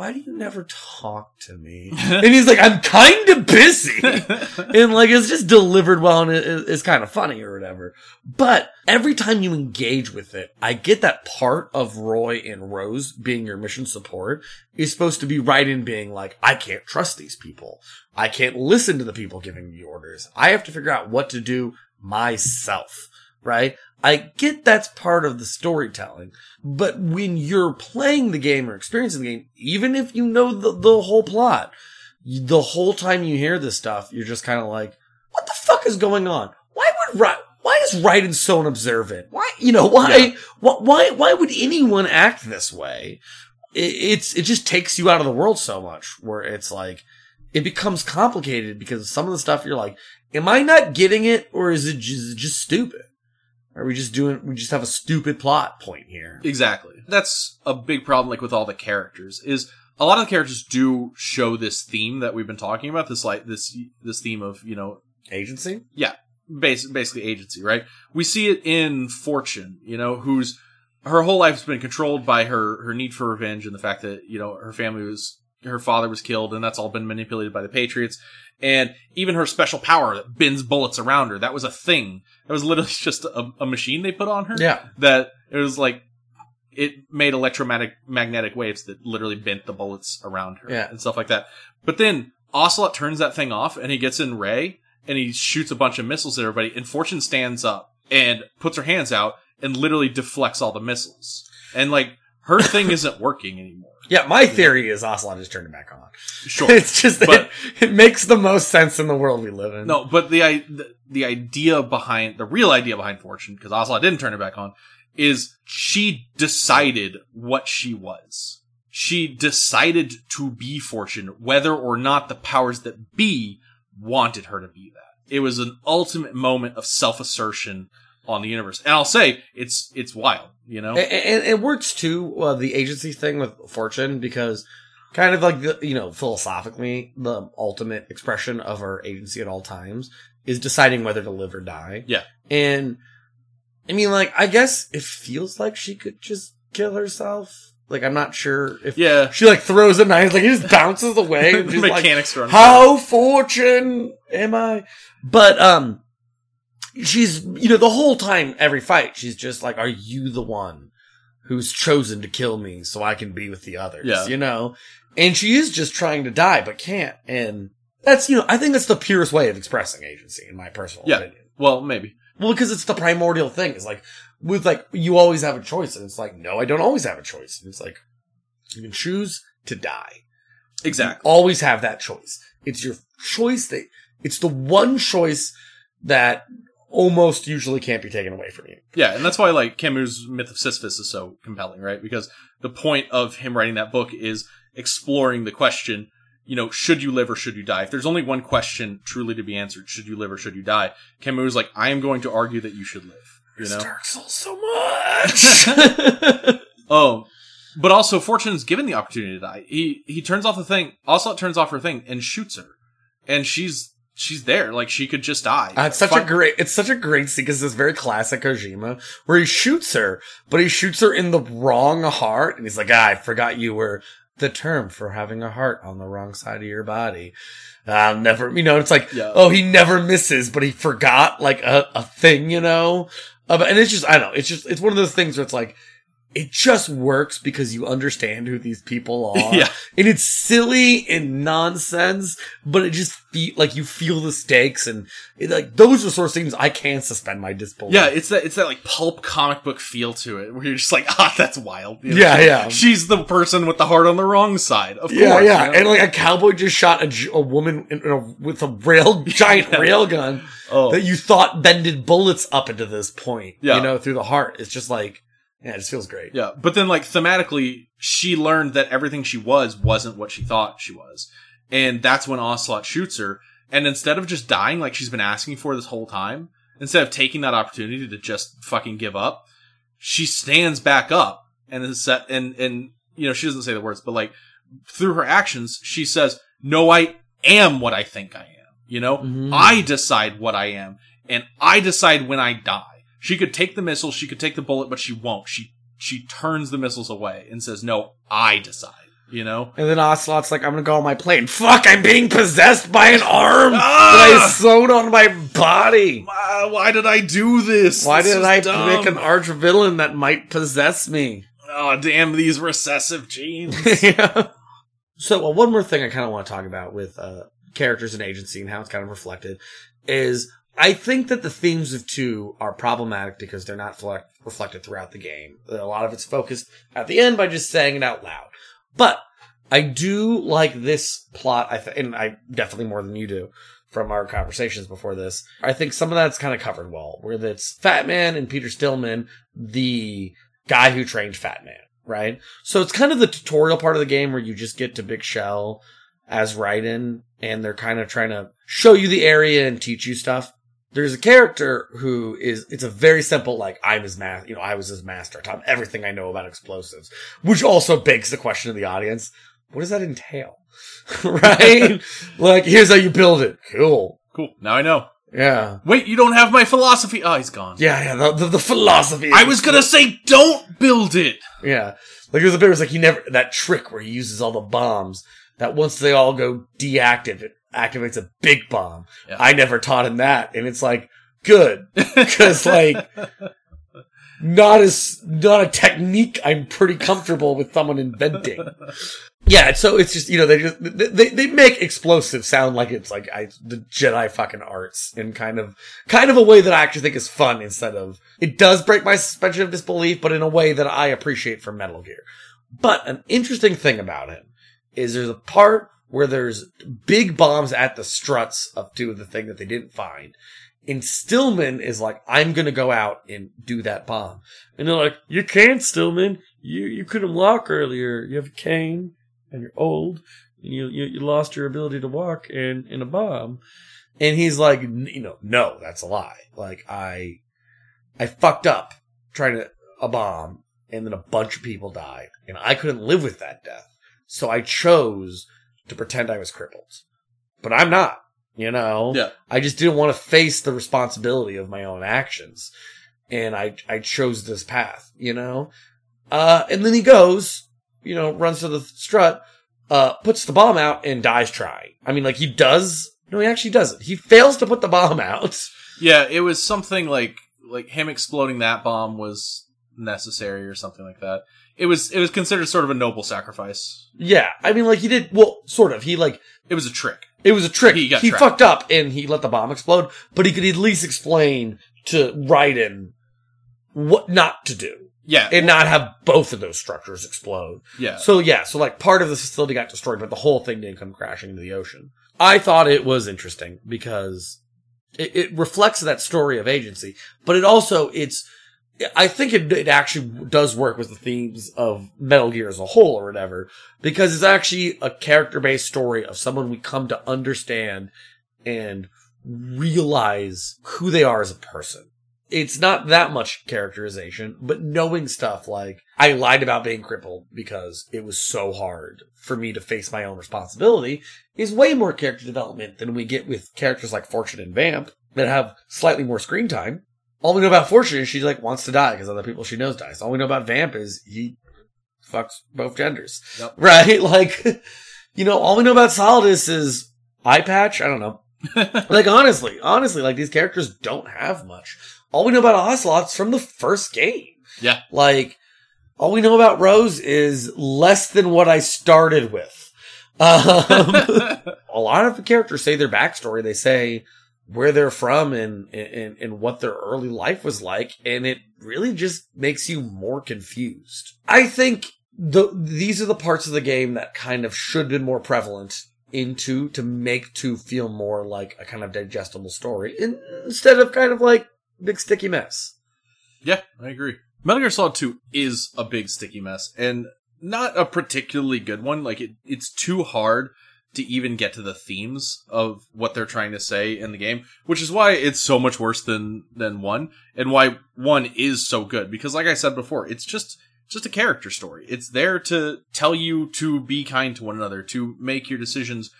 Why do you never talk to me? (laughs) and he's like, I'm kind of busy. (laughs) and like, it's just delivered well and it, it's kind of funny or whatever. But every time you engage with it, I get that part of Roy and Rose being your mission support is supposed to be right in being like, I can't trust these people. I can't listen to the people giving me orders. I have to figure out what to do myself, right? I get that's part of the storytelling, but when you're playing the game or experiencing the game, even if you know the, the whole plot, the whole time you hear this stuff, you're just kind of like, what the fuck is going on? Why would Ra- why is Raiden so unobservant? Why, you know, why, Yeah. why, why, why would anyone act this way? It, it's, it just takes you out of the world so much where it's like, it becomes complicated because some of the stuff you're like, am I not getting it or is it just, just stupid? Are we just doing, we just have a stupid plot point here? Exactly. That's a big problem, like with all the characters, is a lot of the characters do show this theme that we've been talking about. This like this this theme of you know Agency? yeah, bas- basically agency, right? We see it in Fortune, you know, who's her whole life's been controlled by her her need for revenge and the fact that you know her family was her father was killed and that's all been manipulated by the Patriots. And even her special power that bends bullets around her, that was a thing. That was literally (laughs) just a, a machine they put on her. Yeah. That it was like it made electromagnetic magnetic waves that literally bent the bullets around her Yeah. and stuff like that. But then Ocelot turns that thing off and he gets in Ray and he shoots a bunch of missiles at everybody and Fortune stands up and puts her hands out and literally deflects all the missiles. And like her thing (laughs) isn't working anymore. Yeah, my theory is Ocelot just turned it back on. Sure. (laughs) it's just, But- it, it makes the most sense in the world we live in. No, but the the, the idea behind the real idea behind Fortune, because Ocelot didn't turn it back on, is she decided what she was. She decided to be Fortune, whether or not the powers that be wanted her to be that. It was an ultimate moment of self assertion on the universe, and I'll say it's it's wild, you know. And, it works too, uh, the agency thing with Fortune, because kind of like the, you know, philosophically, the ultimate expression of our agency at all times is deciding whether to live or die. Yeah. And I mean, like, I guess it feels like she could just kill herself. Like, I'm not sure if Yeah. she like throws a knife, like, it just bounces away. The (laughs) like, mechanics are How fortune am I? But, um, she's, you know, the whole time, every fight, she's just like, are you the one who's chosen to kill me so I can be with the others? Yeah. You know? And she is just trying to die, but can't. And that's, you know, I think that's the purest way of expressing agency, in my personal Yeah. opinion. Well, maybe. Well, because it's the primordial thing. It's like with like you always have a choice, and it's like no, I don't always have a choice. And it's like you can choose to die. Exactly. Always have that choice. It's your choice that it's the one choice that almost usually can't be taken away from you. Yeah, and that's why like Camus' Myth of Sisyphus is so compelling, right? Because the point of him writing that book is exploring the question, you know, should you live or should you die? If there's only one question truly to be answered, should you live or should you die? Camus is like, I am going to argue that you should live. You know? Dark Souls so much. Oh, (laughs) but also Fortune's given the opportunity to die. He he turns off the thing. Also, turns off her thing and shoots her, and she's she's there. Like she could just die. Uh, it's such Fun- a great, it's such a great scene because it's very classic Kojima, where he shoots her, but he shoots her in the wrong heart, and he's like, ah, "I forgot you were the term for having a heart on the wrong side of your body." I'll never, you know, it's like, Yeah. oh, he never misses, but he forgot like a, a thing, you know, Uh, and it's just, I don't know, it's just, it's one of those things where it's like, it just works because you understand who these people (laughs) are. Yeah. And it's silly and nonsense, but it just feel like you feel the stakes and it, like those are the sort of things I can suspend my disbelief. Yeah, it's that it's that like pulp comic book feel to it, where you're just like, (laughs) ah, that's wild. You know, Yeah, she- yeah. She's the person with the heart on the wrong side. Of yeah, course, yeah. you know? And like a cowboy just shot a woman in, in a, with a rail, (laughs) giant rail gun Oh. that you thought bended bullets up into this point, Yeah. you know, through the heart. It's just like, yeah, it just feels great. Yeah, but then like thematically, she learned that everything she was wasn't what she thought she was, and that's when Ocelot shoots her. And instead of just dying like she's been asking for this whole time, instead of taking that opportunity to just fucking give up, she stands back up and is set and and you know she doesn't say the words, but like through her actions, she says, "No, I am what I think I am." You know, Mhm. I decide what I am, and I decide when I die. She could take the missile, she could take the bullet, but she won't. She she turns the missiles away and says, "No, I decide." You know, And then Ocelot's like, I'm gonna go on my plane. Fuck, I'm being possessed by an arm Ah! that I sewed on my body. Uh, why did I do this? Why This did I dumb. pick an arch villain that might possess me? Oh, damn these recessive genes. (laughs) yeah. So uh, one more thing I kind of want to talk about with uh, characters and agency and how it's kind of reflected is I think that the themes of two are problematic because they're not fle- reflected throughout the game. A lot of it's focused at the end by just saying it out loud. But I do like this plot, I th- and I definitely more than you do from our conversations before this. I think some of that's kind of covered well, where it's Fat Man and Peter Stillman, the guy who trained Fat Man, right? So it's kind of the tutorial part of the game where you just get to Big Shell as Raiden, and they're kind of trying to show you the area and teach you stuff. There's a character who is, it's a very simple, like, I'm his master, you know, I was his master. I taught him everything I know about explosives, which also begs the question of the audience, what does that entail? (laughs) right? (laughs) like, here's how you build it. Cool. cool. Now I know. Yeah. Wait, you don't have my philosophy. Oh, he's gone. Yeah, yeah, the, the, the philosophy. I was gonna say, don't build it. Yeah. Like there's a bit where it's like he never that trick where he uses all the bombs that once they all go deactive, it activates a big bomb. Yeah. I never taught him that. And it's like, good. (laughs) Cause like not as not a technique I'm pretty comfortable with someone inventing. Yeah, so it's just you know they just they they make explosive sound like it's like I, the Jedi fucking arts in kind of kind of a way that I actually think is fun instead of it does break my suspension of disbelief, but in a way that I appreciate from Metal Gear. But an interesting thing about it is there's a part where there's big bombs at the struts of of the thing that they didn't find. And Stillman is like, I'm gonna go out and do that bomb. And they're like, You can't, Stillman. You you couldn't walk earlier. You have a cane and you're old. And you, you you lost your ability to walk and in a bomb. And he's like, you know, no, that's a lie. Like I I fucked up trying to a bomb and then a bunch of people died. And I couldn't live with that death. So I chose to pretend I was crippled. But I'm not. You know? Yeah. I just didn't want to face the responsibility of my own actions. And I, I chose this path, you know? Uh, and then he goes, you know, runs to the strut, uh, puts the bomb out and dies trying. I mean, like he does, no, he actually doesn't. He fails to put the bomb (laughs) out. Yeah, it was something like like him exploding that bomb was necessary or something like that. It was it was considered sort of a noble sacrifice. Yeah. I mean, like he did, well, sort of. He like, It was a trick. It was a trick. He He, fucked up and he let the bomb explode, but he could at least explain to Raiden what not to do. Yeah. And not have both of those structures explode. Yeah. So yeah, so like part of the facility got destroyed, but the whole thing didn't come crashing into the ocean. I thought it was interesting because it, it reflects that story of agency, but it also, it's, I think it, it actually does work with the themes of Metal Gear as a whole or whatever, because it's actually a character based story of someone we come to understand and realize who they are as a person. It's not that much characterization, but knowing stuff like I lied about being crippled because it was so hard for me to face my own responsibility is way more character development than we get with characters like Fortune and Vamp that have slightly more screen time. All we know about Fortune is she like wants to die because other people she knows dies. All we know about Vamp is he fucks both genders. Yep. (laughs) Right? Like, (laughs) you know, all we know about Solidus is eye patch. I don't know. (laughs) like honestly, honestly, like these characters don't have much. All we know about Ocelot's from the first game. Yeah. Like, all we know about Rose is less than what I started with. Um, a lot of the characters say their backstory. They say where they're from and, and, and what their early life was like. And it really just makes you more confused. I think the, these are the parts of the game that kind of should have been more prevalent into to make to feel more like a kind of digestible story instead of kind of like big sticky mess. Yeah, I agree. Metal Gear Solid 2 is a big sticky mess and not a particularly good one. Like it, it's too hard to even get to the themes of what they're trying to say in the game, which is why it's so much worse than than 1 and why 1 is so good because like I said before, it's just just a character story. It's there to tell you to be kind to one another, to make your decisions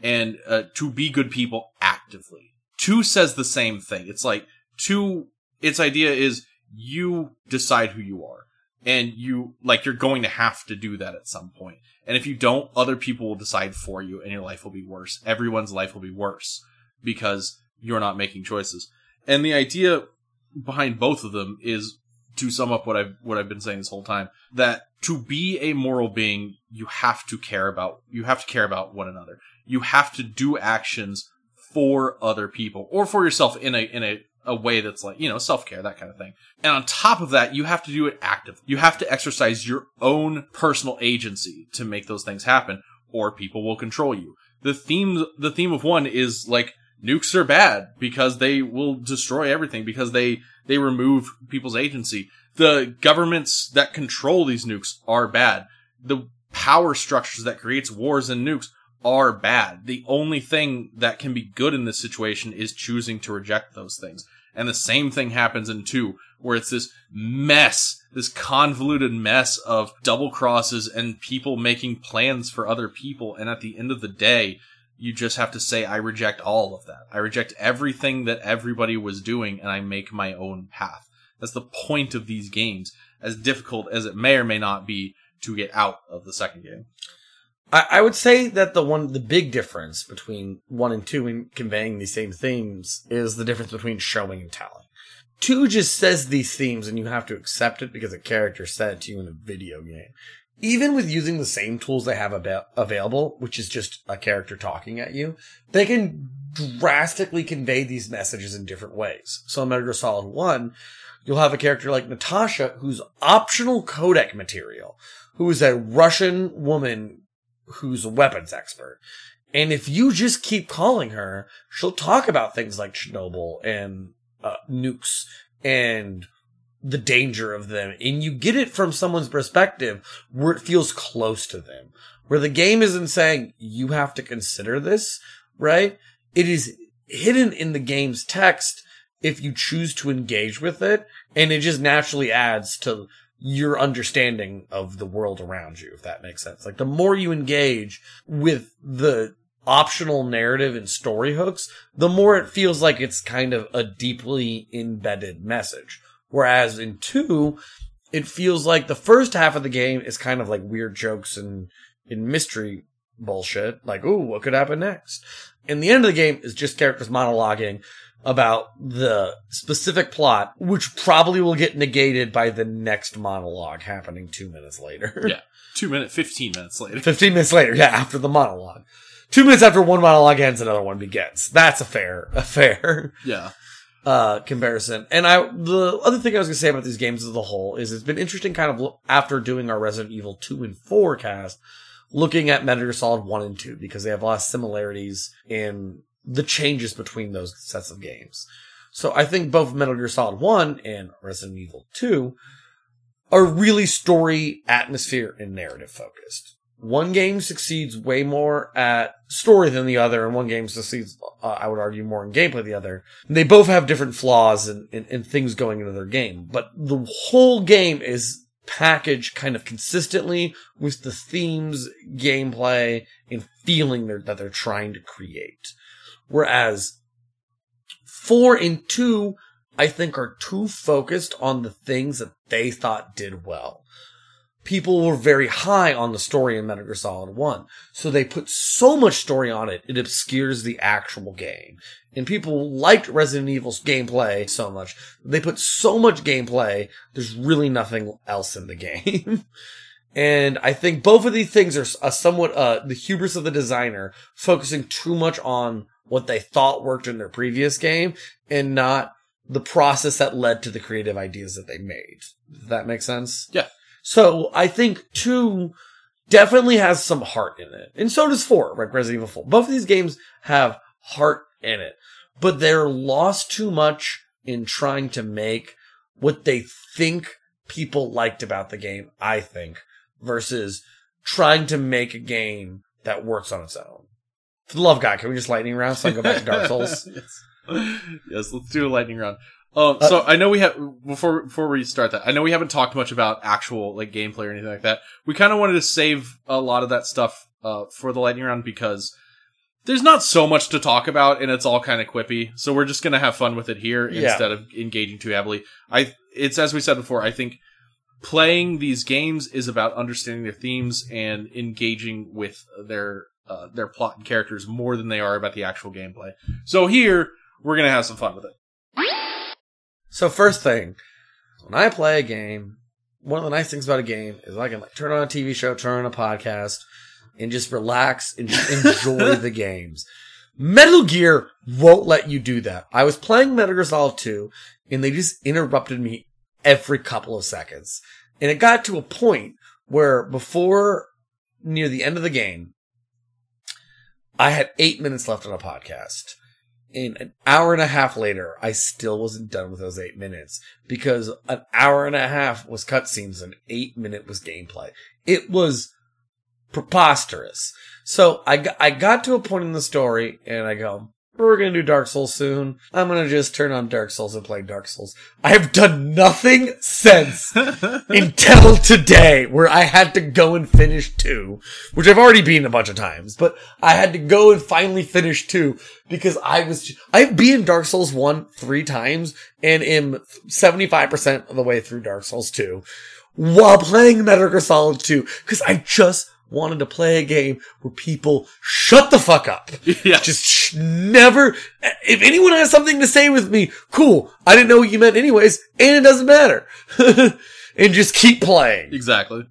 and uh, to be good people actively. 2 says the same thing. It's like two its idea is you decide who you are and you like you're going to have to do that at some point. and if you don't other people will decide for you and your life will be worse. Everyone's life will be worse because you're not making choices. And the idea behind both of them is to sum up what I've what I've been saying this whole time that to be a moral being you have to care about you have to care about one another. You have to do actions for other people or for yourself in a in a a way that's like, you know, self care, that kind of thing. And on top of that, you have to do it active. You have to exercise your own personal agency to make those things happen, or people will control you. The theme, the theme of one is like, nukes are bad because they will destroy everything because they, they remove people's agency. The governments that control these nukes are bad. The power structures that creates wars and nukes are bad. The only thing that can be good in this situation is choosing to reject those things. And the same thing happens in two, where it's this mess, this convoluted mess of double crosses and people making plans for other people. And at the end of the day, you just have to say, I reject all of that. I reject everything that everybody was doing and I make my own path. That's the point of these games, as difficult as it may or may not be to get out of the second game. I, I would say that the one, the big difference between one and two in conveying these same themes is the difference between showing and telling. Two just says these themes and you have to accept it because a character said it to you in a video game. Even with using the same tools they have ab- available, which is just a character talking at you, they can drastically convey these messages in different ways. So in Metal Gear Solid 1, you'll have a character like Natasha who's optional codec material, who is a Russian woman who's a weapons expert. And if you just keep calling her, she'll talk about things like Chernobyl and uh, nukes and the danger of them. And you get it from someone's perspective where it feels close to them, where the game isn't saying you have to consider this, right? It is hidden in the game's text if you choose to engage with it. And it just naturally adds to your understanding of the world around you, if that makes sense. Like the more you engage with the optional narrative and story hooks, the more it feels like it's kind of a deeply embedded message. Whereas in two, it feels like the first half of the game is kind of like weird jokes and, and mystery bullshit. Like, ooh, what could happen next? And the end of the game is just characters monologuing about the specific plot, which probably will get negated by the next monologue happening two minutes later. (laughs) Yeah. Two minutes, 15 minutes later. 15 minutes later, yeah, after the monologue. two minutes after one monologue ends, another one begins. That's a fair, (laughs) a fair Yeah. uh, comparison. And I, the other thing I was going to say about these games as a whole is it's been interesting kind of after doing our Resident Evil 2 and 4 cast, looking at Metal Gear Solid 1 and 2 because they have a lot of similarities in the changes between those sets of games. So I think both Metal Gear Solid 1 and Resident Evil 2 are really story, atmosphere, and narrative focused. One game succeeds way more at story than the other, and one game succeeds, uh, I would argue, more in gameplay than the other. They both have different flaws and, and, and things going into their game, but the whole game is packaged kind of consistently with the themes, gameplay, and feeling that they're trying to create. Whereas four and two, I think, are too focused on the things that they thought did well. People were very high on the story in Metal Gear Solid 1. So they put so much story on it, it obscures the actual game. And people liked Resident Evil's gameplay so much. They put so much gameplay, there's really nothing else in the (laughs) game. and I think both of these things are somewhat, uh, the hubris of the designer focusing too much on what they thought worked in their previous game and not the process that led to the creative ideas that they made. Does that make sense? Yeah. So I think two definitely has some heart in it. And so does four, like Resident Evil 4. Both of these games have heart in it, but they're lost too much in trying to make what they think people liked about the game, I think, versus trying to make a game that works on its own. For the love guy, can we just lightning round so I can go back to Dark Souls? (laughs) yes. yes, let's do a lightning round. Um, so I know we have before before we start that. I know we haven't talked much about actual like gameplay or anything like that. We kind of wanted to save a lot of that stuff uh, for the lightning round because there's not so much to talk about and it's all kind of quippy. So we're just gonna have fun with it here Yeah. instead of engaging too heavily. I it's as we said before. I think playing these games is about understanding their themes and engaging with their uh, their plot and characters more than they are about the actual gameplay. So here we're gonna have some fun with it. So first thing, when I play a game, one of the nice things about a game is I can like turn on a TV show, turn on a podcast, and just relax and just enjoy (laughs) the games. Metal Gear won't let you do that. I was playing Metal Gear Solid 2, and they just interrupted me every couple of seconds. And it got to a point where before near the end of the game, I had eight minutes left on a podcast. And an hour and a half later, I still wasn't done with those eight minutes because an hour and a half was cutscenes and eight minute was gameplay. It was preposterous. So I I got to a point in the story and I go, we're to do Dark Souls soon. I'm to just turn on Dark Souls and play Dark Souls. I have done nothing since (laughs) until today where I had to go and finish two, which I've already beaten a bunch of times, but I had to go and finally finish two because I was, I've beaten Dark Souls 1 three times and am 75% of the way through Dark Souls 2 while playing Metal Gear Solid 2 because I just wanted to play a game where people shut the fuck up. (laughs) Yeah. Just sh- never, if anyone has something to say with me, cool. I didn't know what you meant anyways, and it doesn't matter. (laughs) and just keep playing. Exactly.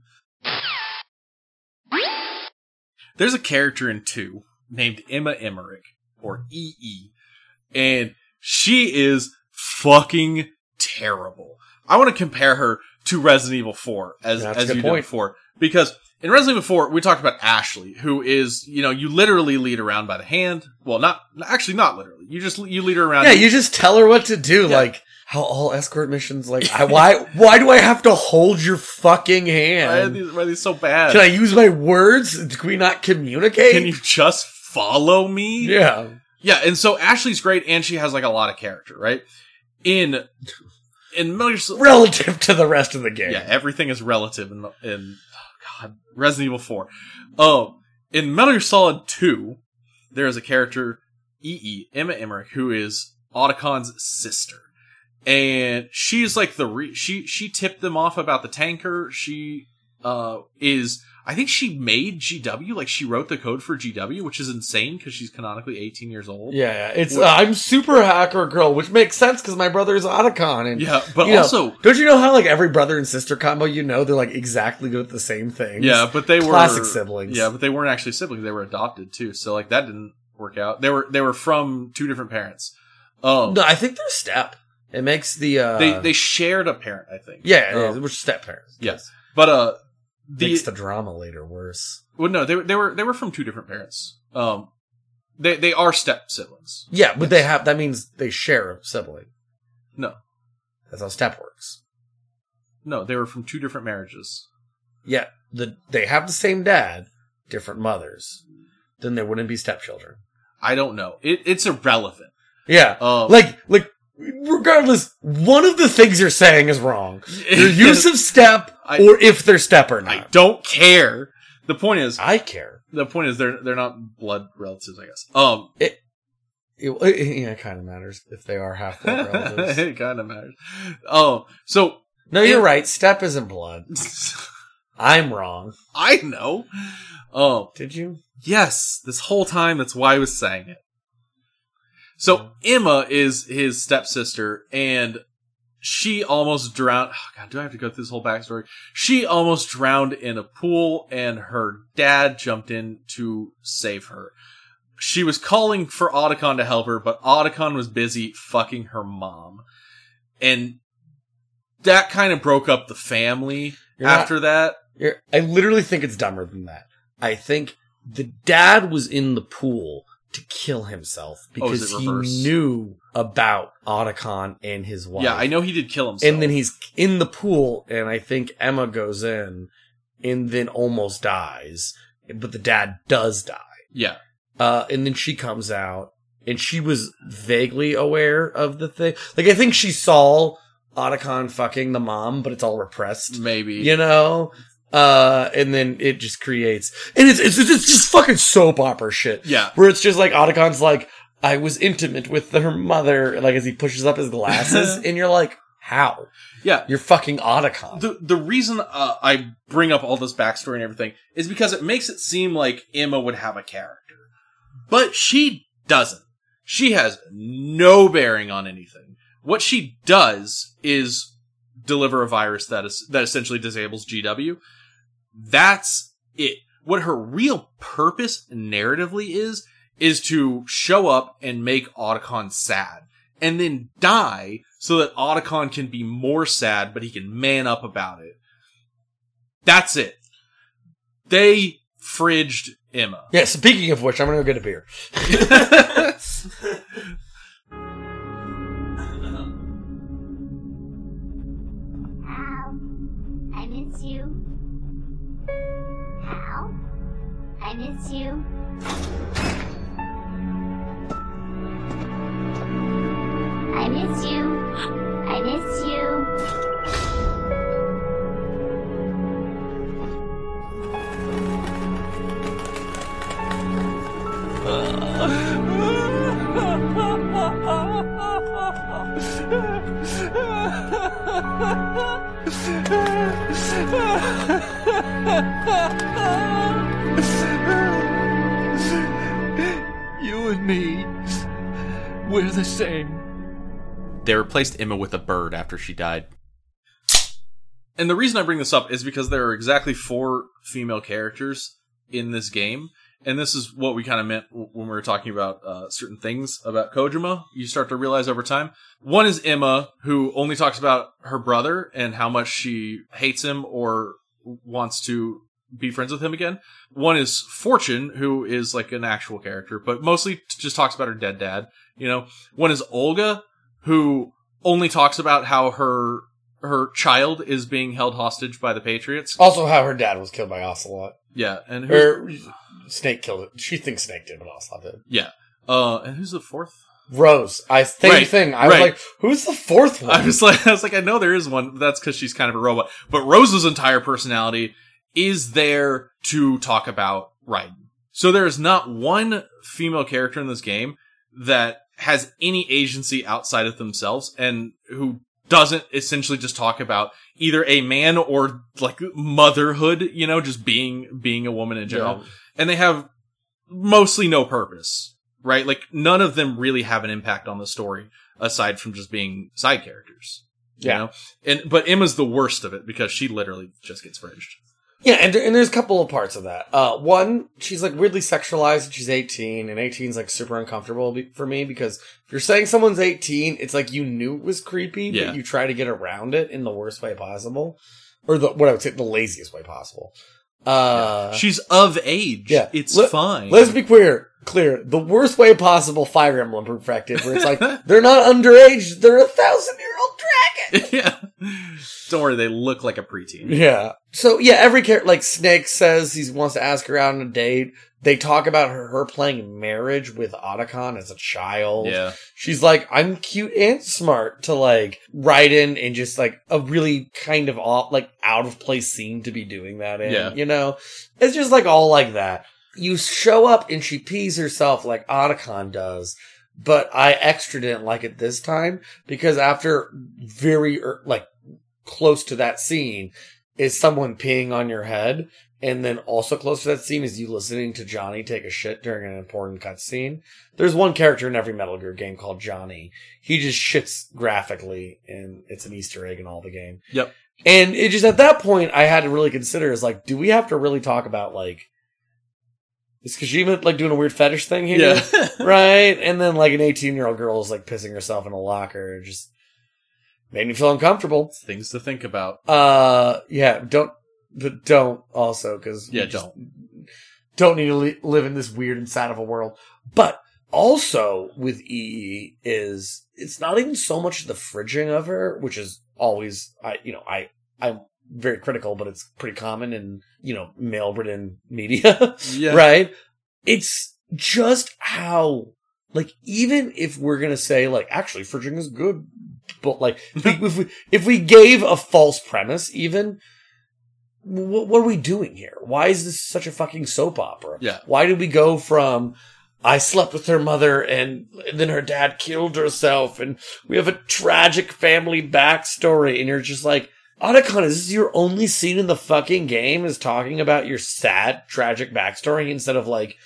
There's a character in two named Emma Emmerich or EE, and she is fucking terrible. I want to compare her to Resident Evil 4 as That's as you did point. before because in Resident Evil 4 we talked about Ashley who is you know you literally lead around by the hand. Well, not actually not literally. You just you lead her around. Yeah, you just tell her what to do. Like how all escort missions, like I, why why do I have to hold your fucking Why are hand? these, why are these so bad? Can I use my words? Can we not communicate? Can you just follow me? Yeah. Yeah, and so Ashley's great and she has like a lot of character, right? In in Metal Gear Solid- Relative to the rest of the game. Yeah, everything is relative in in God, Resident Evil 4. Um in Metal Gear Solid 2, there is a character EE, Emma Emmerich, who is Otacon's sister. And she's like the re- she she tipped them off about the tanker. She uh is I think she made GW, like she wrote the code for GW, which is insane because she's canonically 18 years old. Yeah, yeah. It's uh, I'm super hacker girl, which makes sense because my brother is Otacon, and Yeah, but you know, also- don't you know how like every brother and sister combo you know they're like exactly good at the same thing. Yeah, but they were classic siblings. Yeah, but they weren't actually siblings; they were adopted too. So like that didn't work out. They were they were from two different parents. Um, no, I think they're step. It makes the uh, they they shared a parent, I think. yeah, yeah, Um, we're step parents. yes, but uh, the makes the drama later worse. well, no, they were they were they were from two different parents. Um, they they are step siblings. Yeah, but they have that means they share a sibling. No, That's how step works. no, they were from two different marriages. Yeah, the they have the same dad, different mothers. Then they wouldn't be stepchildren. I don't know. It, it's irrelevant. Yeah, Um, like like regardless, one of the things you're saying is wrong. (laughs) Your use of step, I- or if they're step or not. I don't care. The point is, I care. the point is they're they're not blood relatives, I guess. Um, It, it, yeah, it kind of matters if they are half blood relatives. (laughs) it kind of matters. Oh, so No, you're It- right. Step isn't blood. (laughs) I'm wrong. I know. Oh, Did you? yes, this whole time that's why I was saying it. So Emma is his stepsister, and she almost drowned. Oh God, do I have to go through this whole backstory? She almost drowned in a pool, and her dad jumped in to save her. She was calling for Otacon to help her, but Otacon was busy fucking her mom, and that kind of broke up the family. You're not- after that, You're, I literally think it's dumber than that. I think the dad was in the pool to kill himself Oh, because it he knew about Otacon and his wife. yeah, I know he did kill himself. And then he's in the pool, and I think Emma goes in and then almost dies, but the dad does die. yeah, Uh, and then she comes out, and she was vaguely aware of the thing. Like, I think she saw Otacon fucking the mom, but it's all repressed maybe you know uh and then it just creates and it's it's, it's just fucking soap opera shit Yeah. where it's just like Otacon's like i was intimate with her mother like as he pushes up his glasses (laughs) and you're like how yeah. you're fucking Otacon the the reason uh, I bring up all this backstory and everything is because it makes it seem like Emma would have a character, but she doesn't. She has no bearing on anything. What she does is deliver a virus that is that essentially disables GW. That's it. What her real purpose narratively is is to show up and make Otacon sad and then die so that Otacon can be more sad, but he can man up about it. That's it. They fridged Emma. yeah speaking of which i'm gonna go get a beer (laughs) Hal, I miss you. I miss you. I miss you. I miss you. They replaced Emma with a bird after she died. And the reason I bring this up is because there are exactly four female characters in this game. And this is what we kind of meant when we were talking about uh, certain things about Kojima. You start to realize over time. One is Emma, who only talks about her brother and how much she hates him or wants to be friends with him again. One is Fortune, who is like an actual character, but mostly just talks about her dead dad. You know, one is Olga, who only talks about how her her child is being held hostage by the Patriots. also how her dad was killed by ocelot Yeah, and her snake killed it she thinks snake did but ocelot did yeah, uh, and who's the fourth? rose i same Right, thing i was like who's the fourth one I was like, (laughs) I was like, I know there is one. But that's because she's kind of a robot. But Rose's entire personality is there to talk about Raiden. So there is not one female character in this game that has any agency outside of themselves and who doesn't essentially just talk about either a man or like motherhood, you know, just being being a woman in general. Yeah. And they have mostly no purpose, right? Like none of them really have an impact on the story aside from just being side characters. You Yeah. know? And but Emma's the worst of it because she literally just gets fridged. Yeah, and, and there's a couple of parts of that. Uh, one, she's like weirdly sexualized and she's 18, and 18 is like super uncomfortable be- for me because if you're saying someone's 18, it's like you knew it was creepy, Yeah. but you try to get around it in the worst way possible. Or the, what I would say, the laziest way possible. Uh, She's of age. yeah. It's Let- fine. Let's be clear. Clear. The worst way possible Fire Emblem perspective, where it's like, (laughs) they're not underage, they're a thousand year old dragon. (laughs) yeah. Don't worry, they look like a preteen. Yeah. So yeah, every character like Snake says he wants to ask her out on a date. They talk about her, her playing marriage with Otacon as a child. Yeah. She's like, I'm cute and smart to like write in and just like a really kind of off, like out of place scene to be doing that in. Yeah. You know? It's just like all like that. You show up and she pees herself like Otacon does. But I extra didn't like it this time because after very, er, like, close to that scene is someone peeing on your head. And then also close to that scene is you listening to Johnny take a shit during an important cutscene. There's one character in every Metal Gear game called Johnny. He just shits graphically and it's an Easter egg in all the game. Yep. And it just at that point I had to really consider is like, do we have to really talk about like is Kojima like doing a weird fetish thing here? Yeah. (laughs) (laughs) right? And then like an 18 year old girl is like pissing herself in a locker. Just made me feel uncomfortable. Things to think about. Uh, yeah, don't, but don't also because Yeah, don't. don't need to li- live in this weird inside of a world. But also with EE is it's not even so much the fridging of her, which is always I you know I I'm very critical, but it's pretty common in you know male ridden media, (laughs) Yeah. right? It's just how like even if we're gonna say like actually fridging is good, but like (laughs) if we if we gave a false premise even. What, what are we doing here? Why is this such a fucking soap opera? Yeah. Why did we go from I slept with her mother and then her dad killed herself and we have a tragic family backstory and you're just like, Otacon, is this your only scene in the fucking game is talking about your sad, tragic backstory instead of like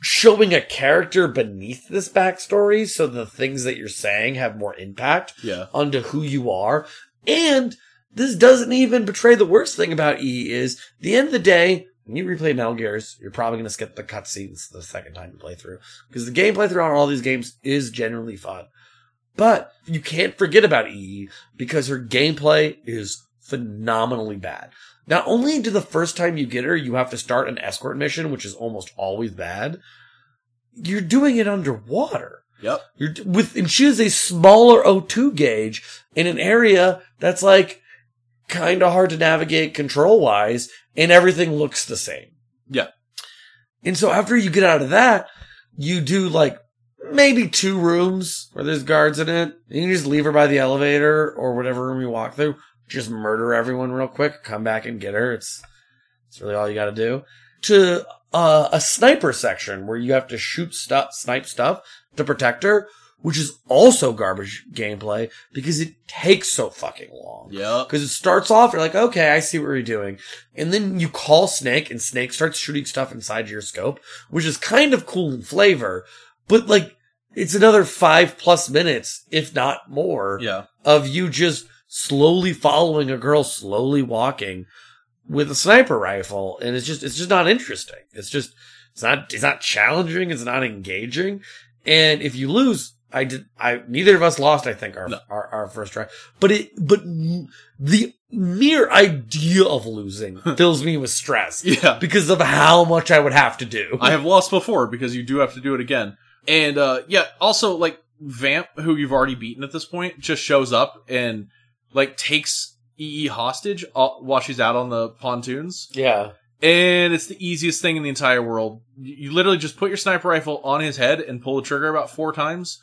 showing a character beneath this backstory so the things that you're saying have more impact Yeah. onto who you are. And this doesn't even betray the worst thing about E is the end of the day, when you replay Metal Gears, you're probably going to skip the cutscenes the second time you play through because the gameplay throughout all these games is generally fun. But you can't forget about E because her gameplay is phenomenally bad. Not only do the first time you get her, you have to start an escort mission, which is almost always bad. You're doing it underwater. Yep. You're with, and she has a smaller O2 gauge in an area that's like kind of hard to navigate control wise, and everything looks the same. Yeah. And so after you get out of that, you do like maybe two rooms where there's guards in it. You can just leave her by the elevator or whatever room you walk through. Just murder everyone real quick, come back and get her. It's it's really all you got to do. To uh, a sniper section where you have to shoot stuff, snipe stuff to protect her, which is also garbage gameplay because it takes so fucking long. Yep. Because it starts off, you're like, okay, I see what you're doing. And then you call Snake, and Snake starts shooting stuff inside your scope, which is kind of cool in flavor, but like, it's another five plus minutes, if not more, Yeah. of you just slowly following a girl slowly walking with a sniper rifle. And it's just, it's just not interesting. It's just, it's not, it's not challenging. It's not engaging. And if you lose, I did, I, neither of us lost, I think, our, our, our first try. But it, but the mere idea of losing (laughs) fills me with stress. Yeah. Because of how much I would have to do. I have lost before because you do have to do it again. And uh yeah, also like Vamp, who you've already beaten at this point, just shows up and like takes EE hostage uh, while she's out on the pontoons. Yeah. And it's the easiest thing in the entire world. You literally just put your sniper rifle on his head and pull the trigger about four times.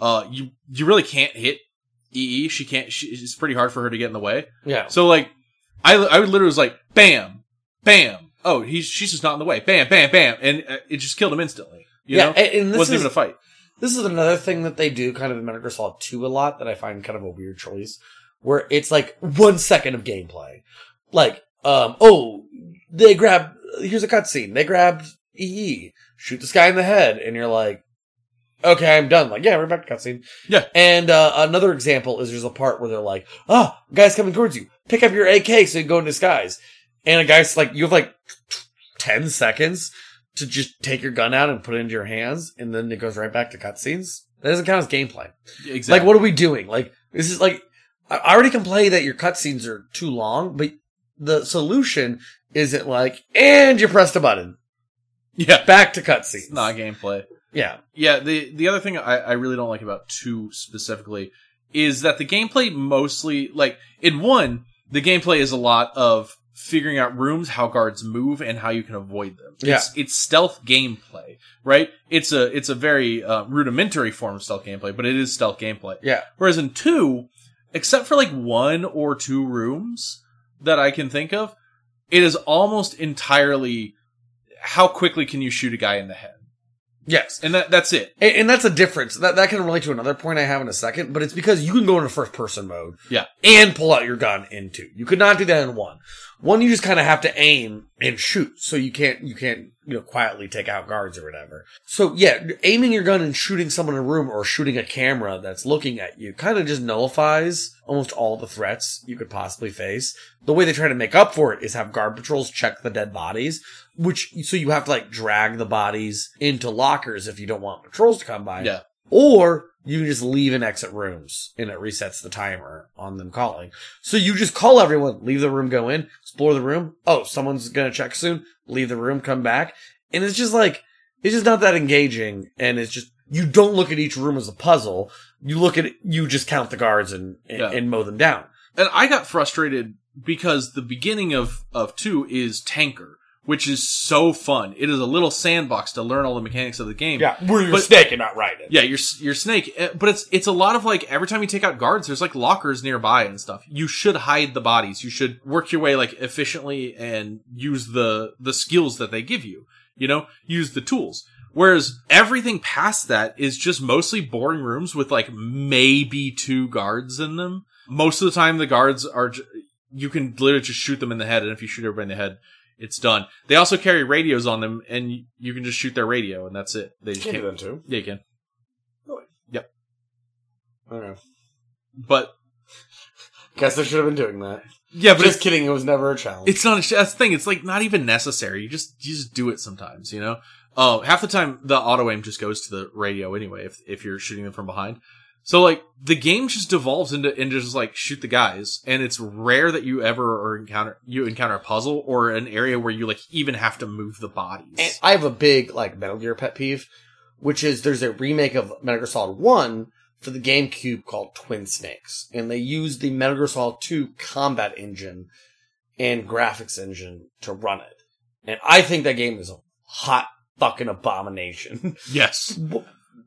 Uh, you you really can't hit EE. She can't. She, it's pretty hard for her to get in the way. Yeah. So like, I I would literally was like, bam, bam. Oh, he's she's just not in the way. Bam, bam, bam, and uh, it just killed him instantly. You Yeah, know, and- and this wasn't is- even a fight. This is another thing that they do kind of in Metal Gear Solid 2 a lot that I find kind of a weird choice, where it's like one second of gameplay. Like, um, oh, they grab, here's a cutscene. They grabbed EE, shoot this guy in the head, and you're like, okay, I'm done. Like, yeah, we're back to cutscene. Yeah. And, uh, another example is there's a part where they're like, oh, guy's coming towards you. Pick up your AK so you can go in disguise. And a guy's like, you have like 10 seconds to just take your gun out and put it into your hands, and then it goes right back to cutscenes. That doesn't count as gameplay. Exactly. Like, what are we doing? Like, this is like, I already complain that your cutscenes are too long, but the solution isn't like, and you pressed a button. Yeah. Back to cutscenes. Not gameplay. Yeah. Yeah, the the other thing I, I really don't like about two specifically is that the gameplay mostly like in one, the gameplay is a lot of figuring out rooms, how guards move, and how you can avoid them. Yeah. It's it's stealth gameplay, right? It's a it's a very uh, rudimentary form of stealth gameplay, but it is stealth gameplay. Yeah. Whereas in two, except for like one or two rooms that I can think of, it is almost entirely how quickly can you shoot a guy in the head. Yes. And that that's it. And, and that's a difference. That that can relate to another point I have in a second, but it's because you can go into first person mode. Yeah. And pull out your gun in two. You could not do that in one. One, you just kind of have to aim and shoot, so you can't you can't you know quietly take out guards or whatever. So yeah, aiming your gun and shooting someone in a room or shooting a camera that's looking at you kind of just nullifies almost all the threats you could possibly face. The way they try to make up for it is have guard patrols check the dead bodies, which so you have to like drag the bodies into lockers if you don't want patrols to come by. Yeah. Or you can just leave and exit rooms and it resets the timer on them calling. So you just call everyone, leave the room, go in, explore the room. Oh, someone's going to check soon. Leave the room, come back. And it's just like, it's just not that engaging. And it's just, you don't look at each room as a puzzle. You look at it, you just count the guards and, and, Yeah. and mow them down. And I got frustrated because the beginning of of two is Tanker, which is so fun. It is a little sandbox to learn all the mechanics of the game. Yeah, where you're But- snake and not Raiden. Yeah, you're you're Snake, Uh, but it's it's a lot of like every time you take out guards, there's like lockers nearby and stuff. You should hide the bodies. You should work your way like efficiently and use the the skills that they give you. You know, use the tools. Whereas everything past that is just mostly boring rooms with like maybe two guards in them. Most of the time, the guards are j- you can literally just shoot them in the head, and if you shoot everybody in the head, it's done. They also carry radios on them, and you can just shoot their radio, and that's it. They just Can do can't- that too. Yeah, you can. Yep. I don't know. But Guess I should have been doing that. Yeah, but just kidding. It was never a challenge. it's not a that's the thing. It's like not even necessary. You just you just do it sometimes. You know. Oh, half the time the auto aim just goes to the radio anyway. If if you're shooting them from behind, so like the game just devolves into into just like shoot the guys, and it's rare that you ever or encounter you encounter a puzzle or an area where you like even have to move the bodies. And I have a big like Metal Gear pet peeve, which is there's a remake of Metal Gear Solid One for the GameCube called Twin Snakes, and they used the Metal Gear Solid Two combat engine and graphics engine to run it. And I think that game is a hot fucking abomination. (laughs) yes.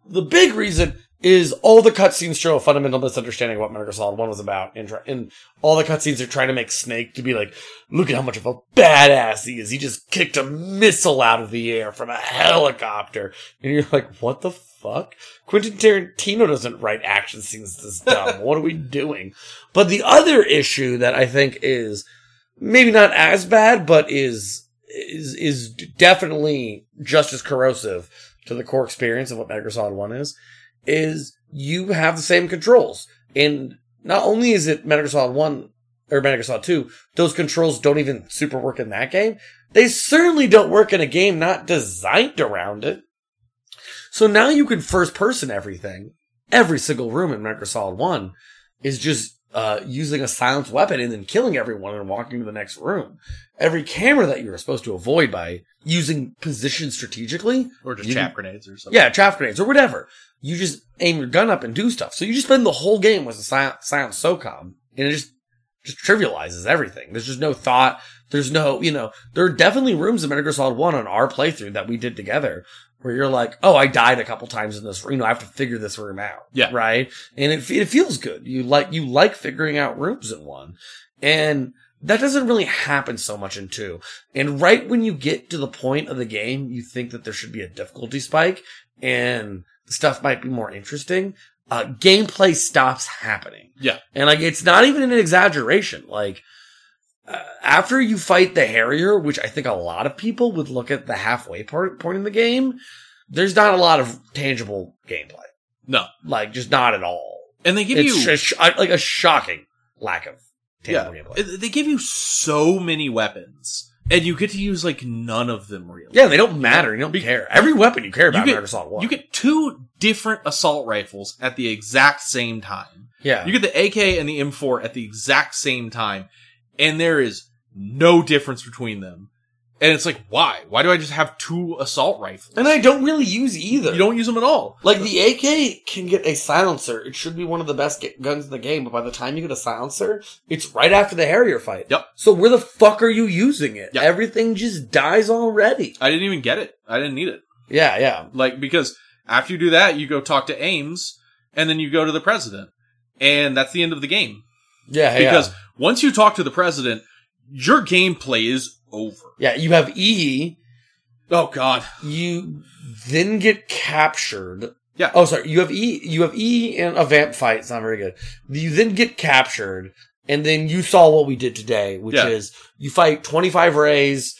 the big reason is all the cutscenes show a fundamental misunderstanding of what Metal Gear Solid 1 was about. And, try- and all the cutscenes are trying to make Snake to be like, look at how much of a badass he is. He just kicked a missile out of the air from a helicopter. And you're like, what the fuck? Quentin Tarantino doesn't write action scenes this (laughs) dumb. what are we doing? But the other issue that I think is maybe not as bad, but is is is definitely just as corrosive to the core experience of what Metal Gear Solid One is, is you have the same controls, and not only is it Metal Gear Solid One or Metal Gear Solid Two, those controls don't even super work in that game. They certainly don't work in a game not designed around it. So now you can first person everything. Every single room in Metal Gear Solid One is just uh, using a silenced weapon and then killing everyone and walking to the next room. Every camera that you're supposed to avoid by using position strategically, or just you trap grenades or something. yeah, trap grenades or whatever. You just aim your gun up and do stuff. So you just spend the whole game with a silent, silent SOCOM, and it just just trivializes everything. There's just no thought. There's no, you know, there are definitely rooms in Metal Gear Solid One on our playthrough that we did together where you're like, oh, I died a couple times in this room. You know, I have to figure this room out. Yeah. right. And it it feels good. You like you like figuring out rooms in one, and that doesn't really happen so much in two. And right when you get to the point of the game, you think that there should be a difficulty spike, and stuff might be more interesting. Uh, gameplay stops happening. Yeah. And like, it's not even an exaggeration. Like, after you fight the Harrier, which I think a lot of people would look at the halfway part, point in the game, there's not a lot of tangible gameplay. No. Like, just not at all. And they give it's you sh- like a shocking lack of yeah, tangible gameplay. they give you so many weapons, and you get to use like none of them really. Yeah, they don't matter. You don't care. Every weapon you care about you get, Assault 1. You get two different assault rifles at the exact same time. Yeah. You get the AK and the M4 at the exact same time, and there is no difference between them. And it's like, why? Why do I just have two assault rifles? And I don't really use either. You don't use them at all. Like the AK can get a silencer. It should be one of the best ga- guns in the game, but by the time you get a silencer, it's right after the Harrier fight. Yep. So where the fuck are you using it? Yep. Everything just dies already. I didn't even get it. I didn't need it. Yeah, yeah. Like, because after you do that, you go talk to Ames, and then you go to the president. And that's the end of the game. Yeah, Because yeah. once you talk to the president, your gameplay is over. Yeah, you have E. Oh god. You then get captured. Yeah. Oh, sorry. You have E. You have E in a vamp fight. It's not very good. You then get captured, and then you saw what we did today, which Yeah. is you fight twenty five rays,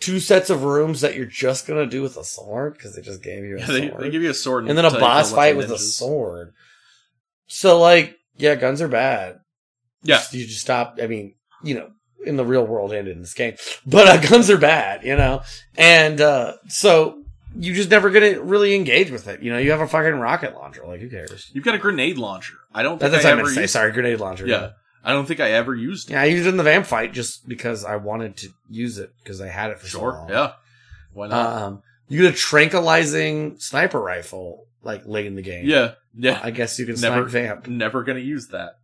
two sets of rooms that you're just gonna do with a sword because they just gave you a Yeah, they, sword, they give you a sword, and then a boss fight with a sword. So, like, yeah, guns are bad. Yeah. you just stop. I mean, you know, in the real world and in this game, (laughs) but uh, guns are bad, you know, and uh, so you just never gonna really engage with it. You know, you have a fucking rocket launcher. Like, who cares? You've got a grenade launcher. I don't think That's I I ever meant to say. used Sorry, grenade launcher. Yeah. I don't think I ever used it. Yeah, I used it in the vamp fight just because I wanted to use it because I had it for so Sure. long. Yeah. Why not? Um, you get a tranquilizing sniper rifle like late in the game. yeah. Yeah. I guess you can never, snipe vamp. Never gonna use that.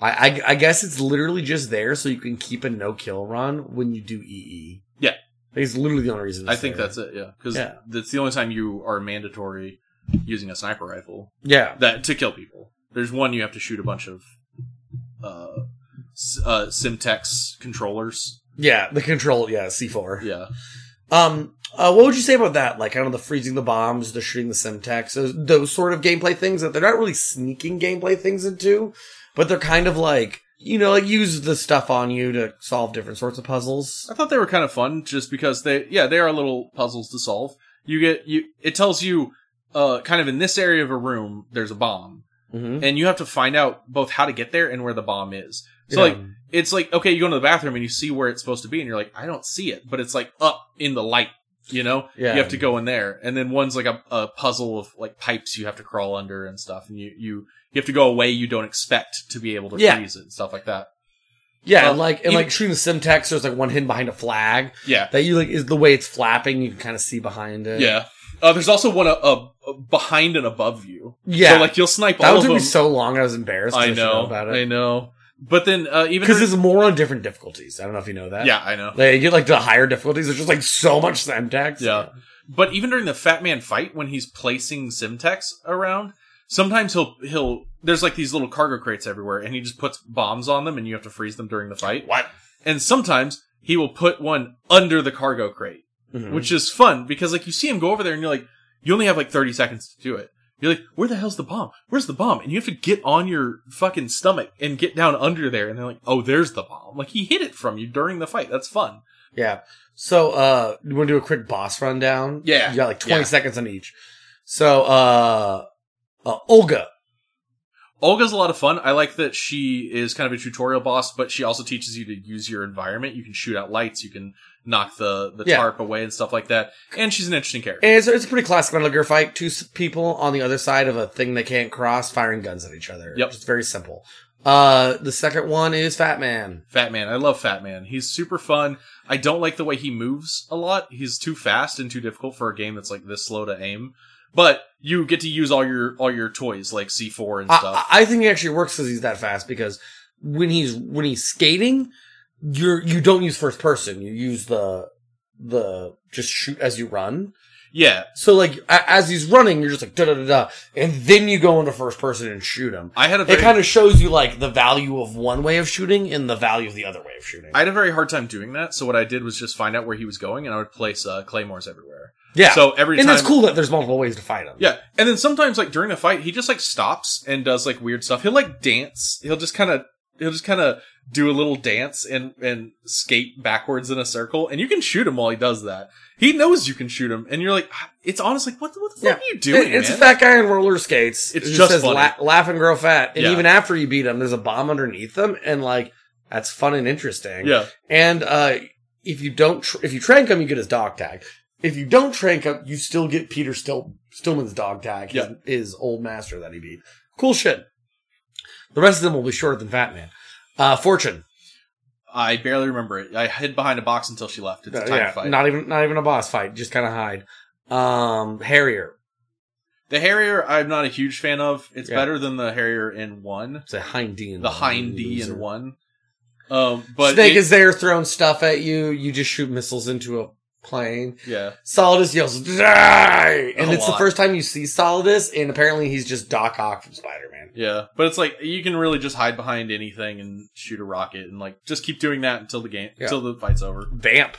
I, I I guess it's literally just there so you can keep a no kill run when you do EE. Yeah. I think it's literally the only reason. I think there. that's it. Yeah. Because Yeah. that's the only time you are mandatory using a sniper rifle. Yeah. That to kill people. There's one you have to shoot a bunch of uh, uh Semtex controllers. Yeah, the control. Yeah, C four. Yeah. Um, uh, what would you say about that? Like, kind of the freezing the bombs, the shooting the Semtex, those, those sort of gameplay things that they're not really sneaking gameplay things into, but they're kind of like, you know, like use the stuff on you to solve different sorts of puzzles. I thought they were kind of fun just because they, yeah, they are little puzzles to solve. You get, you, it tells you, uh, kind of in this area of a room, there's a bomb. Mhm. And you have to find out both how to get there and where the bomb is. So Yeah. like, it's like, okay, you go into the bathroom and you see where it's supposed to be and you're like, I don't see it, but it's like up in the light, you know? Yeah. You have to go in there. And then one's like a, a puzzle of like pipes you have to crawl under and stuff. And you, you, you have to go away you don't expect to be able to Yeah. freeze it and stuff like that. Yeah, Well, and like and like shooting the Semtex, there's like one hidden behind a flag. Yeah. that you like is the way it's flapping. You can kind of see behind it. Yeah. Uh, there's also one uh, uh, behind and above you. Yeah. So like you'll snipe that all took me so long. I was embarrassed. I should know. about it. I know. But then uh, even because there's more on different difficulties. I don't know if you know that. Yeah, I know. Like, you get like the higher difficulties. There's just like so much Semtex. Yeah. But even during the Fat Man fight, when he's placing Semtex around, sometimes he'll he'll there's like these little cargo crates everywhere, and he just puts bombs on them, and you have to freeze them during the fight. What? And sometimes he will put one under the cargo crate, Mhm. which is fun because like you see him go over there, and you're like, you only have like 30 seconds to do it. You're like, where the hell's the bomb? Where's the bomb? And you have to get on your fucking stomach and get down under there, and they're like, oh, there's the bomb. Like he hid it from you during the fight. That's fun. Yeah. So, uh, you want to do a quick boss rundown? Yeah. You got like 20 Yeah. seconds on each. So, uh, uh, Olga. Olga's a lot of fun. I like that she is kind of a tutorial boss, but she also teaches you to use your environment. You can shoot out lights, you can knock the, the Yeah. tarp away and stuff like that. And she's an interesting character. It's, it's a pretty classic Metal Gear fight. Two people on the other side of a thing they can't cross, firing guns at each other. Yep. It's very simple. Uh, the second one is Fat Man. Fat Man. I love Fat Man. He's super fun. I don't like the way he moves a lot. He's too fast and too difficult for a game that's like this slow to aim. But you get to use all your all your toys like C4 and stuff. I, I think it actually works because he's that fast because when he's when he's skating, you're you don't use first person. You use the the just shoot as you run. yeah. So like a- as he's running, you're just like da da da da, and then you go into first person and shoot him. I had a It kind of shows you like the value of one way of shooting and the value of the other way of shooting. I had a very hard time doing that. So what I did was just find out where he was going and I would place uh, claymores everywhere. Yeah. So every and time, it's cool that there's multiple ways to fight him. Yeah, and then sometimes like during a fight, he just like stops and does like weird stuff. He'll like dance. He'll just kind of he'll just kind of do a little dance and and skate backwards in a circle, and you can shoot him while he does that. He knows you can shoot him, and you're like, "Ah, it's honestly what the, what the fuck are you doing? It- it's man? a fat guy on roller skates. It's It just says. "La- laugh and grow fat. And Yeah. even after you beat him, there's a bomb underneath them, and like that's fun and interesting. Yeah. And uh, if you don't, tr- if you trank him, you get his dog tag. If you don't trank him, you still get Peter Still Stillman's dog tag. His, Yeah. his old master that he beat. Cool shit. The rest of them will be shorter than Fat Man. Uh, Fortune. I barely remember it. I hid behind a box until she left. It's a Uh, time yeah, fight. not even not even a boss fight. Just kind of hide. Um, Harrier. the Harrier, I'm not a huge fan of. It's Yeah. better than the Harrier in one. It's a Hind D in the one, Hind D loser. in one. Um, but Snake it- is there throwing stuff at you. You just shoot missiles into a plane. yeah. Solidus yells "Die!" and A it's the first time you see Solidus, and apparently he's just Doc Ock from Spider Man. Yeah, but it's like you can really just hide behind anything and shoot a rocket and like just keep doing that until the game Yeah. until the fight's over. Vamp.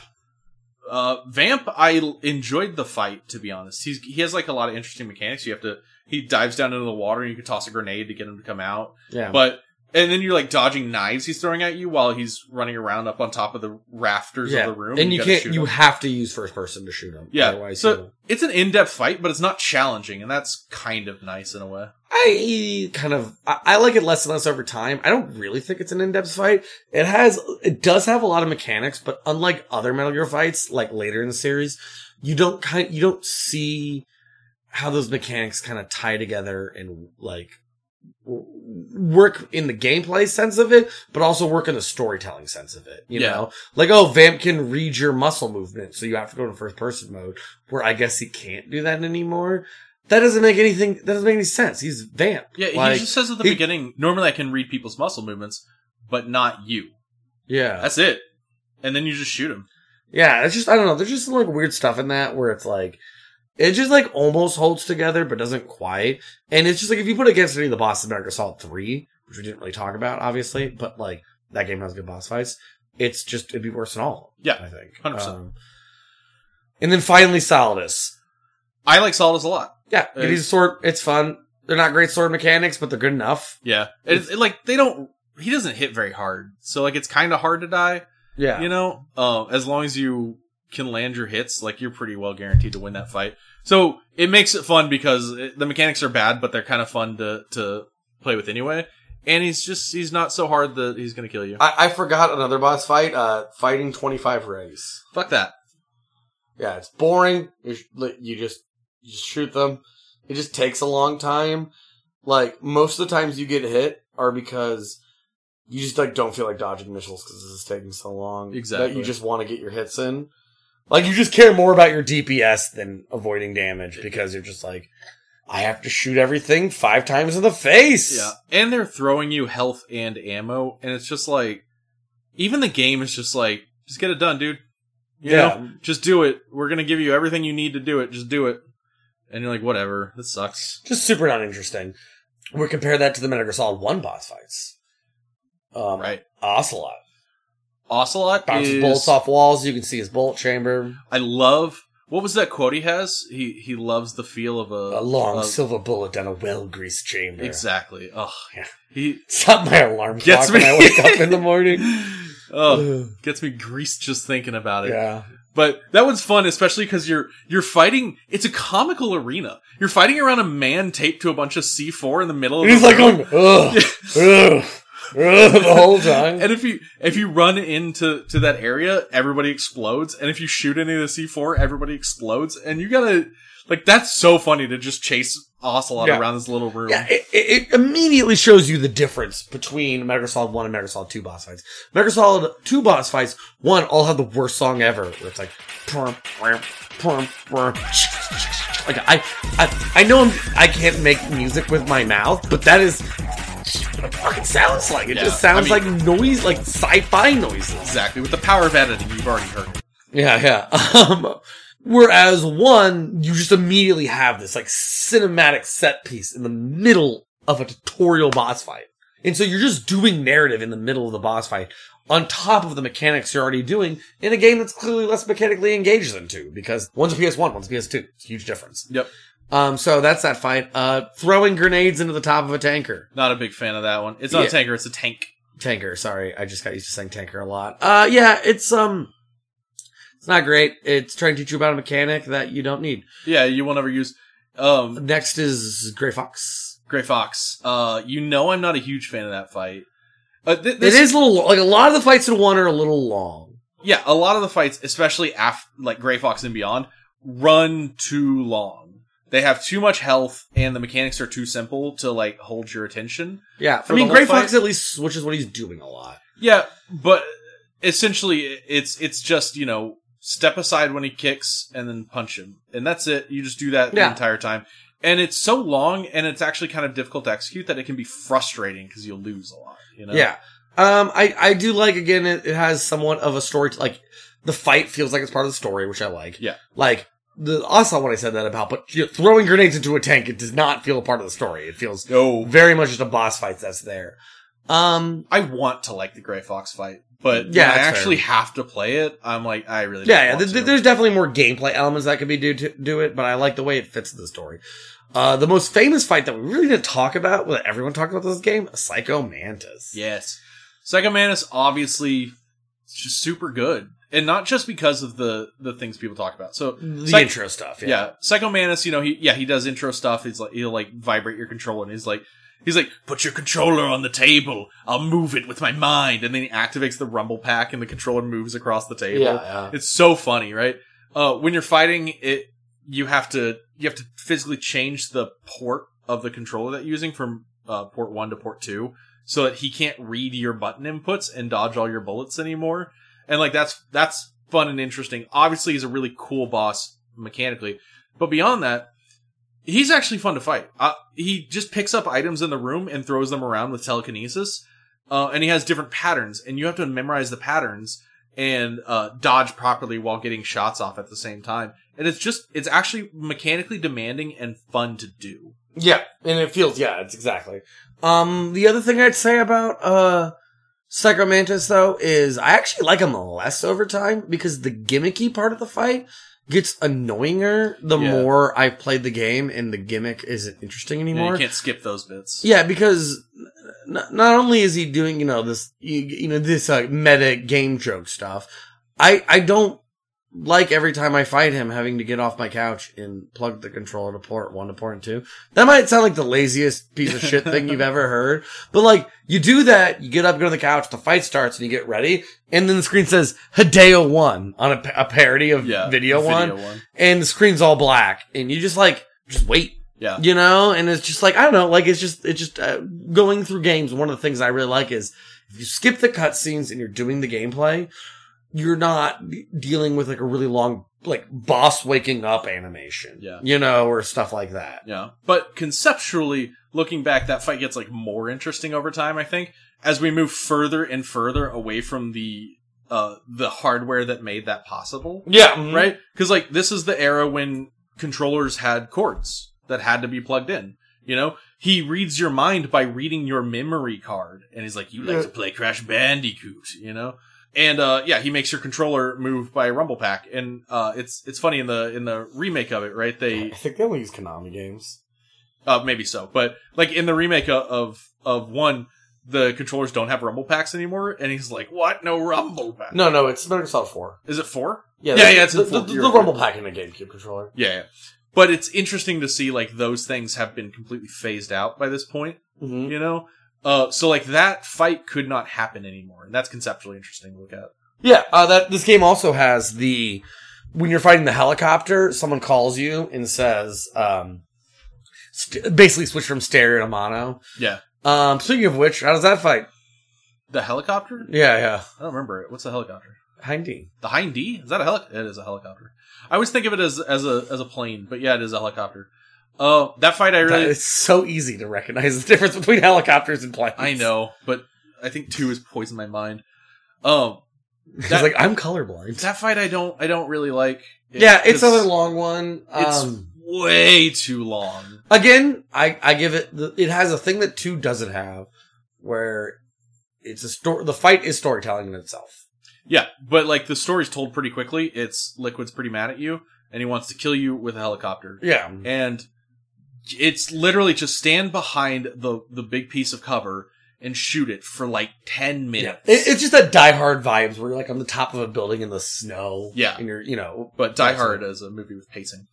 Uh, Vamp, I enjoyed the fight to be honest. He's he has like a lot of interesting mechanics. You have to he dives down into the water and you can toss a grenade to get him to come out. Yeah. But and then you're like dodging knives he's throwing at you while he's running around up on top of the rafters yeah, of the room. and you gotta can't. You him. have to use first person to shoot him. yeah. Otherwise, so you'll- it's an in-depth fight, but it's not challenging, and that's kind of nice in a way. I kind of I, I like it less and less over time. I don't really think it's an in-depth fight. It has it does have a lot of mechanics, but unlike other Metal Gear fights, like later in the series, you don't kind of, you don't see how those mechanics kind of tie together and like work in the gameplay sense of it, but also work in the storytelling sense of it. You Yeah. know, like oh, Vamp can read your muscle movement, so you have to go to first person mode. Where I guess he can't do that anymore. That doesn't make anything. That doesn't make any sense. He's Vamp. Yeah, Like, he just says at the he- beginning, normally I can read people's muscle movements, but not you. Yeah, That's it. And then you just shoot him. yeah. It's just I don't know. There's just some like weird stuff in that where it's like it just like almost holds together, but doesn't quite. And it's just like if you put it against any of the bosses in Metal Gear Solid Three, which we didn't really talk about, obviously, but like that game has good boss fights. It's just it'd be worse than all. Yeah, I think. 100%. Um, and then finally, Solidus. I like Solidus a lot. Yeah, Uh, it is sword. It's fun. They're not great sword mechanics, but they're good enough. Yeah. It's it, like, they don't, he doesn't hit very hard. So, like, it's kind of hard to die. Yeah. You know, uh, as long as you can land your hits, like, you're pretty well guaranteed to win that fight. So, it makes it fun because it, the mechanics are bad, but they're kind of fun to, to play with anyway. And he's just, he's not so hard that he's going to kill you. I, I forgot another boss fight. Uh, fighting twenty five rays. Fuck that. Yeah, it's boring. You, sh- you just you just shoot them. It just takes a long time. Like most of the times you get hit are because you just like don't feel like dodging missiles because this is taking so long. That Exactly. you just want to get your hits in. Like you just care more about your DPS than avoiding damage because you're just like, I have to shoot everything five times in the face. Yeah. And they're throwing you health and ammo, and it's just like even the game is just like, just get it done, dude. You Yeah. know? Just do it. We're gonna give you everything you need to do it. Just do it. And you're like, whatever. This sucks. just super not interesting. We compare that to the Metal Gear Solid One boss fights. Um, Right. Ocelot Ocelot bounces is bullets off walls. You can see his bullet chamber. I love what was that quote he has? He he loves the feel of a A long of- silver bullet down a well greased chamber. Exactly. Oh, Yeah. he (laughs) Stop my alarm Gets clock when me. I wake up in the morning. (laughs) oh gets me greased just thinking about it. Yeah. But that one's fun, especially because you're you're fighting. It's a comical arena. You're fighting around a man taped to a bunch of C4 in the middle. of He's like room. going, ugh, (laughs) ugh, ugh, (laughs) the whole time. And if you if you run into to that area, everybody explodes. And if you shoot any of the C4, everybody explodes. And you gotta like that's so funny to just chase Ocelot Yeah. around this little room. Yeah, it, it immediately shows you the difference between Metal Solid 1 and Metal Solid 2 boss fights. Metal Solid 2 boss fights, one, all have the worst song ever, where it's like, like, I, I, I know I'm, I can't make music with my mouth, but that is what it fucking sounds like. It Yeah, just sounds I mean- like noise, like sci-fi noises. Exactly. With the power of editing, you've already heard it. Yeah, yeah. (laughs) Um, whereas one, you just immediately have this like cinematic set piece in the middle of a tutorial boss fight. And so you're just doing narrative in the middle of the boss fight on top of the mechanics you're already doing in a game that's clearly less mechanically engaged than two because one's a PS1, one's a PS2. It's a huge difference. Yep. Um, so that's that fight. Uh, throwing grenades into the top of a tanker. Not a big fan of that one. It's not Yeah. a tanker, it's a tank. Tanker, sorry. I just got used to saying tanker a lot. Uh, yeah, it's, um, it's not great. It's trying to teach you about a mechanic that you don't need. Yeah, you won't ever use. Um, Next is Gray Fox. Gray Fox. Uh, you know I'm not a huge fan of that fight. Uh, th- this- is a little, like a lot of the fights in one are a little long. Yeah, a lot of the fights, especially after like Gray Fox and beyond, run too long. They have too much health, and the mechanics are too simple to like hold your attention. Yeah, I mean, Gray Fox at least switches what he's doing a lot. Yeah, but essentially, it's it's just you know step aside when he kicks and then punch him, and that's it. You just do that the entire time, and it's so long, and it's actually kind of difficult to execute that it can be frustrating because you'll lose a lot. You know? Yeah. Um, I, I do like, again, it, it has somewhat of a story, to, like, the fight feels like it's part of the story, which I like. Yeah. Like, the, I saw what I said that about, but you know, throwing grenades into a tank, it does not feel a part of the story. It feels no. very much just a boss fight that's there. Um, I want to like the Gray Fox fight, but Yeah, I actually fair. have to play it. I'm like, I really yeah, don't yeah th- there's definitely more gameplay elements that could be do to do it, but I like the way it fits the story. Uh, the most famous fight that we really didn't talk about, well, everyone talked about this game, Psycho Mantis. Yes. Psycho Mantis obviously just super good. And not just because of the the things people talk about. So The Psych- intro stuff, yeah. Yeah. Psycho Mantis, you know, he yeah, he does intro stuff. He's like he'll like vibrate your controller and he's like he's like, put your controller on the table. I'll move it with my mind. And then he activates the rumble pack and the controller moves across the table. Yeah, yeah. It's so funny, right? Uh when you're fighting it you have to you have to physically change the port of the controller that you're using from uh, port one to port two so that he can't read your button inputs and dodge all your bullets anymore. And like that's that's fun and interesting. Obviously, he's a really cool boss mechanically, but beyond that, he's actually fun to fight. Uh, he just picks up items in the room and throws them around with telekinesis, uh, and he has different patterns, and you have to memorize the patterns and uh, dodge properly while getting shots off at the same time. And it's just it's actually mechanically demanding and fun to do. Yeah, and it feels yeah, it's exactly. Um, the other thing I'd say about uh Psycho Mantis though is I actually like him less over time because the gimmicky part of the fight gets annoyinger the Yeah. more I've played the game and the gimmick isn't interesting know, anymore. you can't skip those bits. Yeah, because n- not only is he doing, you know, this, you, you know, this uh, meta game joke stuff, I, I don't like every time I fight him having to get off my couch and plug the controller to port one to port two. That might sound like the laziest piece of shit thing you've ever heard, but like, you do that, you get up, go to the couch, the fight starts, and you get ready, and then the screen says Hideo 1 on a, a parody of Yeah, Video, Video 1, One. and the screen's all black, and you just like, just wait. Yeah. You know, and it's just like, I don't know, like it's just, it's just uh, going through games. One of the things I really like is if you skip the cutscenes and you're doing the gameplay, you're not dealing with like a really long, like boss waking up animation. Yeah. You know, or stuff like that. Yeah. But conceptually, looking back, that fight gets like more interesting over time, I think, as we move further and further away from the uh the hardware that made that possible. Yeah. mhm. Right? Because like this is the era when controllers had cords that had to be plugged in. You know? He reads your mind by reading your memory card. And he's like, You like to play Crash Bandicoot, you know? And uh yeah, he makes your controller move by a rumble pack. And uh it's it's funny in the in the remake of it, right? They I think they only use Konami games. uh, maybe so, but like in the remake of, of one, the controllers don't have rumble packs anymore, and he's like, "What? No rumble pack? No, no, it's Metal Gear Solid 4. Is it four? Yeah, yeah, yeah. It's the, four. the, the rumble pack in the GameCube controller. Yeah, yeah. But it's interesting to see like those things have been completely phased out by this point. Mhm. You know, uh, so like that fight could not happen anymore, and that's conceptually interesting to look at. Yeah, uh, that this game also has the when you're fighting the helicopter, someone calls you and says, um, st- basically switch from stereo to mono. Yeah, Um, speaking of which, how does that fight? the helicopter. Yeah, yeah. I don't remember it. What's the helicopter? Hind D. The Hind D? Is that a helicopter? It is a helicopter. I always think of it as as a as a plane, but yeah, it is a helicopter. Uh, that fight I really It's so easy to recognize the difference between helicopters and planes. I know, but I think two has poisoned my mind. Um, (laughs) It's that, like I'm colorblind. that fight I don't I don't really like. It- yeah, it's another long one. It's Um, way too long. again, I I give it. The, it has a thing that two doesn't have. where it's a story. The fight is storytelling in itself. Yeah, but like the story's told pretty quickly. It's Liquid's pretty mad at you, and he wants to kill you with a helicopter. Yeah. and it's literally just stand behind the the big piece of cover and shoot it for like ten minutes. It, it's just that Die Hard vibes where you're like on the top of a building in the snow. Yeah. and you're you know, But Die Hard is a movie with pacing,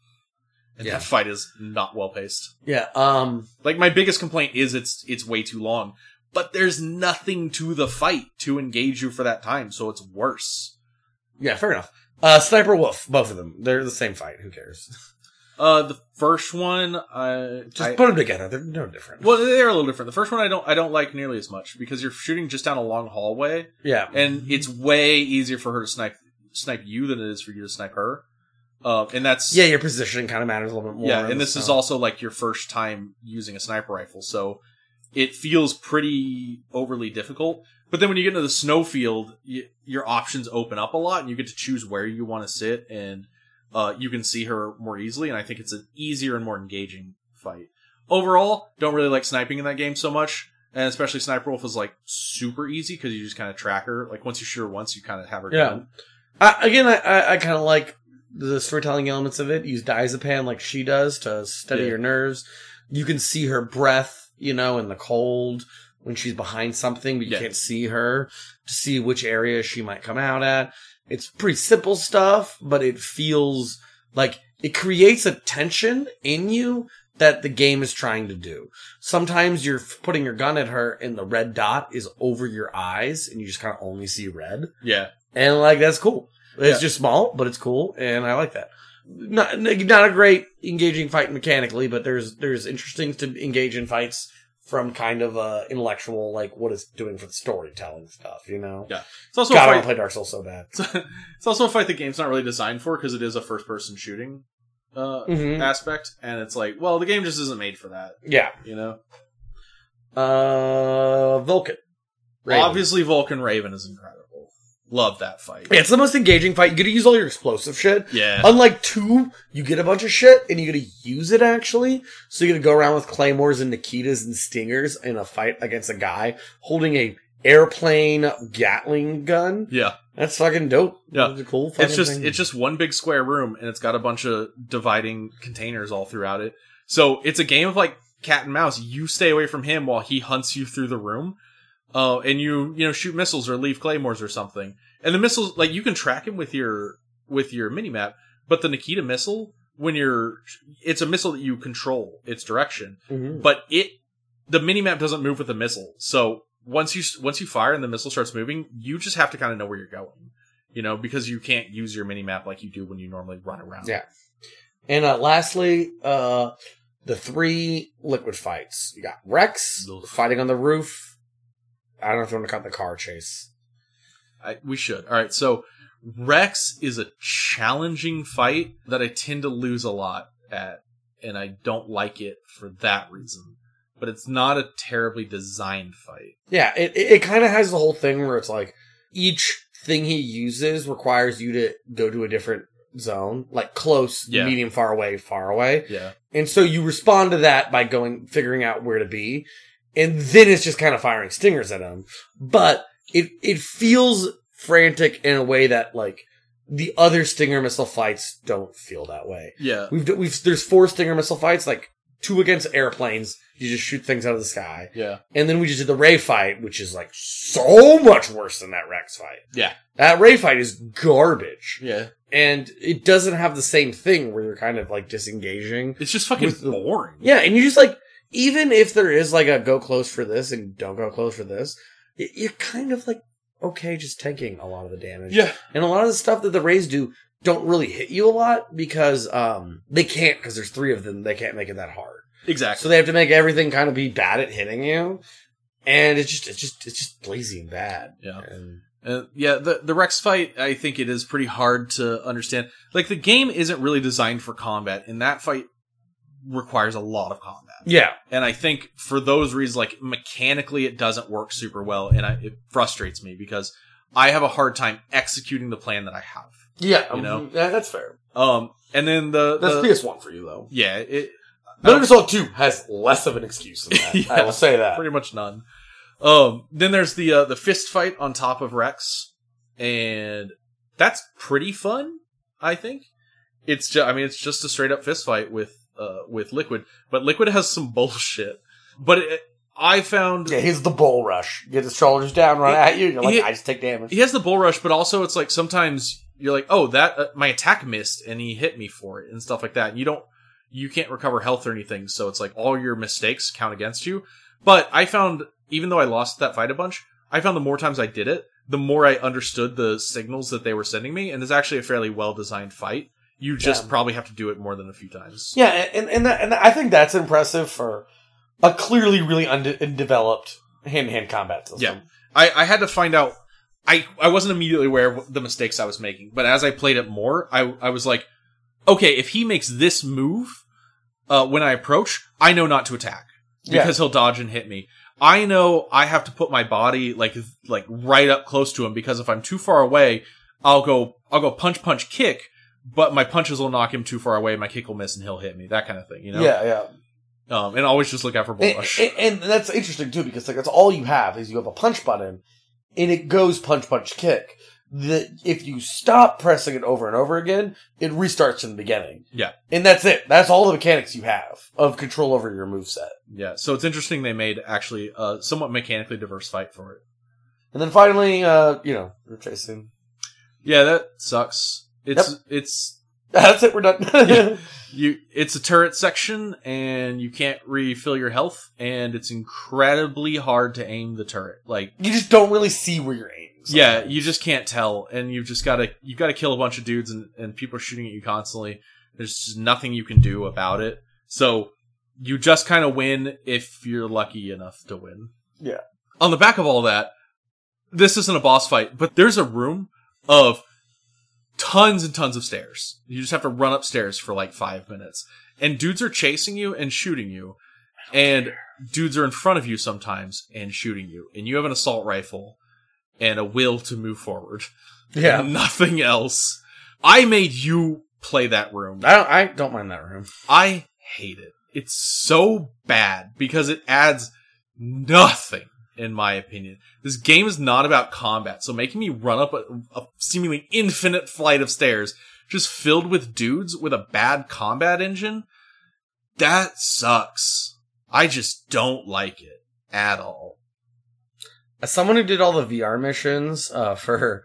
and Yeah. that fight is not well paced. Yeah. Um. Like my biggest complaint is it's it's way too long, but there's nothing to the fight to engage you for that time, so it's worse. Yeah. Fair enough. Uh, Sniper Wolf, both of them. They're the same fight. Who cares? (laughs) Uh, the first one, uh, Just I- put them together. They're no different. Well, they're a little different. The first one I don't I don't like nearly as much because you're shooting just down a long hallway. Yeah. and it's way easier for her to snipe snipe you than it is for you to snipe her. Uh, and that's Yeah, your positioning kind of matters a little bit more. yeah, and this is also like your first time using a sniper rifle, so it feels pretty overly difficult. But then when you get into the snowfield, y your options open up a lot, and you get to choose where you want to sit, and uh, you can see her more easily. And I think it's an easier and more engaging fight. Overall, don't really like sniping in that game so much, and especially Sniper Wolf is like super easy because you just kind of track her. Like once you shoot her once, you kind of have her. Yeah. I, again, I, I, I kind of like the storytelling elements of it. Use diazepam like she does to steady Yeah. your nerves. You can see her breath, you know, in the cold when she's behind something, but you Yeah. can't see her to see which area she might come out at. It's pretty simple stuff, but it feels like it creates a tension in you that the game is trying to do. Sometimes you're putting your gun at her and the red dot is over your eyes and you just kind of only see red. Yeah. And like that's cool. It's Yeah. just small, but it's cool, and I like that. Not not a great engaging fight mechanically, but there's there's interesting to engage in fights from kind of uh intellectual, like what it's doing for the storytelling stuff. You know? Yeah. It's also God, a I fight- want to play Dark Souls so bad. (laughs) it's also a fight the game's not really designed for because it is a first person shooting uh, Mhm. aspect, and it's like, well, the game just isn't made for that. Yeah. You know, Uh, Vulcan. Raven. obviously Vulcan Raven is incredible. Love that fight. Yeah, it's the most engaging fight. You get to use all your explosive shit. Yeah. Unlike two, you get a bunch of shit and you get to use it actually. So you get to go around with claymores and Nikitas and stingers in a fight against a guy holding a airplane Gatling gun. Yeah. That's fucking dope. Yeah, It's cool. It's just thing. it's just one big square room, and it's got a bunch of dividing containers all throughout it. So it's a game of like cat and mouse. You stay away from him while he hunts you through the room, uh, and you you know shoot missiles or leave claymores or something. And the missiles like you can track him with your with your mini map, but the Nikita missile when you're it's a missile that you control its direction, Mhm. but it the mini map doesn't move with the missile. So once you once you fire and the missile starts moving, you just have to kind of know where you're going. You know, because you can't use your mini map like you do when you normally run around. Yeah. And uh, lastly, uh, the three liquid fights. You got Rex fighting on the roof. I don't know if you want to cut the car chase. I, we should. All right. So Rex is a challenging fight that I tend to lose a lot at, and I don't like it for that reason. But it's not a terribly designed fight. Yeah, it it, kind of has the whole thing where it's like each thing he uses requires you to go to a different zone, like close, Yeah. medium, far away, far away. Yeah. And so you respond to that by going figuring out where to be, and then it's just kind of firing stingers at him. But it it feels frantic in a way that like the other stinger missile fights don't feel that way. Yeah. We've we've there's four stinger missile fights, like two against airplanes. You just shoot things out of the sky. Yeah. And then we just did the Ray fight, which is like so much worse than that Rex fight. Yeah. That Ray fight is garbage. Yeah. And it doesn't have the same thing where you're kind of like disengaging. It's just fucking with the- boring. Yeah, and you just like, even if there is like a go close for this and don't go close for this, you're kind of like, okay, just taking a lot of the damage. Yeah. And a lot of the stuff that the Rays do don't really hit you a lot because, um, they can't, because there's three of them, they can't make it that hard. Exactly. So they have to make everything kind of be bad at hitting you. And it's just, it's just, it's just lazy and bad. Yeah. And Uh, yeah, the the Rex fight, I think it is pretty hard to understand. Like the game isn't really designed for combat, and that fight requires a lot of combat. Yeah. And I think for those reasons, like mechanically, it doesn't work super well, and I, it frustrates me because I have a hard time executing the plan that I have. Yeah. You know? Yeah, that's fair. Um, and then the, That's the PS1 for you though. yeah, it Metal Gear Solid 2 has less of an excuse than that. (laughs) I will say that. pretty much none. Um, then there's the uh, the fist fight on top of Rex, and that's pretty fun. I think it's just. I mean, it's just a straight up fist fight with uh with Liquid, but Liquid has some (laughs) bullshit. But it, I found Yeah, he's the bull rush. Get his shoulders down, run He- at you. You're like, he- I just take damage. he has the bull rush, but also it's like sometimes you're like, oh, that uh, my attack missed, and he hit me for it, and stuff like that. And you don't, you can't recover health or anything, so it's like all your mistakes count against you. But I found, even though I lost that fight a bunch, I found the more times I did it, the more I understood the signals that they were sending me, and it's actually a fairly well designed fight. You just Yeah. probably have to do it more than a few times. Yeah, and and that, and I think that's impressive for a clearly really undeveloped hand to hand combat system. Yeah. I, I had to find out. I, I wasn't immediately aware of the mistakes I was making, but as I played it more, I, I was like, okay, if he makes this move, uh, when I approach, I know not to attack Yeah. because he'll dodge and hit me. I know I have to put my body like, like right up close to him because if I'm too far away, I'll go, I'll go punch, punch, kick, but my punches will knock him too far away. My kick will miss and he'll hit me. That kind of thing, you know? Yeah, yeah. Um, and always just look out for bull And, rush. and, and that's interesting too because like that's all you have is you have a punch button, and it goes punch punch kick. The if you stop pressing it over and over again, it restarts in the beginning, yeah. and that's it. That's all the mechanics you have of control over your moveset. Yeah, so it's interesting they made actually a somewhat mechanically diverse fight for it. And then finally, uh, you know, we're chasing. Yeah, that sucks. It's it's (laughs) That's it. We're done. (laughs) (laughs) you. It's a turret section, and you can't refill your health, and it's incredibly hard to aim the turret. Like you just don't really see where you're aiming. yeah, you just can't tell, and you've just got to you've got to kill a bunch of dudes, and and people are shooting at you constantly. There's just nothing you can do about it. So you just kind of win if you're lucky enough to win. Yeah. on the back of all that, this isn't a boss fight, but there's a room of tons and tons of stairs. You just have to run upstairs for like five minutes. And dudes are chasing you and shooting you. And dudes are in front of you sometimes and shooting you. And you have an assault rifle and a will to move forward. Yeah. Nothing else. I made you play that room. I don't. I don't mind that room. I hate it. It's so bad because it adds nothing, in my opinion. This game is not about combat, so making me run up a, a seemingly infinite flight of stairs just filled with dudes with a bad combat engine, that sucks. I just don't like it at all. As someone who did all the VR missions uh, for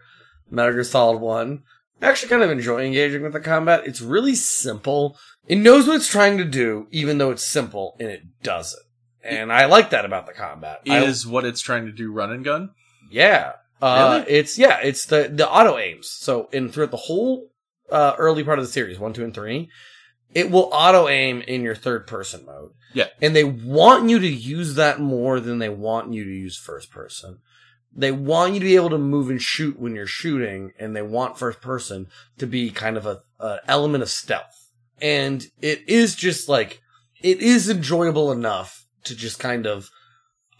Metal Gear Solid One, I actually kind of enjoy engaging with the combat. It's really simple. It knows what it's trying to do, even though it's simple, and it does it. And I like that about the combat. I- Is what it's trying to do run and gun? Yeah. Uh, Really? It's yeah. It's the the auto aims. So in throughout the whole uh, early part of the series, one, two, and three, it will auto aim in your third person mode. Yeah. And they want you to use that more than they want you to use first person. They want you to be able to move and shoot when you're shooting, and they want first person to be kind of a, a element of stealth. And it is just like it is enjoyable enough to just kind of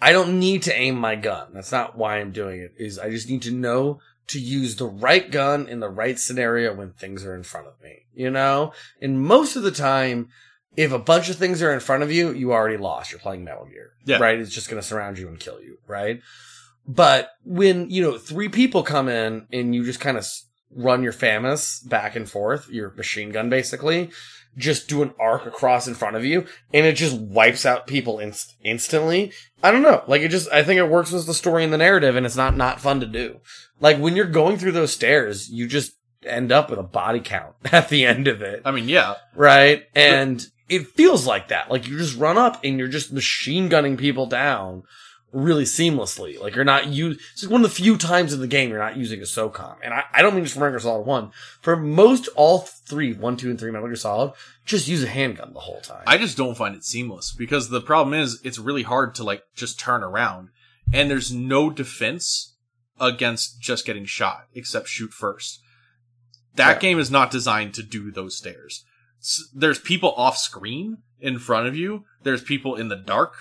I don't need to aim my gun. That's not why I'm doing it. Is I just need to know to use the right gun in the right scenario when things are in front of me. You know? And most of the time, if a bunch of things are in front of you, you already lost. You're playing Metal Gear. Yeah. Right? It's just gonna surround you and kill you, right? But when, you know, three people come in and you just kind of run your FAMAS back and forth, your machine gun basically, just do an arc across in front of you and it just wipes out people inst- instantly. I don't know. Like it just, I think it works with the story and the narrative and it's not, not fun to do. Like when you're going through those stairs, you just end up with a body count (laughs) at the end of it. I mean, yeah. Right? And it feels like that. Like you just run up and you're just machine gunning people down really seamlessly. Like you're not you. It's one of the few times in the game you're not using a SOCOM. And I, I don't mean just for Metal Gear Solid One. For most all three, one, two, and three Metal Gear Solid, just use a handgun the whole time. I just don't find it seamless because the problem is it's really hard to like just turn around and there's no defense against just getting shot except shoot first. That Yeah. game is not designed to do those stairs. There's people off screen in front of you. There's people in the dark.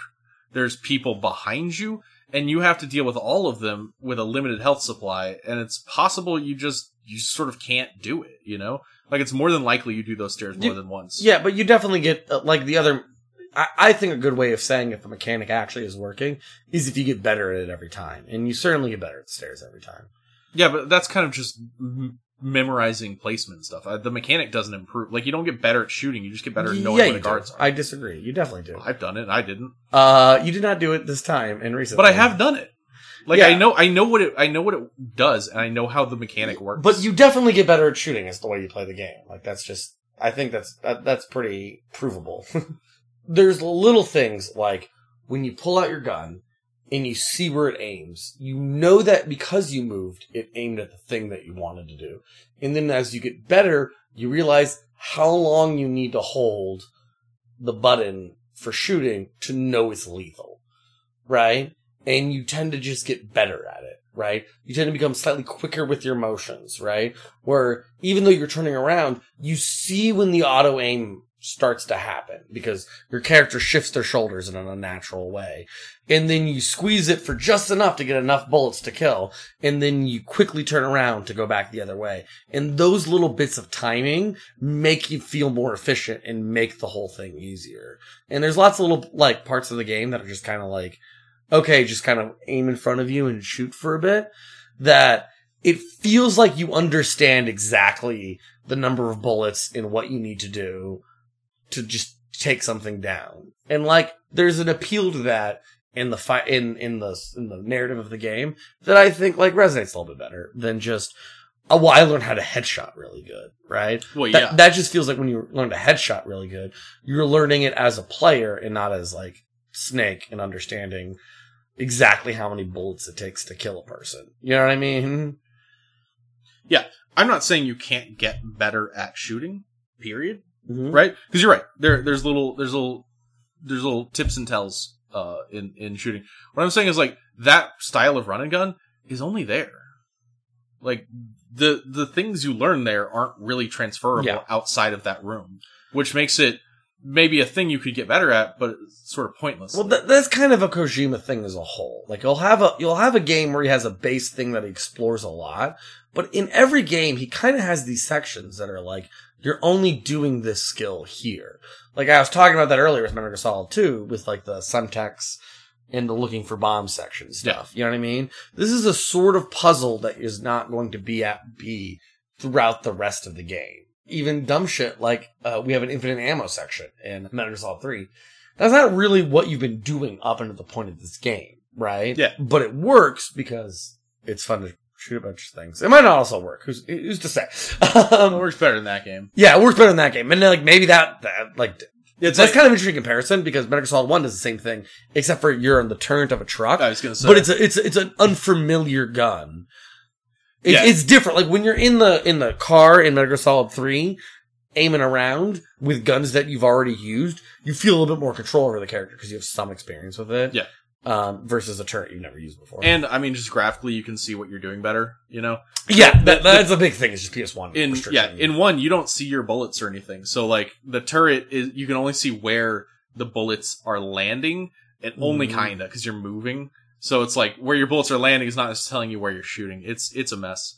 There's people behind you and you have to deal with all of them with a limited health supply and it's possible you just you sort of can't do it, you know? Like it's more than likely you do those stairs more You- than once. Yeah, but you definitely get uh, like the other. I, I think a good way of saying if a mechanic actually is working is if you get better at it every time, and you certainly get better at the stairs every time. Yeah, but that's kind of just memorizing placement stuff. Uh, the mechanic doesn't improve. Like you don't get better at shooting; you just get better at knowing yeah, where the guards do. are. I disagree. You definitely do. I've done it. I didn't, Uh, you did not do it this time and recently, but I have done it. Like Yeah. I know, I know what it, I know what it does, and I know how the mechanic works. But you definitely get better at shooting. Is the way you play the game. Like that's just. I think that's that, that's pretty provable. (laughs) There's little things like when you pull out your gun and you see where it aims. You know that because you moved, it aimed at the thing that you wanted to do. And then as you get better, you realize how long you need to hold the button for shooting to know it's lethal, right? And you tend to just get better at it, right? You tend to become slightly quicker with your motions, right? Where even though you're turning around, you see when the auto aim starts to happen because your character shifts their shoulders in an unnatural way. And then you squeeze it for just enough to get enough bullets to kill. And then you quickly turn around to go back the other way. And those little bits of timing make you feel more efficient and make the whole thing easier. And there's lots of little like parts of the game that are just kind of like, okay, just kind of aim in front of you and shoot for a bit that it feels like you understand exactly the number of bullets and what you need to do to just take something down. And like, there's an appeal to that in the fight, in, in the, in the narrative of the game that I think like resonates a little bit better than just, oh, well, I learned how to headshot really good, right? Well, That- yeah. That just feels like when you learn to headshot really good, you're learning it as a player and not as like Snake and understanding exactly how many bullets it takes to kill a person. You know what I mean? Yeah, I'm not saying you can't get better at shooting. Period. Mhm. Right? Because you're right. There, there's little, there's little, there's little tips and tells uh, in in shooting. What I'm saying is like that style of run and gun is only there. Like the the things you learn there aren't really transferable Yeah. outside of that room, which makes it maybe a thing you could get better at, but it's sort of pointless. Well, that, that's kind of a Kojima thing as a whole. Like you'll have a you'll have a game where he has a base thing that he explores a lot, but in every game he kind of has these sections that are like you're only doing this skill here. Like I was talking about that earlier with Metal Gear Solid 2 with like the Semtex and the looking for bomb section stuff. You know what I mean? This is a sort of puzzle that is not going to be at B throughout the rest of the game. Even dumb shit like uh, we have an infinite ammo section in Metal Gear Solid 3. That's not really what you've been doing up until the point of this game, right? Yeah. But it works because it's fun to shoot a bunch of things. It might not also work. Who's, who's to say? (laughs) Um, it works better in that game. yeah, it works better in that game. And like maybe that, that like It's that's like- kind of an interesting comparison because Metal Gear Solid One does the same thing, except for you're on the turret of a truck. I was gonna say. but it's a, it's it's an unfamiliar gun. It, Yeah. It's different. Like when you're in the in the car in Metal Gear Solid Three, aiming around with guns that you've already used, you feel a little bit more control over the character because you have some experience with it. Yeah. Um, versus a turret you've never used before. And I mean, just graphically, you can see what you're doing better. You know. yeah, The- that, the- that's a big thing. It's just PS One. in yeah in one you don't see your bullets or anything so like the turret is you can only see where the bullets are landing and only Mhm. kinda because you're moving so it's like where your bullets are landing is not just telling you where you're shooting it's it's a mess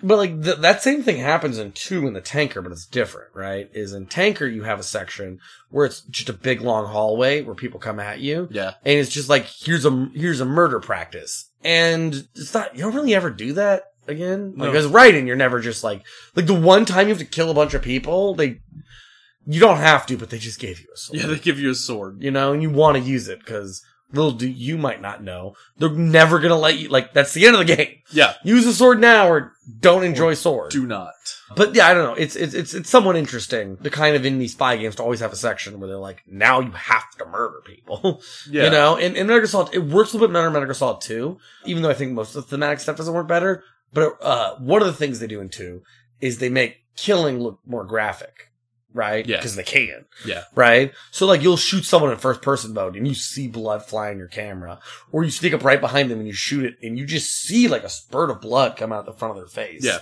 But like th- that same thing happens in two in the tanker, but it's different, right? Is in tanker you have a section where it's just a big long hallway where people come at you, yeah and it's just like here's a here's a murder practice, and it's not you don't really ever do that again. Like No. as writing, you're never just like like the one time you have to kill a bunch of people, they you don't have to, but they just gave you a sword, yeah they give you a sword you know, and you want to use it because little do you might not know they're never gonna let you like that's the end of the game. yeah Use a sword now or don't enjoy sword. do not But yeah, I don't know. It's it's it's it's somewhat interesting. The kind of in these spy games to always have a section where they're like, now you have to murder people. (laughs) Yeah. You know, and in Metal Gear Solid, it works a little bit better in Metal Gear Solid 2, even though I think most of the thematic stuff doesn't work better. But uh, one of the things they do in 2 is they make killing look more graphic, right? Yeah. Because they can yeah right? So like you'll shoot someone in first person mode and you see blood fly in your camera, or you sneak up right behind them and you shoot it and you just see like a spurt of blood come out the front of their face. Yeah.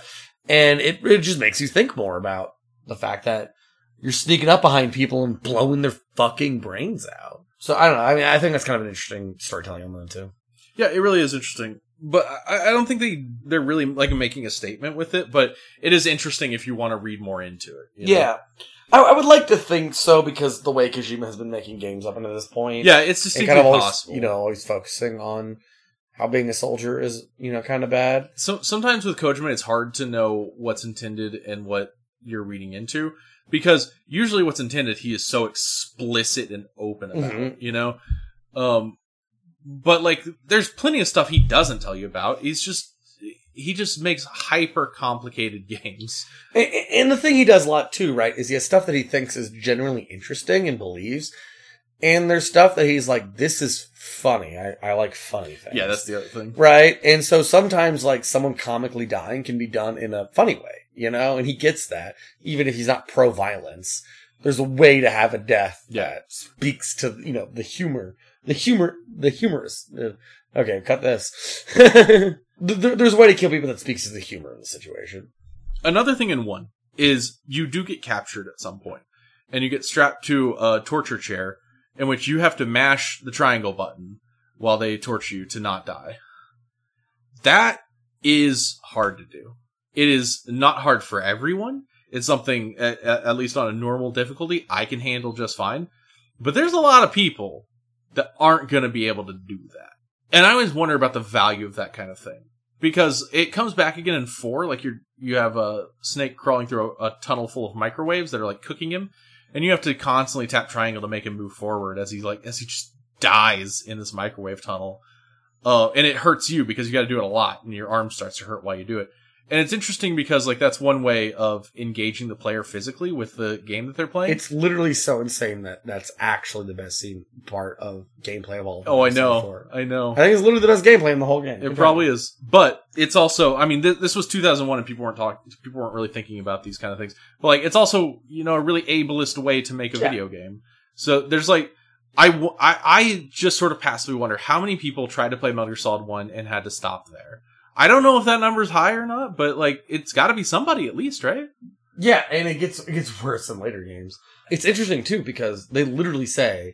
and it it just makes you think more about the fact that you're sneaking up behind people and blowing their fucking brains out. So I don't know. I mean, I think that's kind of an interesting storytelling element too. yeah it really is interesting but I, I don't think they they're really like making a statement with it. But it is interesting if you want to read more into it. you know? Yeah. I, I would like to think so because the way Kojima has been making games up until this point. Yeah, it's distinctly kind of always, possible. You know, always focusing on how being a soldier is, you know, kind of bad. So sometimes with Kojima, it's hard to know what's intended and what you're reading into because usually what's intended he is so explicit and open about. Mhm. You know, um, but like there's plenty of stuff he doesn't tell you about. He's just he just makes hyper complicated (laughs) games. And, and the thing he does a lot too, right, is he has stuff that he thinks is genuinely interesting and believes, and there's stuff that he's like, "This is funny. I, I like funny things." Yeah, that's the other thing. right. And so sometimes, like, someone comically dying can be done in a funny way, you know, and he gets that, even if he's not pro violence. There's a way to have a death that speaks to you know the humor, the humor, the humorous. Uh, okay, cut this. (laughs) There's a way to kill people that speaks to the humor in the situation. Another thing in one is you do get captured at some point, and you get strapped to a torture chair in which you have to mash the triangle button while they torture you to not die. That is hard to do. It is not hard for everyone. It's something, at, at least on a normal difficulty, I can handle just fine. But there's a lot of people that aren't going to be able to do that. And I always wonder about the value of that kind of thing because it comes back again in four. Like you're you have a snake crawling through a, a tunnel full of microwaves that are like cooking him, and you have to constantly tap triangle to make him move forward as he like as he just dies in this microwave tunnel. Uh, and it hurts you because you got to do it a lot, and your arm starts to hurt while you do it. And it's interesting because like that's one way of engaging the player physically with the game that they're playing. It's literally so insane that that's actually the best scene part of gameplay of all. of Oh, I know. before. I know. I think it's literally the best gameplay in the whole game. It probably is, but it's also. I mean, th- this was 2001, and people weren't talking. People weren't really thinking about these kind of things. But like, it's also you know a really ableist way to make a Yeah. video game. So there's like, I, w- I I just sort of passively wonder how many people tried to play Metal Gear Solid One and had to stop there. I don't know if that number is high or not, but like, it's got to be somebody at least, right? Yeah, and it gets it gets worse in later games. It's interesting too because they literally say,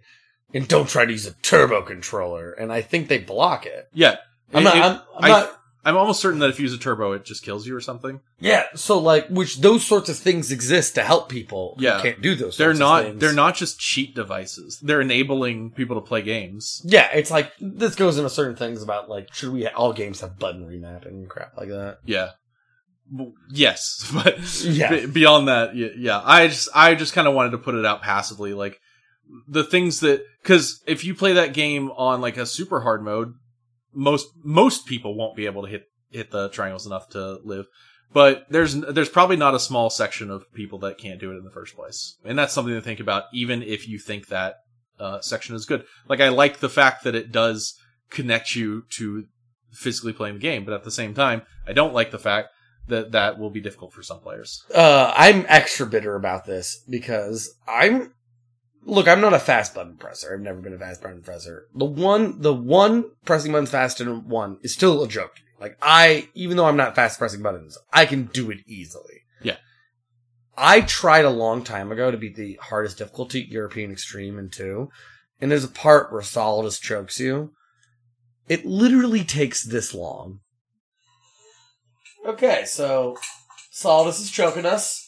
"And don't try to use a turbo controller," and I think they block it. Yeah, I'm It- not. it- I'm, I'm I- not. I'm almost certain that if you use a turbo, it just kills you or something. Yeah, so like, which those sorts of things exist to help people who Yeah, can't do those. They're sorts of not. things. They're not just cheat devices. They're enabling people to play games. Yeah, it's like this goes into certain things about like should we all games have button remapping and crap like that. Yeah. Yes, (laughs) but Yeah. be- beyond that, yeah, I just I just kind of wanted to put it out passively, like the things that because if you play that game on like a super hard mode, most most people won't be able to hit hit the triangles enough to live. But there's there's probably not a small section of people that can't do it in the first place, and that's something to think about. Even if you think that uh, section is good, like I like the fact that it does connect you to physically playing the game, but at the same time, I don't like the fact that that will be difficult for some players. Uh, I'm extra bitter about this because I'm look. I'm not a fast button presser. I've never been a fast button presser. The one, the one pressing buttons fast in one is still a joke. Like I, even though I'm not fast pressing buttons, I can do it easily. Yeah. I tried a long time ago to beat the hardest difficulty, European Extreme in two, and there's a part where Solidus chokes you. It literally takes this long. Okay, so Solidus is choking us.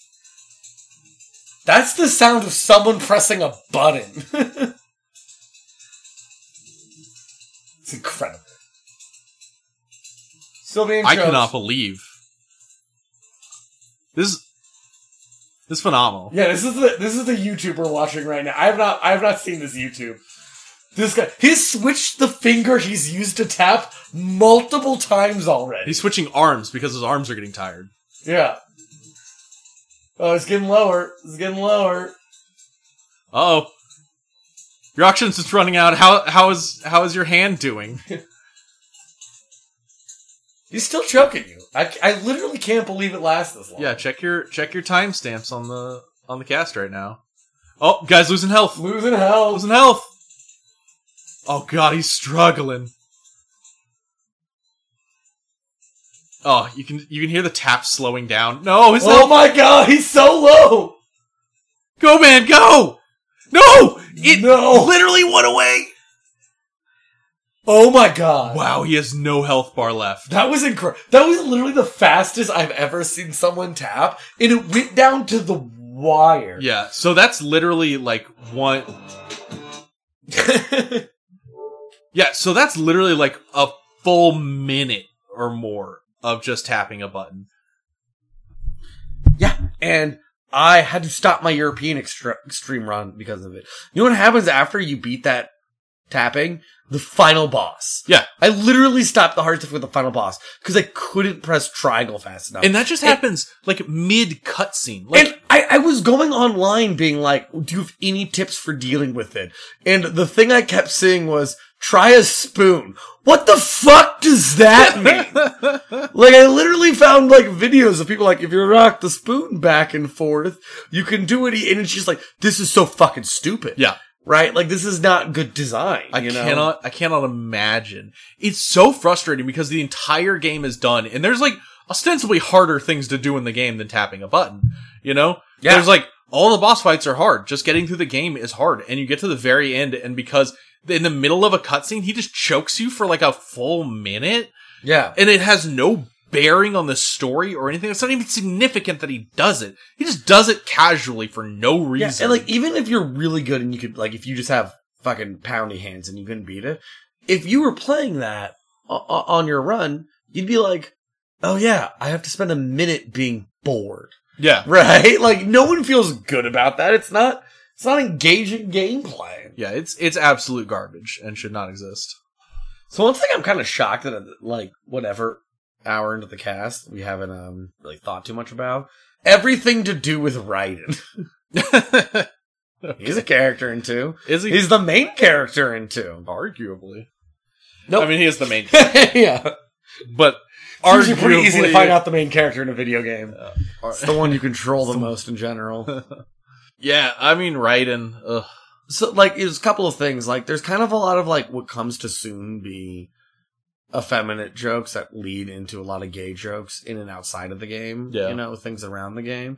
That's the sound of someone pressing a button. (laughs) it's incredible. Being I cannot believe this. is- This is phenomenal. Yeah, this is the this is the YouTube we're watching right now. I have not I have not seen this YouTube. This guy he's switched the finger he's used to tap multiple times already. He's switching arms because his arms are getting tired. Yeah. Oh, it's getting lower. It's getting lower. Oh, your oxygen's just running out. How how is how is your hand doing? (laughs) He's still choking you. I, I literally can't believe it lasts this long. yeah, check your check your timestamps on the on the cast right now. Oh, guy's losing health. Losing health. Losing health. Oh god, he's struggling. Oh, you can you can hear the tap slowing down. No, his Oh my god, he's so low. Go, man, go! No! It No. literally went away! Oh my god. Wow, he has no health bar left. That was incredible. That was literally the fastest I've ever seen someone tap, and it went down to the wire. Yeah, so that's literally like one. (laughs) yeah, so that's literally like a full minute or more of just tapping a button. Yeah, and I had to stop my European extra- extreme run because of it. You know what happens after you beat that tapping? The final boss. Yeah. I literally stopped the hard stuff with the final boss because I couldn't press triangle fast enough. And that just happens like mid cutscene. Like, and I, I was going online being like, do you have any tips for dealing with it? And the thing I kept seeing was, try a spoon. What the fuck does that mean? (laughs) like, I literally found like videos of people like, if you rock the spoon back and forth, you can do it. And it's just like, this is so fucking stupid. Yeah. Right? Like, this is not good design. I you know? cannot I cannot imagine. It's so frustrating because the entire game is done and there's like ostensibly harder things to do in the game than tapping a button. You know? Yeah. There's like all the boss fights are hard. Just getting through the game is hard. And you get to the very end and because in the middle of a cutscene he just chokes you for like a full minute. Yeah. And it has no bearing on the story or anything. It's not even significant that he does it. He just does it casually for no Yeah, reason. and like even if you're really good and you could like if you just have fucking poundy hands and you couldn't beat it, if you were playing that on your run, you'd be like, "Oh yeah, I have to spend a minute being bored." yeah. (laughs) Right? Like no one feels good about that. It's not it's not engaging gameplay. Yeah, it's it's absolute garbage and should not exist. So one thing I'm kind of shocked that like whatever hour into the cast we haven't um really thought too much about everything to do with Raiden. (laughs) He's a character in two. Is he? He's the main character in two. Arguably. Nope. I mean, he is the main (laughs) yeah. but It's usually pretty easy to arguably- find out the main character in a video game. ar- It's the one you control the most in general. (laughs) Yeah, I mean, Raiden. Ugh. So, like, there's a couple of things. Like, there's kind of a lot of, like, what comes to soon be effeminate jokes that lead into a lot of gay jokes in and outside of the game. Yeah. You know, things around the game.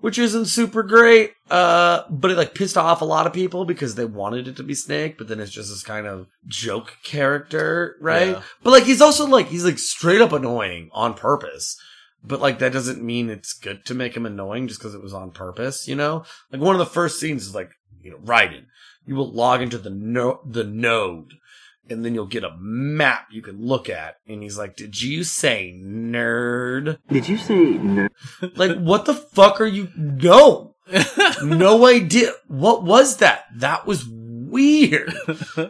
Which isn't super great, uh, but it like pissed off a lot of people because they wanted it to be Snake, but then it's just this kind of joke character, right? Yeah. But like he's also like he's like straight up annoying on purpose. But like that doesn't mean it's good to make him annoying just because it was on purpose, you know? Like one of the first scenes is like, you know, Raiden. You will log into the no the node and then you'll get a map you can look at. And he's like, Did you say nerd? Did you say nerd? (laughs) Like, what the fuck are you? No, (laughs) no idea. What was that? That was weird.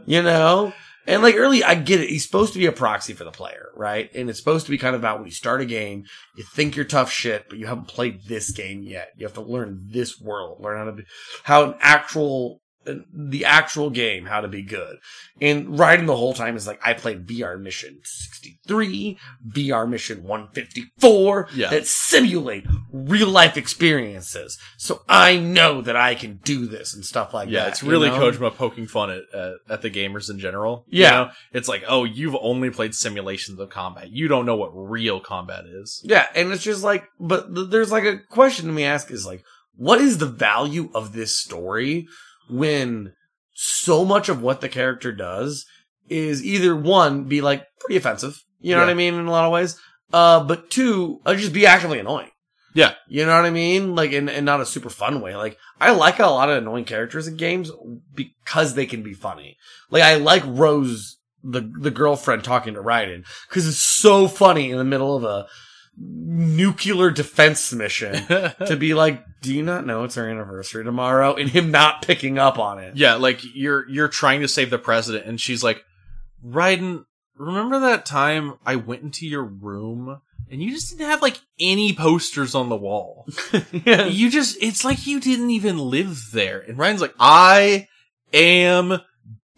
You know? And like early, I get it. He's supposed to be a proxy for the player, right? And it's supposed to be kind of about when you start a game, you think you're tough shit, but you haven't played this game yet. You have to learn this world, learn how to be, how an actual, the actual game, how to be good. And Raiden the whole time is like, I played VR mission 63, VR mission 154 Yeah. that simulate real life experiences. So I know that I can do this and stuff like Yeah, that. it's you really know? Kojima poking fun at, at at the gamers in general. you Yeah. know? it's like, oh, you've only played simulations of combat. You don't know what real combat is. Yeah, and it's just like, but th- there's like a question we ask is like, what is the value of this story when so much of what the character does is either one, be like pretty offensive, you know Yeah. what I mean, in a lot of ways, uh, but two, uh, just be actively annoying. Yeah, You know what I mean? Like, in, in not a super fun way. Like, I like a lot of annoying characters in games because they can be funny. Like, I like Rose, the, the girlfriend talking to Raiden, because it's so funny in the middle of a nuclear defense mission (laughs) to be like, do you not know it's our anniversary tomorrow? And him not picking up on it. yeah. Like you're you're trying to save the president, and she's like, Raiden, remember that time I went into your room and you just didn't have like any posters on the wall. (laughs) yeah. You just it's like you didn't even live there. And Ryan's like, I am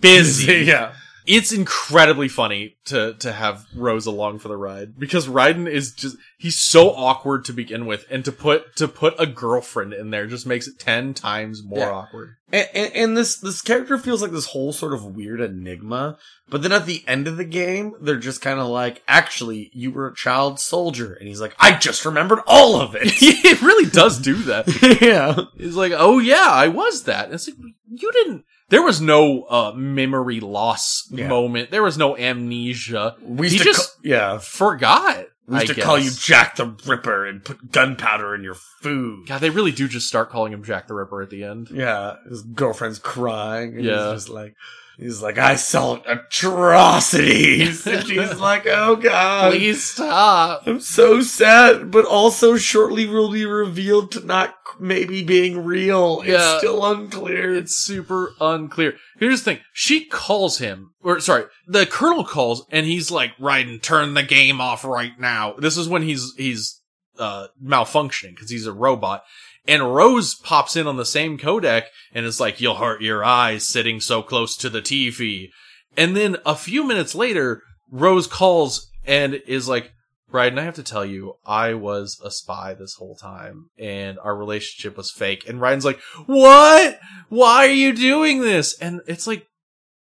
busy. (laughs) yeah. It's incredibly funny to to have Rose along for the ride because Raiden is just he's so awkward to begin with, and to put to put a girlfriend in there just makes it ten times more Yeah. awkward. And, and, and this this character feels like this whole sort of weird enigma, but then at the end of the game, they're just kind of like, "Actually, you were a child soldier," and he's like, "I just remembered all of it." (laughs) it really does do that. (laughs) yeah, He's like, oh yeah, I was that. And it's like you didn't. There was no uh, memory loss Yeah. moment. There was no amnesia. We he just ca- yeah. forgot. We used I to call you. Jack the Ripper and put gunpowder in your food. God, they really do just start calling him Jack the Ripper at the end. Yeah, his girlfriend's crying. And Yeah. he's just like, he's like, I saw atrocities. (laughs) and she's like, oh god, Please stop. I'm so sad, but also shortly will be revealed to not maybe being real. Yeah. It's still unclear. It's super unclear. Here's the thing. She calls him, or sorry, the colonel calls and he's like, Raiden, turn the game off right now. This is when he's, he's, uh, malfunctioning because he's a robot. And Rose pops in on the same codec and is like, you'll hurt your eyes sitting so close to the TV. And then a few minutes later, Rose calls and is like, Raiden, I have to tell you, I was a spy this whole time and our relationship was fake. And Raiden's like, what? Why are you doing this? And it's like,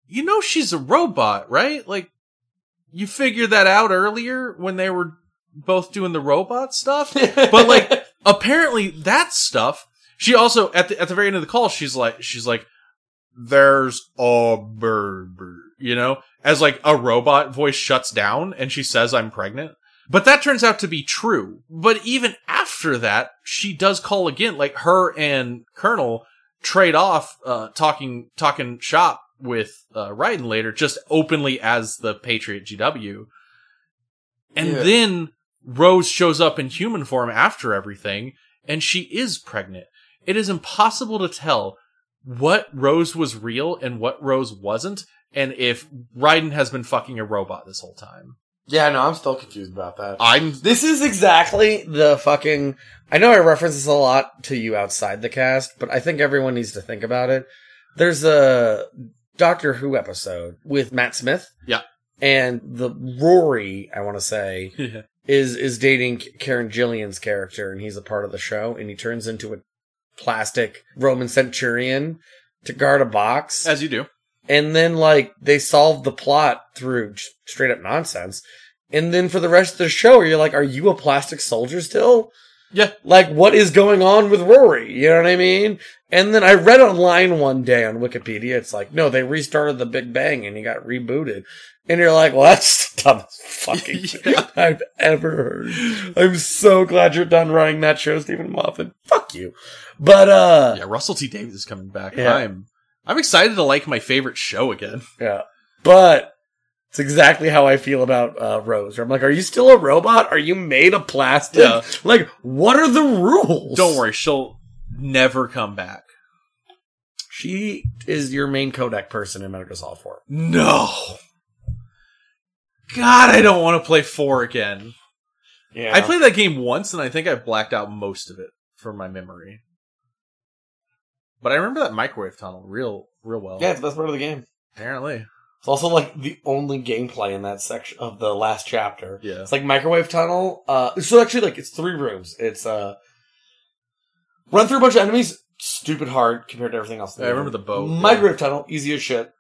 you know, she's a robot, right? Like, you figured that out earlier when they were both doing the robot stuff. (laughs) but like, apparently that stuff, she also, at the, at the very end of the call, she's like, she's like, there's a bird, you know, as like a robot voice shuts down and she says, I'm pregnant. But that turns out to be true. But even after that, she does call again. Like her and Colonel trade off, uh, talking, talking shop with, uh, Raiden later, just openly as the Patriot GW. And Yeah. then Rose shows up in human form after everything, and she is pregnant. It is impossible to tell what Rose was real and what Rose wasn't, and if Raiden has been fucking a robot this whole time. Yeah, no, I'm still confused about that. I'm This is exactly the fucking. I know I reference this a lot to you outside the cast, but I think everyone needs to think about it. There's a Doctor Who episode with Matt Smith, yeah. and the Rory, I want to say. (laughs) is is dating Karen Gillan's character, and he's a part of the show, and he turns into a plastic Roman centurion to guard a box, As you do. and then like they solve the plot through straight up nonsense. And then for the rest of the show, you're like, are you a plastic soldier still? Yeah. Like, what is going on with Rory? You know what I mean? And then I read online one day on Wikipedia, it's like, no, they restarted the Big Bang and he got rebooted. And you're like, well, that's the dumbest fucking (laughs) thing I've ever heard. I'm so glad you're done running that show, Steven Moffat. Fuck you. But, uh, Yeah, Russell T Davies is coming back. Yeah. I'm I'm excited to like my favorite show again. (laughs) Yeah. But it's exactly how I feel about uh, Rose. I'm like, are you still a robot? Are you made of plastic? Yeah. Like, what are the rules? Don't worry, she'll never come back. She is your main codec person in Metal Gear Solid 4. No. God, I don't want to play four again. Yeah. I played that game once and I think I blacked out most of it from my memory. But I remember that microwave tunnel real real well. Yeah, it's the best part of the game. Apparently. It's also like the only gameplay in that section of the last chapter. Yeah. It's like microwave tunnel. Uh, so actually, like it's three rooms. It's uh, run through a bunch of enemies. Stupid hard compared to everything else. Yeah, I remember the boat, Microwave tunnel, easy as shit,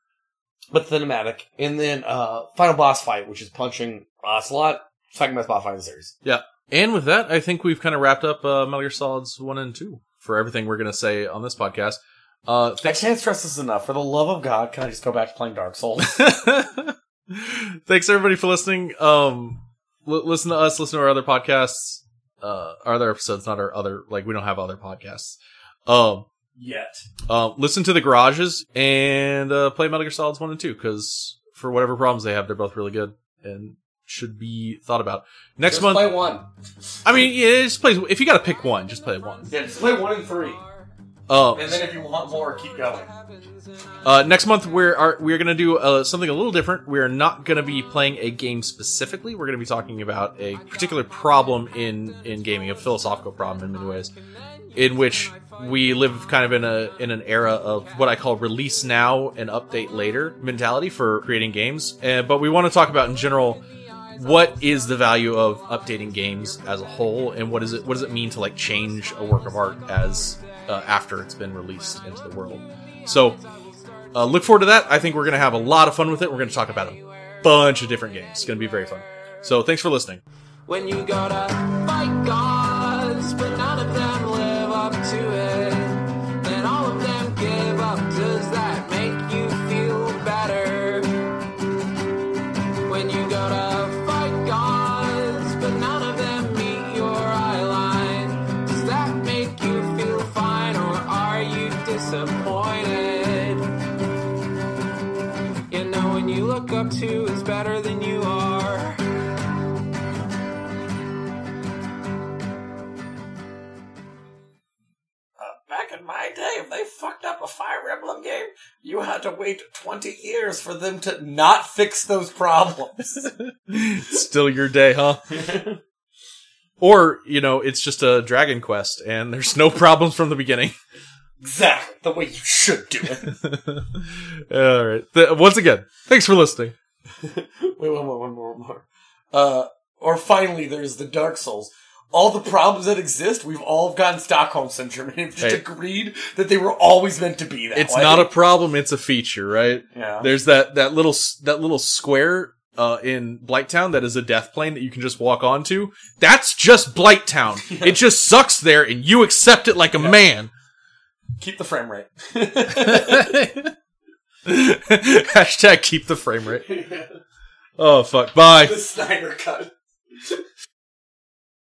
but cinematic. And then uh, final boss fight, which is punching Ocelot. Second best boss fight in the series. Yeah. And with that, I think we've kind of wrapped up uh, Metal Gear Solids 1 and 2 for everything we're going to say on this podcast. Uh, I can't stress this enough. For the love of God, can I just go back to playing Dark Souls? (laughs) Thanks everybody for listening. Um, l- listen to us, listen to our other podcasts, uh, our other episodes, not our other, like we don't have other podcasts. Um, Yet. um, listen to the garages and, uh, play Metal Gear Solids 1 and 2 because for whatever problems they have, they're both really good and should be thought about. Next Just month, play one. I mean, yeah, just play, if you gotta pick one, just play one. Yeah, just play one and three. Um, And then if you want more, keep going. Uh, next month we're are, we're gonna do uh, something a little different. We're not gonna be playing a game specifically. We're gonna be talking about a particular problem in in gaming, a philosophical problem in many ways, in which we live kind of in a in an era of what I call release now and update later mentality for creating games. Uh, but we want to talk about in general what is the value of updating games as a whole, and what is it what does it mean to like change a work of art as uh, after it's been released into the world. So uh, look forward to that. I think we're going to have a lot of fun with it. We're going to talk about a bunch of different games. It's going to be very fun. So thanks for listening. When you gotta fight gods, Fire Emblem game, you had to wait 20 years for them to not fix those problems. (laughs) Still your day, huh? (laughs) or, you know, it's just a Dragon Quest and there's no problems from the beginning. exactly the way you should do it. (laughs) All right. Th- once again, thanks for listening. wait, one more, one more, one more. Uh, or finally, there's the Dark Souls. All the problems that exist, we've all gotten Stockholm syndrome (laughs) and have just Hey. agreed that they were always meant to be that It's way. not a problem, it's a feature, right? Yeah. There's that, that little, that little square, uh, in Blighttown that is a death plane that you can just walk onto. That's just Blighttown. (laughs) It just sucks there and you accept it like a man. Keep the frame rate. (laughs) Hashtag keep the frame rate. Oh fuck. Bye. the Snyder cut.